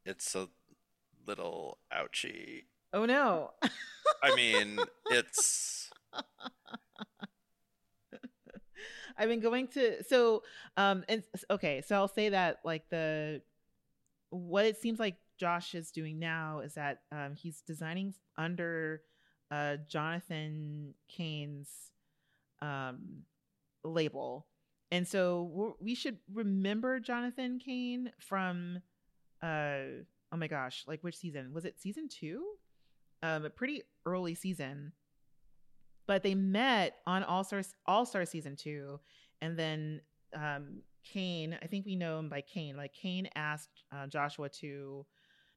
it's a little ouchy. Oh no! I mean, it's I've been going to so um and okay, so I'll say that like the what it seems like Josh is doing now is that um he's designing under uh Jonathan Kayne's um label. And so we should remember Jonathan Kayne from uh oh my gosh, like which season? Was it season 2? Um a pretty early season but they met on All Stars All Star season two, and then um, Kayne. I think we know him by Kayne. Like Kayne asked uh, Joshua to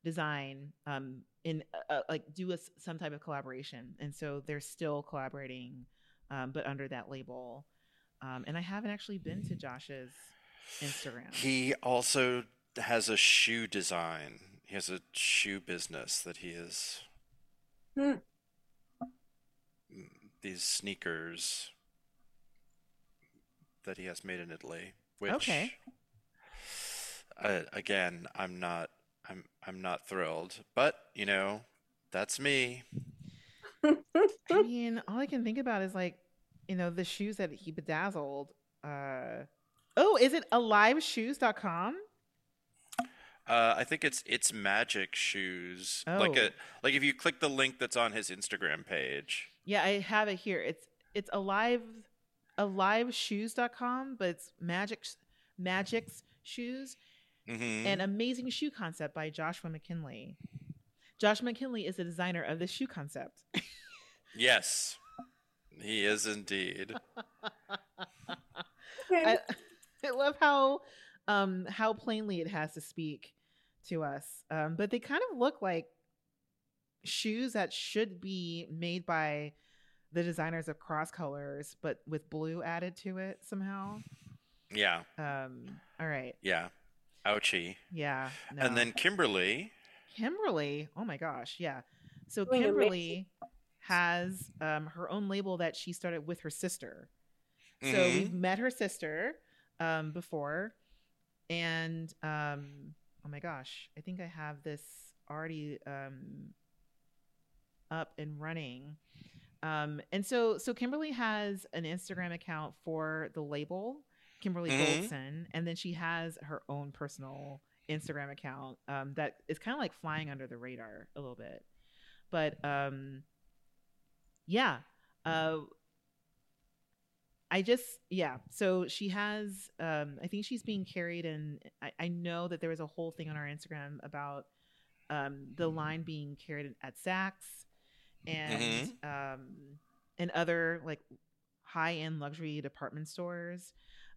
design um, in uh, like do a, some type of collaboration, and so they're still collaborating, um, but under that label. Um, and I haven't actually been to Josh's Instagram. he also has a shoe design. He has a shoe business that he is. Hmm. These sneakers that he has made in Italy, which Okay. uh, again, I'm not, I'm, I'm not thrilled, but you know, that's me. I mean, all I can think about is like, you know, the shoes that he bedazzled. Uh, oh, is it aliveshoes.com? Uh, I think it's it's magic shoes. Like Oh. a like if you click the link that's on his Instagram page. Yeah, I have it here. It's it's alive aliveshoes.com, but it's magic magic's shoes hmm an amazing shoe concept by Joshua McKinley. Josh McKinley is the designer of this shoe concept. Yes, he is indeed. I, I love how um how plainly it has to speak to us. Um, but they kind of look like shoes that should be made by the designers of Cross Colours, but with blue added to it somehow. Yeah, Um, all right, yeah. Ouchie. yeah. And then Kimberly. Kimberly, oh my gosh, yeah. So Kimberly has um, her own label that she started with her sister. So Mhm. we've met her sister um, before, and um, oh my gosh, I think I have this already um, up and running. Um, and so, so Kimberly has an Instagram account for the label, Kimberly Mhm. Goldson, and then she has her own personal Instagram account um, that is kind of like flying under the radar a little bit. But um, yeah, uh, I just yeah. So she has. Um, I think she's being carried, and I, I know that there was a whole thing on our Instagram about um, the line being carried at Saks and um, and other like high end luxury department stores.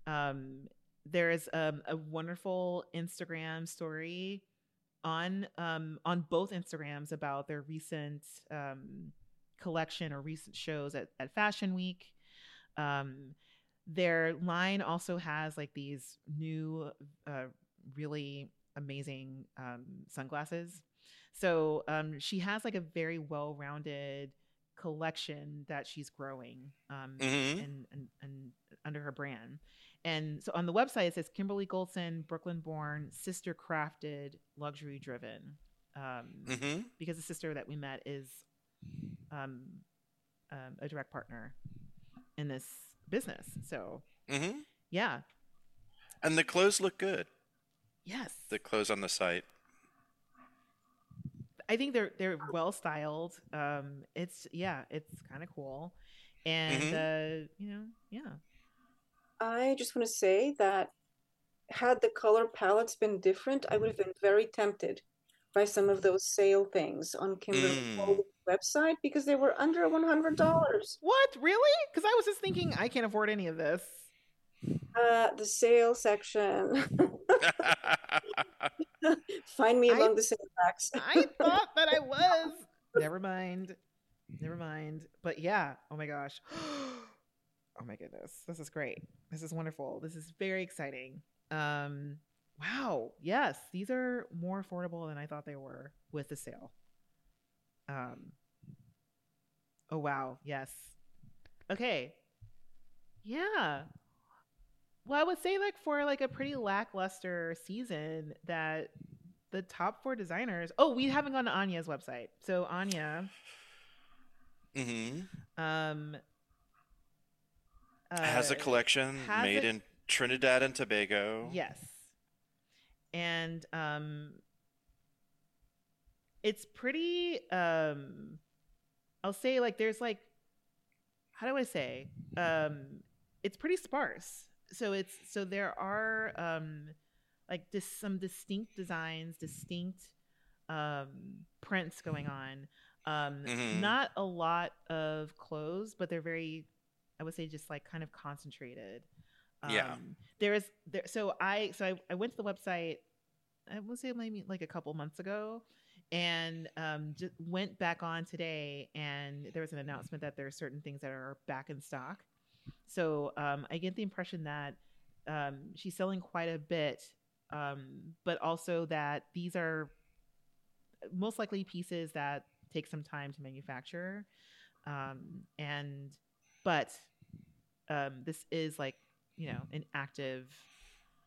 Um, there is um, a wonderful Instagram story on um, on both Instagrams about their recent um, collection or recent shows at, at Fashion Week. Um, their line also has like these new, uh, really amazing um, sunglasses. So um, she has like a very well rounded collection that she's growing um, Mhm. and, and, and under her brand. And so on the website, it says Kimberly Goldson, Brooklyn born, sister crafted, luxury driven. Um, Mhm. Because the sister that we met is um, um, a direct partner in this business. So, Mhm. yeah. And the clothes look good. Yes. The clothes on the site. I think they're they're well styled. Um, it's yeah, it's kind of cool, and uh, you know, yeah, I just want to say that had the color palettes been different, I would have been very tempted by some of those sale things on Kimberly Mm. Gold's website because they were under one hundred dollars. what really? Because I was just thinking I can't afford any of this. Uh, the sale section. Find me I- among the sale racks. I thought that I was. Never mind. Never mind. But yeah. Oh my gosh. Oh my goodness. This is great. This is wonderful. This is very exciting. Um wow. Yes, these are more affordable than I thought they were with the sale. Um Oh wow. Yes. Okay. Yeah. Well, I would say like for like a pretty lackluster season that the top four designers. Oh, we haven't gone to Anya's website. So Anya, hmm um, uh, has a collection has made a- in Trinidad and Tobago. Yes, and um, it's pretty. Um, I'll say like there's like, how do I say? Um, it's pretty sparse. So it's so there are um, like dis- some distinct designs, distinct um, prints going on. Um, Mhm. Not a lot of clothes, but they're very, I would say, just like kind of concentrated. Yeah. Um, there is there. So I so I, I went to the website. I would say maybe like a couple months ago, and um, just went back on today, and there was an announcement that there are certain things that are back in stock. So um, I get the impression that um, she's selling quite a bit, um, but also that these are most likely pieces that take some time to manufacture, um, and but um, this is like you know an active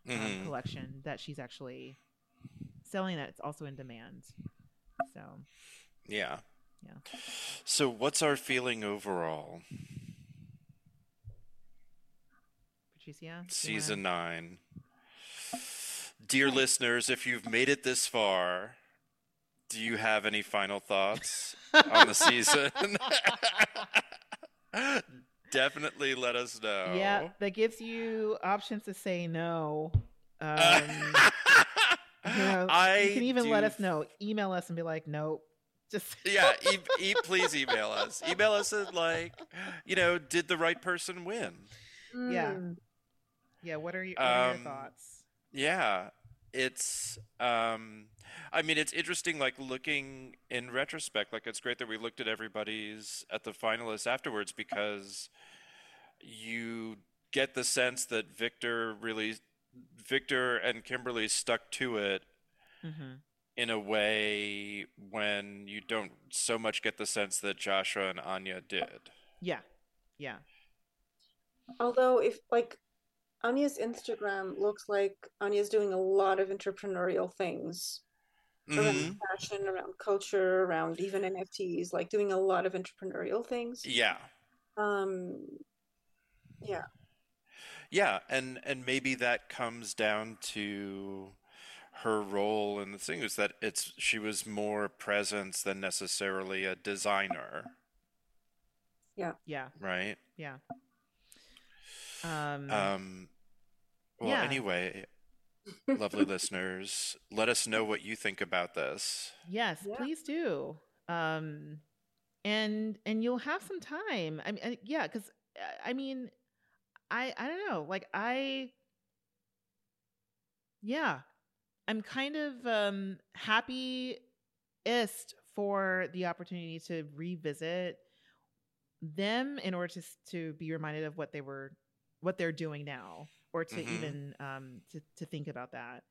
Mhm. collection that she's actually selling that's also in demand. So Yeah. Yeah. So, what's our feeling overall? Patricia, you wanna- Season nine. Dear listeners, if you've made it this far, do you have any final thoughts on the season? Definitely let us know. Yeah, that gives you options to say no. Um, you, know, I you can even let us know. Email us and be like, nope. Just yeah, e- e- please email us. Email us and like, you know, did the right person win? Yeah. Mm. yeah. What are, your, what are your Um, thoughts? Yeah, it's. Um, I mean, it's interesting. Like looking in retrospect, like it's great that we looked at everybody's at the finalists afterwards because you get the sense that Victor really, Victor and Kimberly stuck to it hmm in a way when you don't so much get the sense that Joshua and Anya did. Yeah. Yeah. Although if like Anya's Instagram looks like Anya's doing a lot of entrepreneurial things Mhm. around fashion, around culture, around even NFTs, like doing a lot of entrepreneurial things. Yeah. Um, yeah, Yeah, and and maybe that comes down to her role in the thing is that it's she was more presence than necessarily a designer, Yeah. Yeah. Right? Yeah. Um, Um, well, Yeah. anyway, lovely listeners, let us know what you think about this. yes, Yeah. please do. Um, and and you'll have some time. I mean, yeah, because I mean, I I don't know. Like I, yeah, I'm kind of um happiest for the opportunity to revisit them in order to to be reminded of what they were what they're doing now or to Mhm. even um to to think about that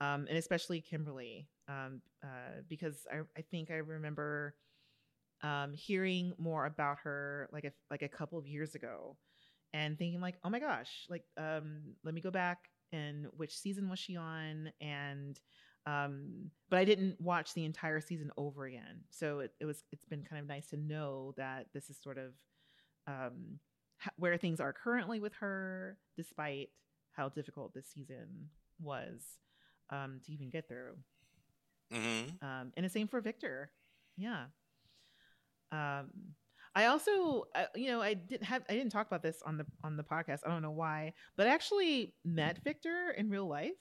um and especially kimberly um uh because i i think i remember um hearing more about her like a like a couple of years ago and thinking like oh my gosh like um let me go back and which season was she on? And um but i didn't watch the entire season over again. So it, it was it's been kind of nice to know that this is sort of um where things are currently with her despite how difficult this season was um to even get through. Hmm um and the same for Viktor. Yeah. Um i also uh, you know i didn't have i didn't talk about this on the on the podcast i don't know why but I actually met Viktor in real life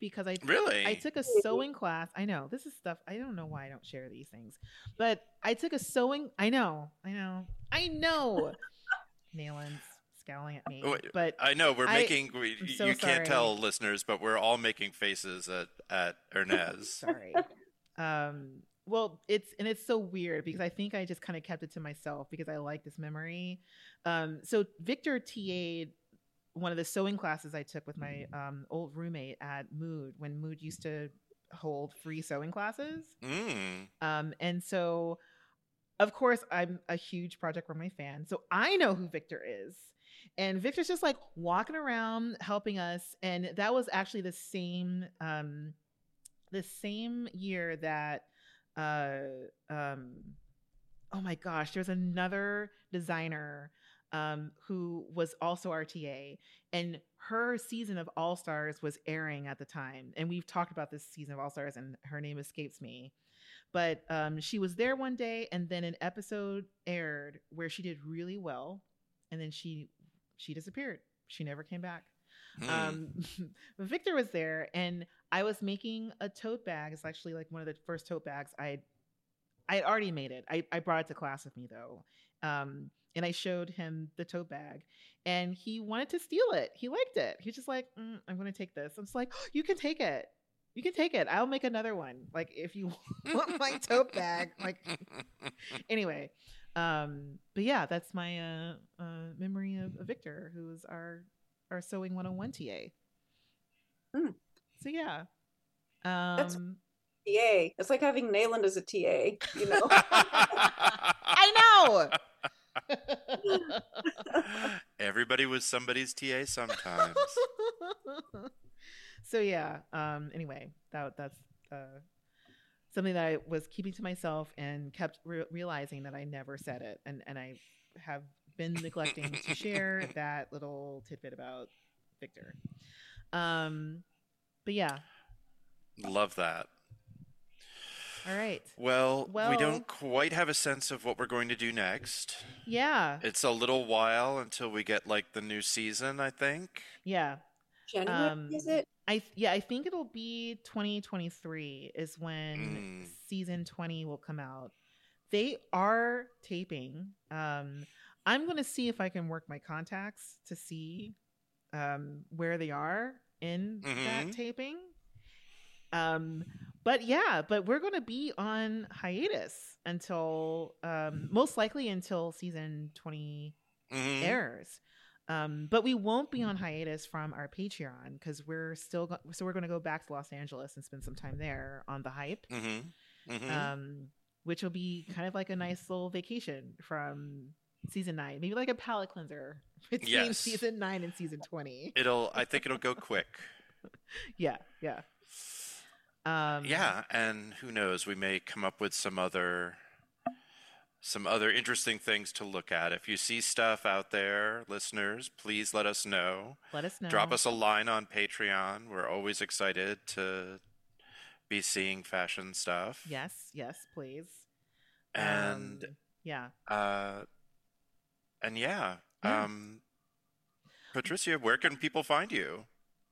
because i Really? I took a sewing class. I know this is stuff. I don't know why I don't share these things, but I took a sewing. I know, I know, I know. Nayland's scowling at me, Wait, but I know we're I- making. We, so you can't tell listeners, but we're all making faces at at Hernease. sorry. um, well, it's and it's so weird because I think I just kind of kept it to myself because I like this memory. Um, so Viktor TA'd one of the sewing classes I took with my um, old roommate at Mood when Mood used to hold free sewing classes. Mm. Um, and so, of course, I'm a huge Project Runway fan. So I know who Viktor is. And Viktor's just like walking around helping us. And that was actually the same um the same year that uh um oh my gosh, there's another designer um who was also RTA and her season of All Stars was airing at the time. And we've talked about this season of All Stars and her name escapes me but um, she was there one day and then an episode aired where she did really well and then she she disappeared she never came back Mm. um, Viktor was there and i was making a tote bag. It's actually like one of the first tote bags i i had already made it. I, I brought it to class with me though. Um, and i showed him the tote bag and he wanted to steal it. He liked it. He was just like mm, i'm gonna take this. I'm just like you can take it. You can take it. I'll make another one. Like if you want my tote bag like anyway um but yeah that's my uh, uh memory of, of Viktor who was our our sewing 101 ta Hmm. so yeah um TA. It's like having Nayland as a TA, you know? i know Everybody was somebody's TA sometimes. so yeah um anyway that that's uh something that i was keeping to myself and kept re- realizing that i never said it and and i have been neglecting to share that little tidbit about Viktor um but yeah Love that. all right Well, we don't quite have a sense of what we're going to do next. yeah It's a little while until we get like the new season, I think. yeah January, Um, is it? I th- yeah, I think it'll be 2023 is when Mm. season 20 will come out. They are taping. Um I'm going to see if I can work my contacts to see um where they are in that Mhm. taping. Um but yeah, but we're going to be on hiatus until um most likely until season 20 Mhm. airs. Um, but we won't be on hiatus from our Patreon because we're still go- so we're going to go back to Los Angeles and spend some time there on the hype, Mm-hmm. Mm-hmm. um, which will be kind of like a nice little vacation from season nine, maybe like a palate cleanser between Yes. season nine and season twenty. it'll. I think it'll go quick. Yeah, yeah, um, yeah, and who knows? We may come up with some other some other interesting things to look at. If you see stuff out there, listeners, please let us know. Let us know. Drop us a line on Patreon. We're always excited to be seeing fashion stuff. Yes, yes, please. And Um, yeah. uh and yeah. Yeah. Um Patricia, where can people find you?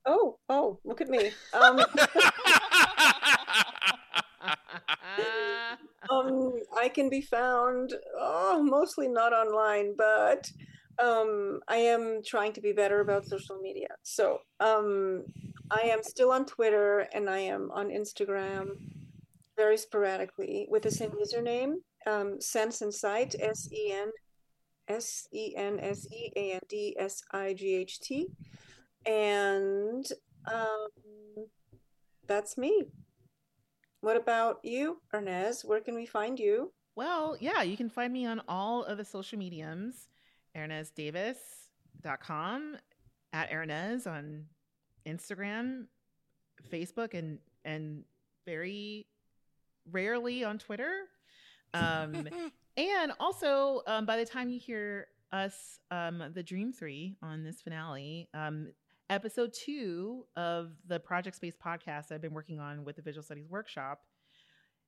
Oh, oh, look at me. Um, um, I can be found, oh, mostly not online, but um, I am trying to be better about social media. So um, I am still on Twitter and I am on Instagram very sporadically with the same username, um, Sense and Sight, S E N S E N S E A N D S I G H T. And um, that's me. What about you, Hernease? Where can we find you? Well, yeah, you can find me on all of the social mediums. HerneaseDavis.com, at Hernease on Instagram, Facebook, and and very rarely on Twitter. Um, and also, um, by the time you hear us, um, the Dream Three on this finale, um, episode two of the Project Space podcast I've been working on with the Visual Studies Workshop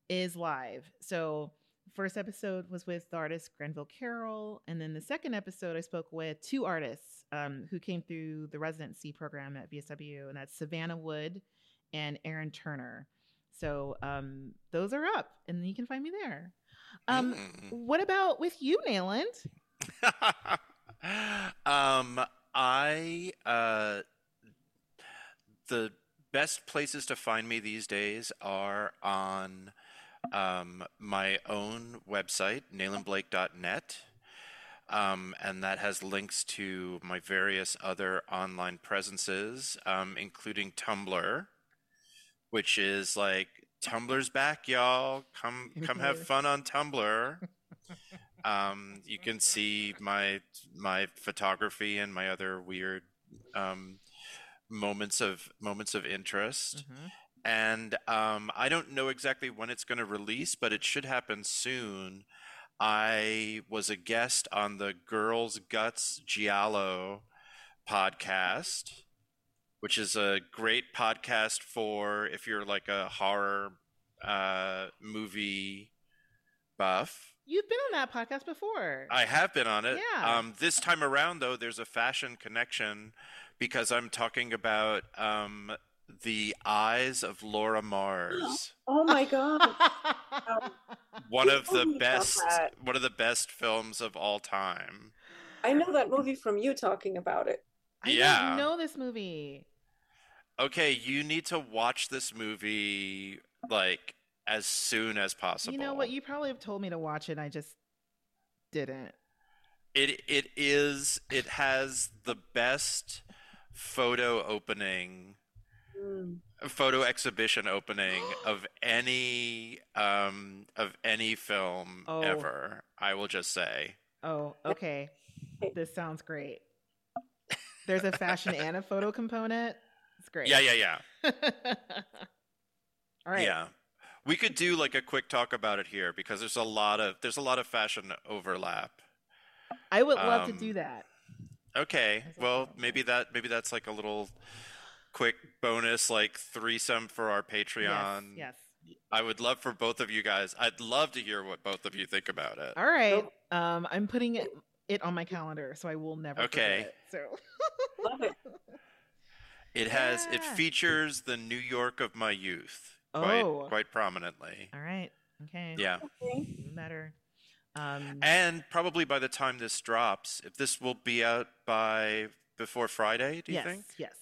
is live. So, first episode was with the artist Granville Carroll, and then the second episode I spoke with two artists um, who came through the residency program at VSW, and that's Savannah Wood and Aaron Turner. So um, those are up, and you can find me there. Um, Mm. what about with you, Nayland? um, I uh, the best places to find me these days are on um, my own website, naylandblake.net. Um, and that has links to my various other online presences, um, including Tumblr, which is like Tumblr's back, y'all. Come, come have fun on Tumblr. Um, you can see my my photography and my other weird um, moments of moments of interest. And um, I don't know exactly when it's going to release, but it should happen soon. I was a guest on the Girls Guts Giallo podcast, which is a great podcast for if you're like a horror uh, movie buff. You've been on that podcast before. I have been on it. Yeah. Um, this time around, though, there's a fashion connection because I'm talking about um, the eyes of Laura Mars, Oh my God. one of the best, one of the best films of all time. I know that movie from you talking about it. I Yeah. don't know this movie. Okay, you need to watch this movie like as soon as possible. You know what? You probably have told me to watch it. And I just didn't. It it is it has the best photo opening Mm. photo exhibition opening of any um of any film Oh. ever. I will just say. Oh, okay. This sounds great. There's a fashion and a photo component. It's great. Yeah, yeah, yeah. All right. Yeah. We could do like a quick talk about it here because there's a lot of there's a lot of fashion overlap. I would love to Um, do that. Okay. Well, maybe that maybe that's like a little quick bonus like threesome for our Patreon. Yes. I would love for both of you guys. I'd love to hear what both of you think about it. Yes. All right. Um, I'm putting it, it on my calendar, so I will never. Okay. forget. So. Love it. It has it features the New York of my youth quite Oh. quite prominently. All right. Okay. Yeah. Okay. Even better. Um, And probably by the time this drops, if this will be out by before Friday, do you yes. think? Yes.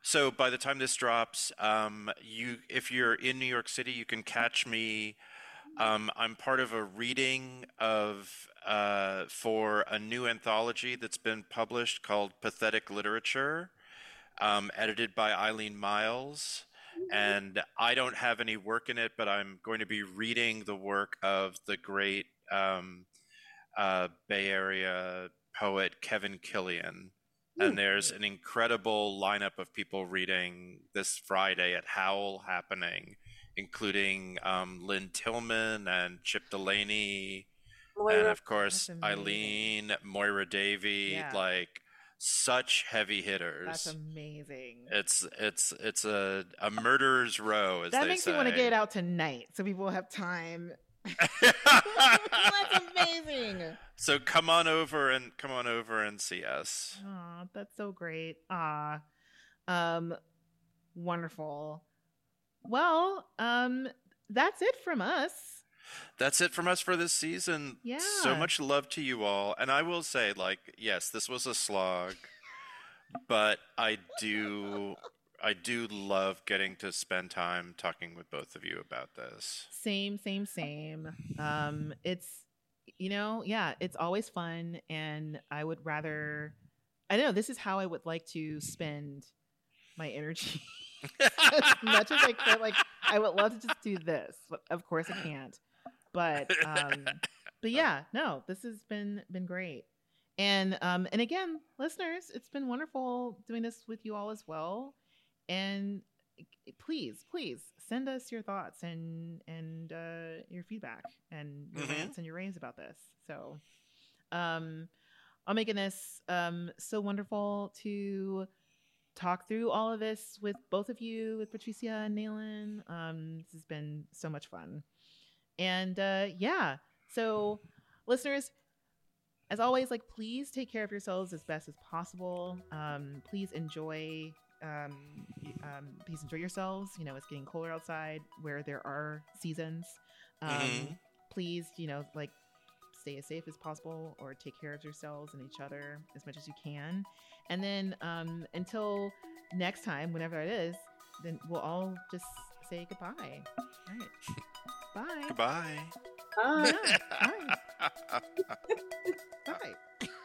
So by the time this drops, um, you if you're in New York City, you can catch me Um, I'm part of a reading of uh, for a new anthology that's been published called Pathetic Literature, um, edited by Eileen Myles. And I don't have any work in it, but I'm going to be reading the work of the great um, uh, Bay Area poet Kevin Killian. And there's an incredible lineup of people reading this Friday at Howl happening, including um, Lynne Tillman and Chip Delany, and of course Eileen, Moyra Davey, Yeah. like such heavy hitters. That's amazing. It's it's it's a a murderer's row, as that makes say. me want to get it out tonight so people have time. That's amazing. so come on over and come on over and see us. Aw, that's so great. Ah, um, wonderful. Well, um, that's it from us. That's it from us for this season. Yeah. So much love to you all. And I will say, like, yes, this was a slog, but I do I do love getting to spend time talking with both of you about this. Same, same, same. Um, it's you know, yeah, it's always fun, and I would rather. I don't know. This is how I would like to spend my energy. as much as I could, like I would love to just do this, but of course I can't. But um, but yeah, no, this has been been great. And um and again, listeners, it's been wonderful doing this with you all as well. And please, please send us your thoughts and and uh, your feedback and your Mhm. rants and your raves about this. So, um, I'm making this um so wonderful to talk through all of this with both of you, with Patricia and Nayland. Um, this has been so much fun. And uh, yeah, so listeners, as always, like please take care of yourselves as best as possible. Um, please enjoy. Um, um, please enjoy yourselves. You know, it's getting colder outside where there are seasons. Um, Mhm. Please, you know, like stay as safe as possible or take care of yourselves and each other as much as you can. And then um, until next time, whenever it is, then we'll all just say goodbye. All right. Bye. Goodbye. Bye. Bye. Bye.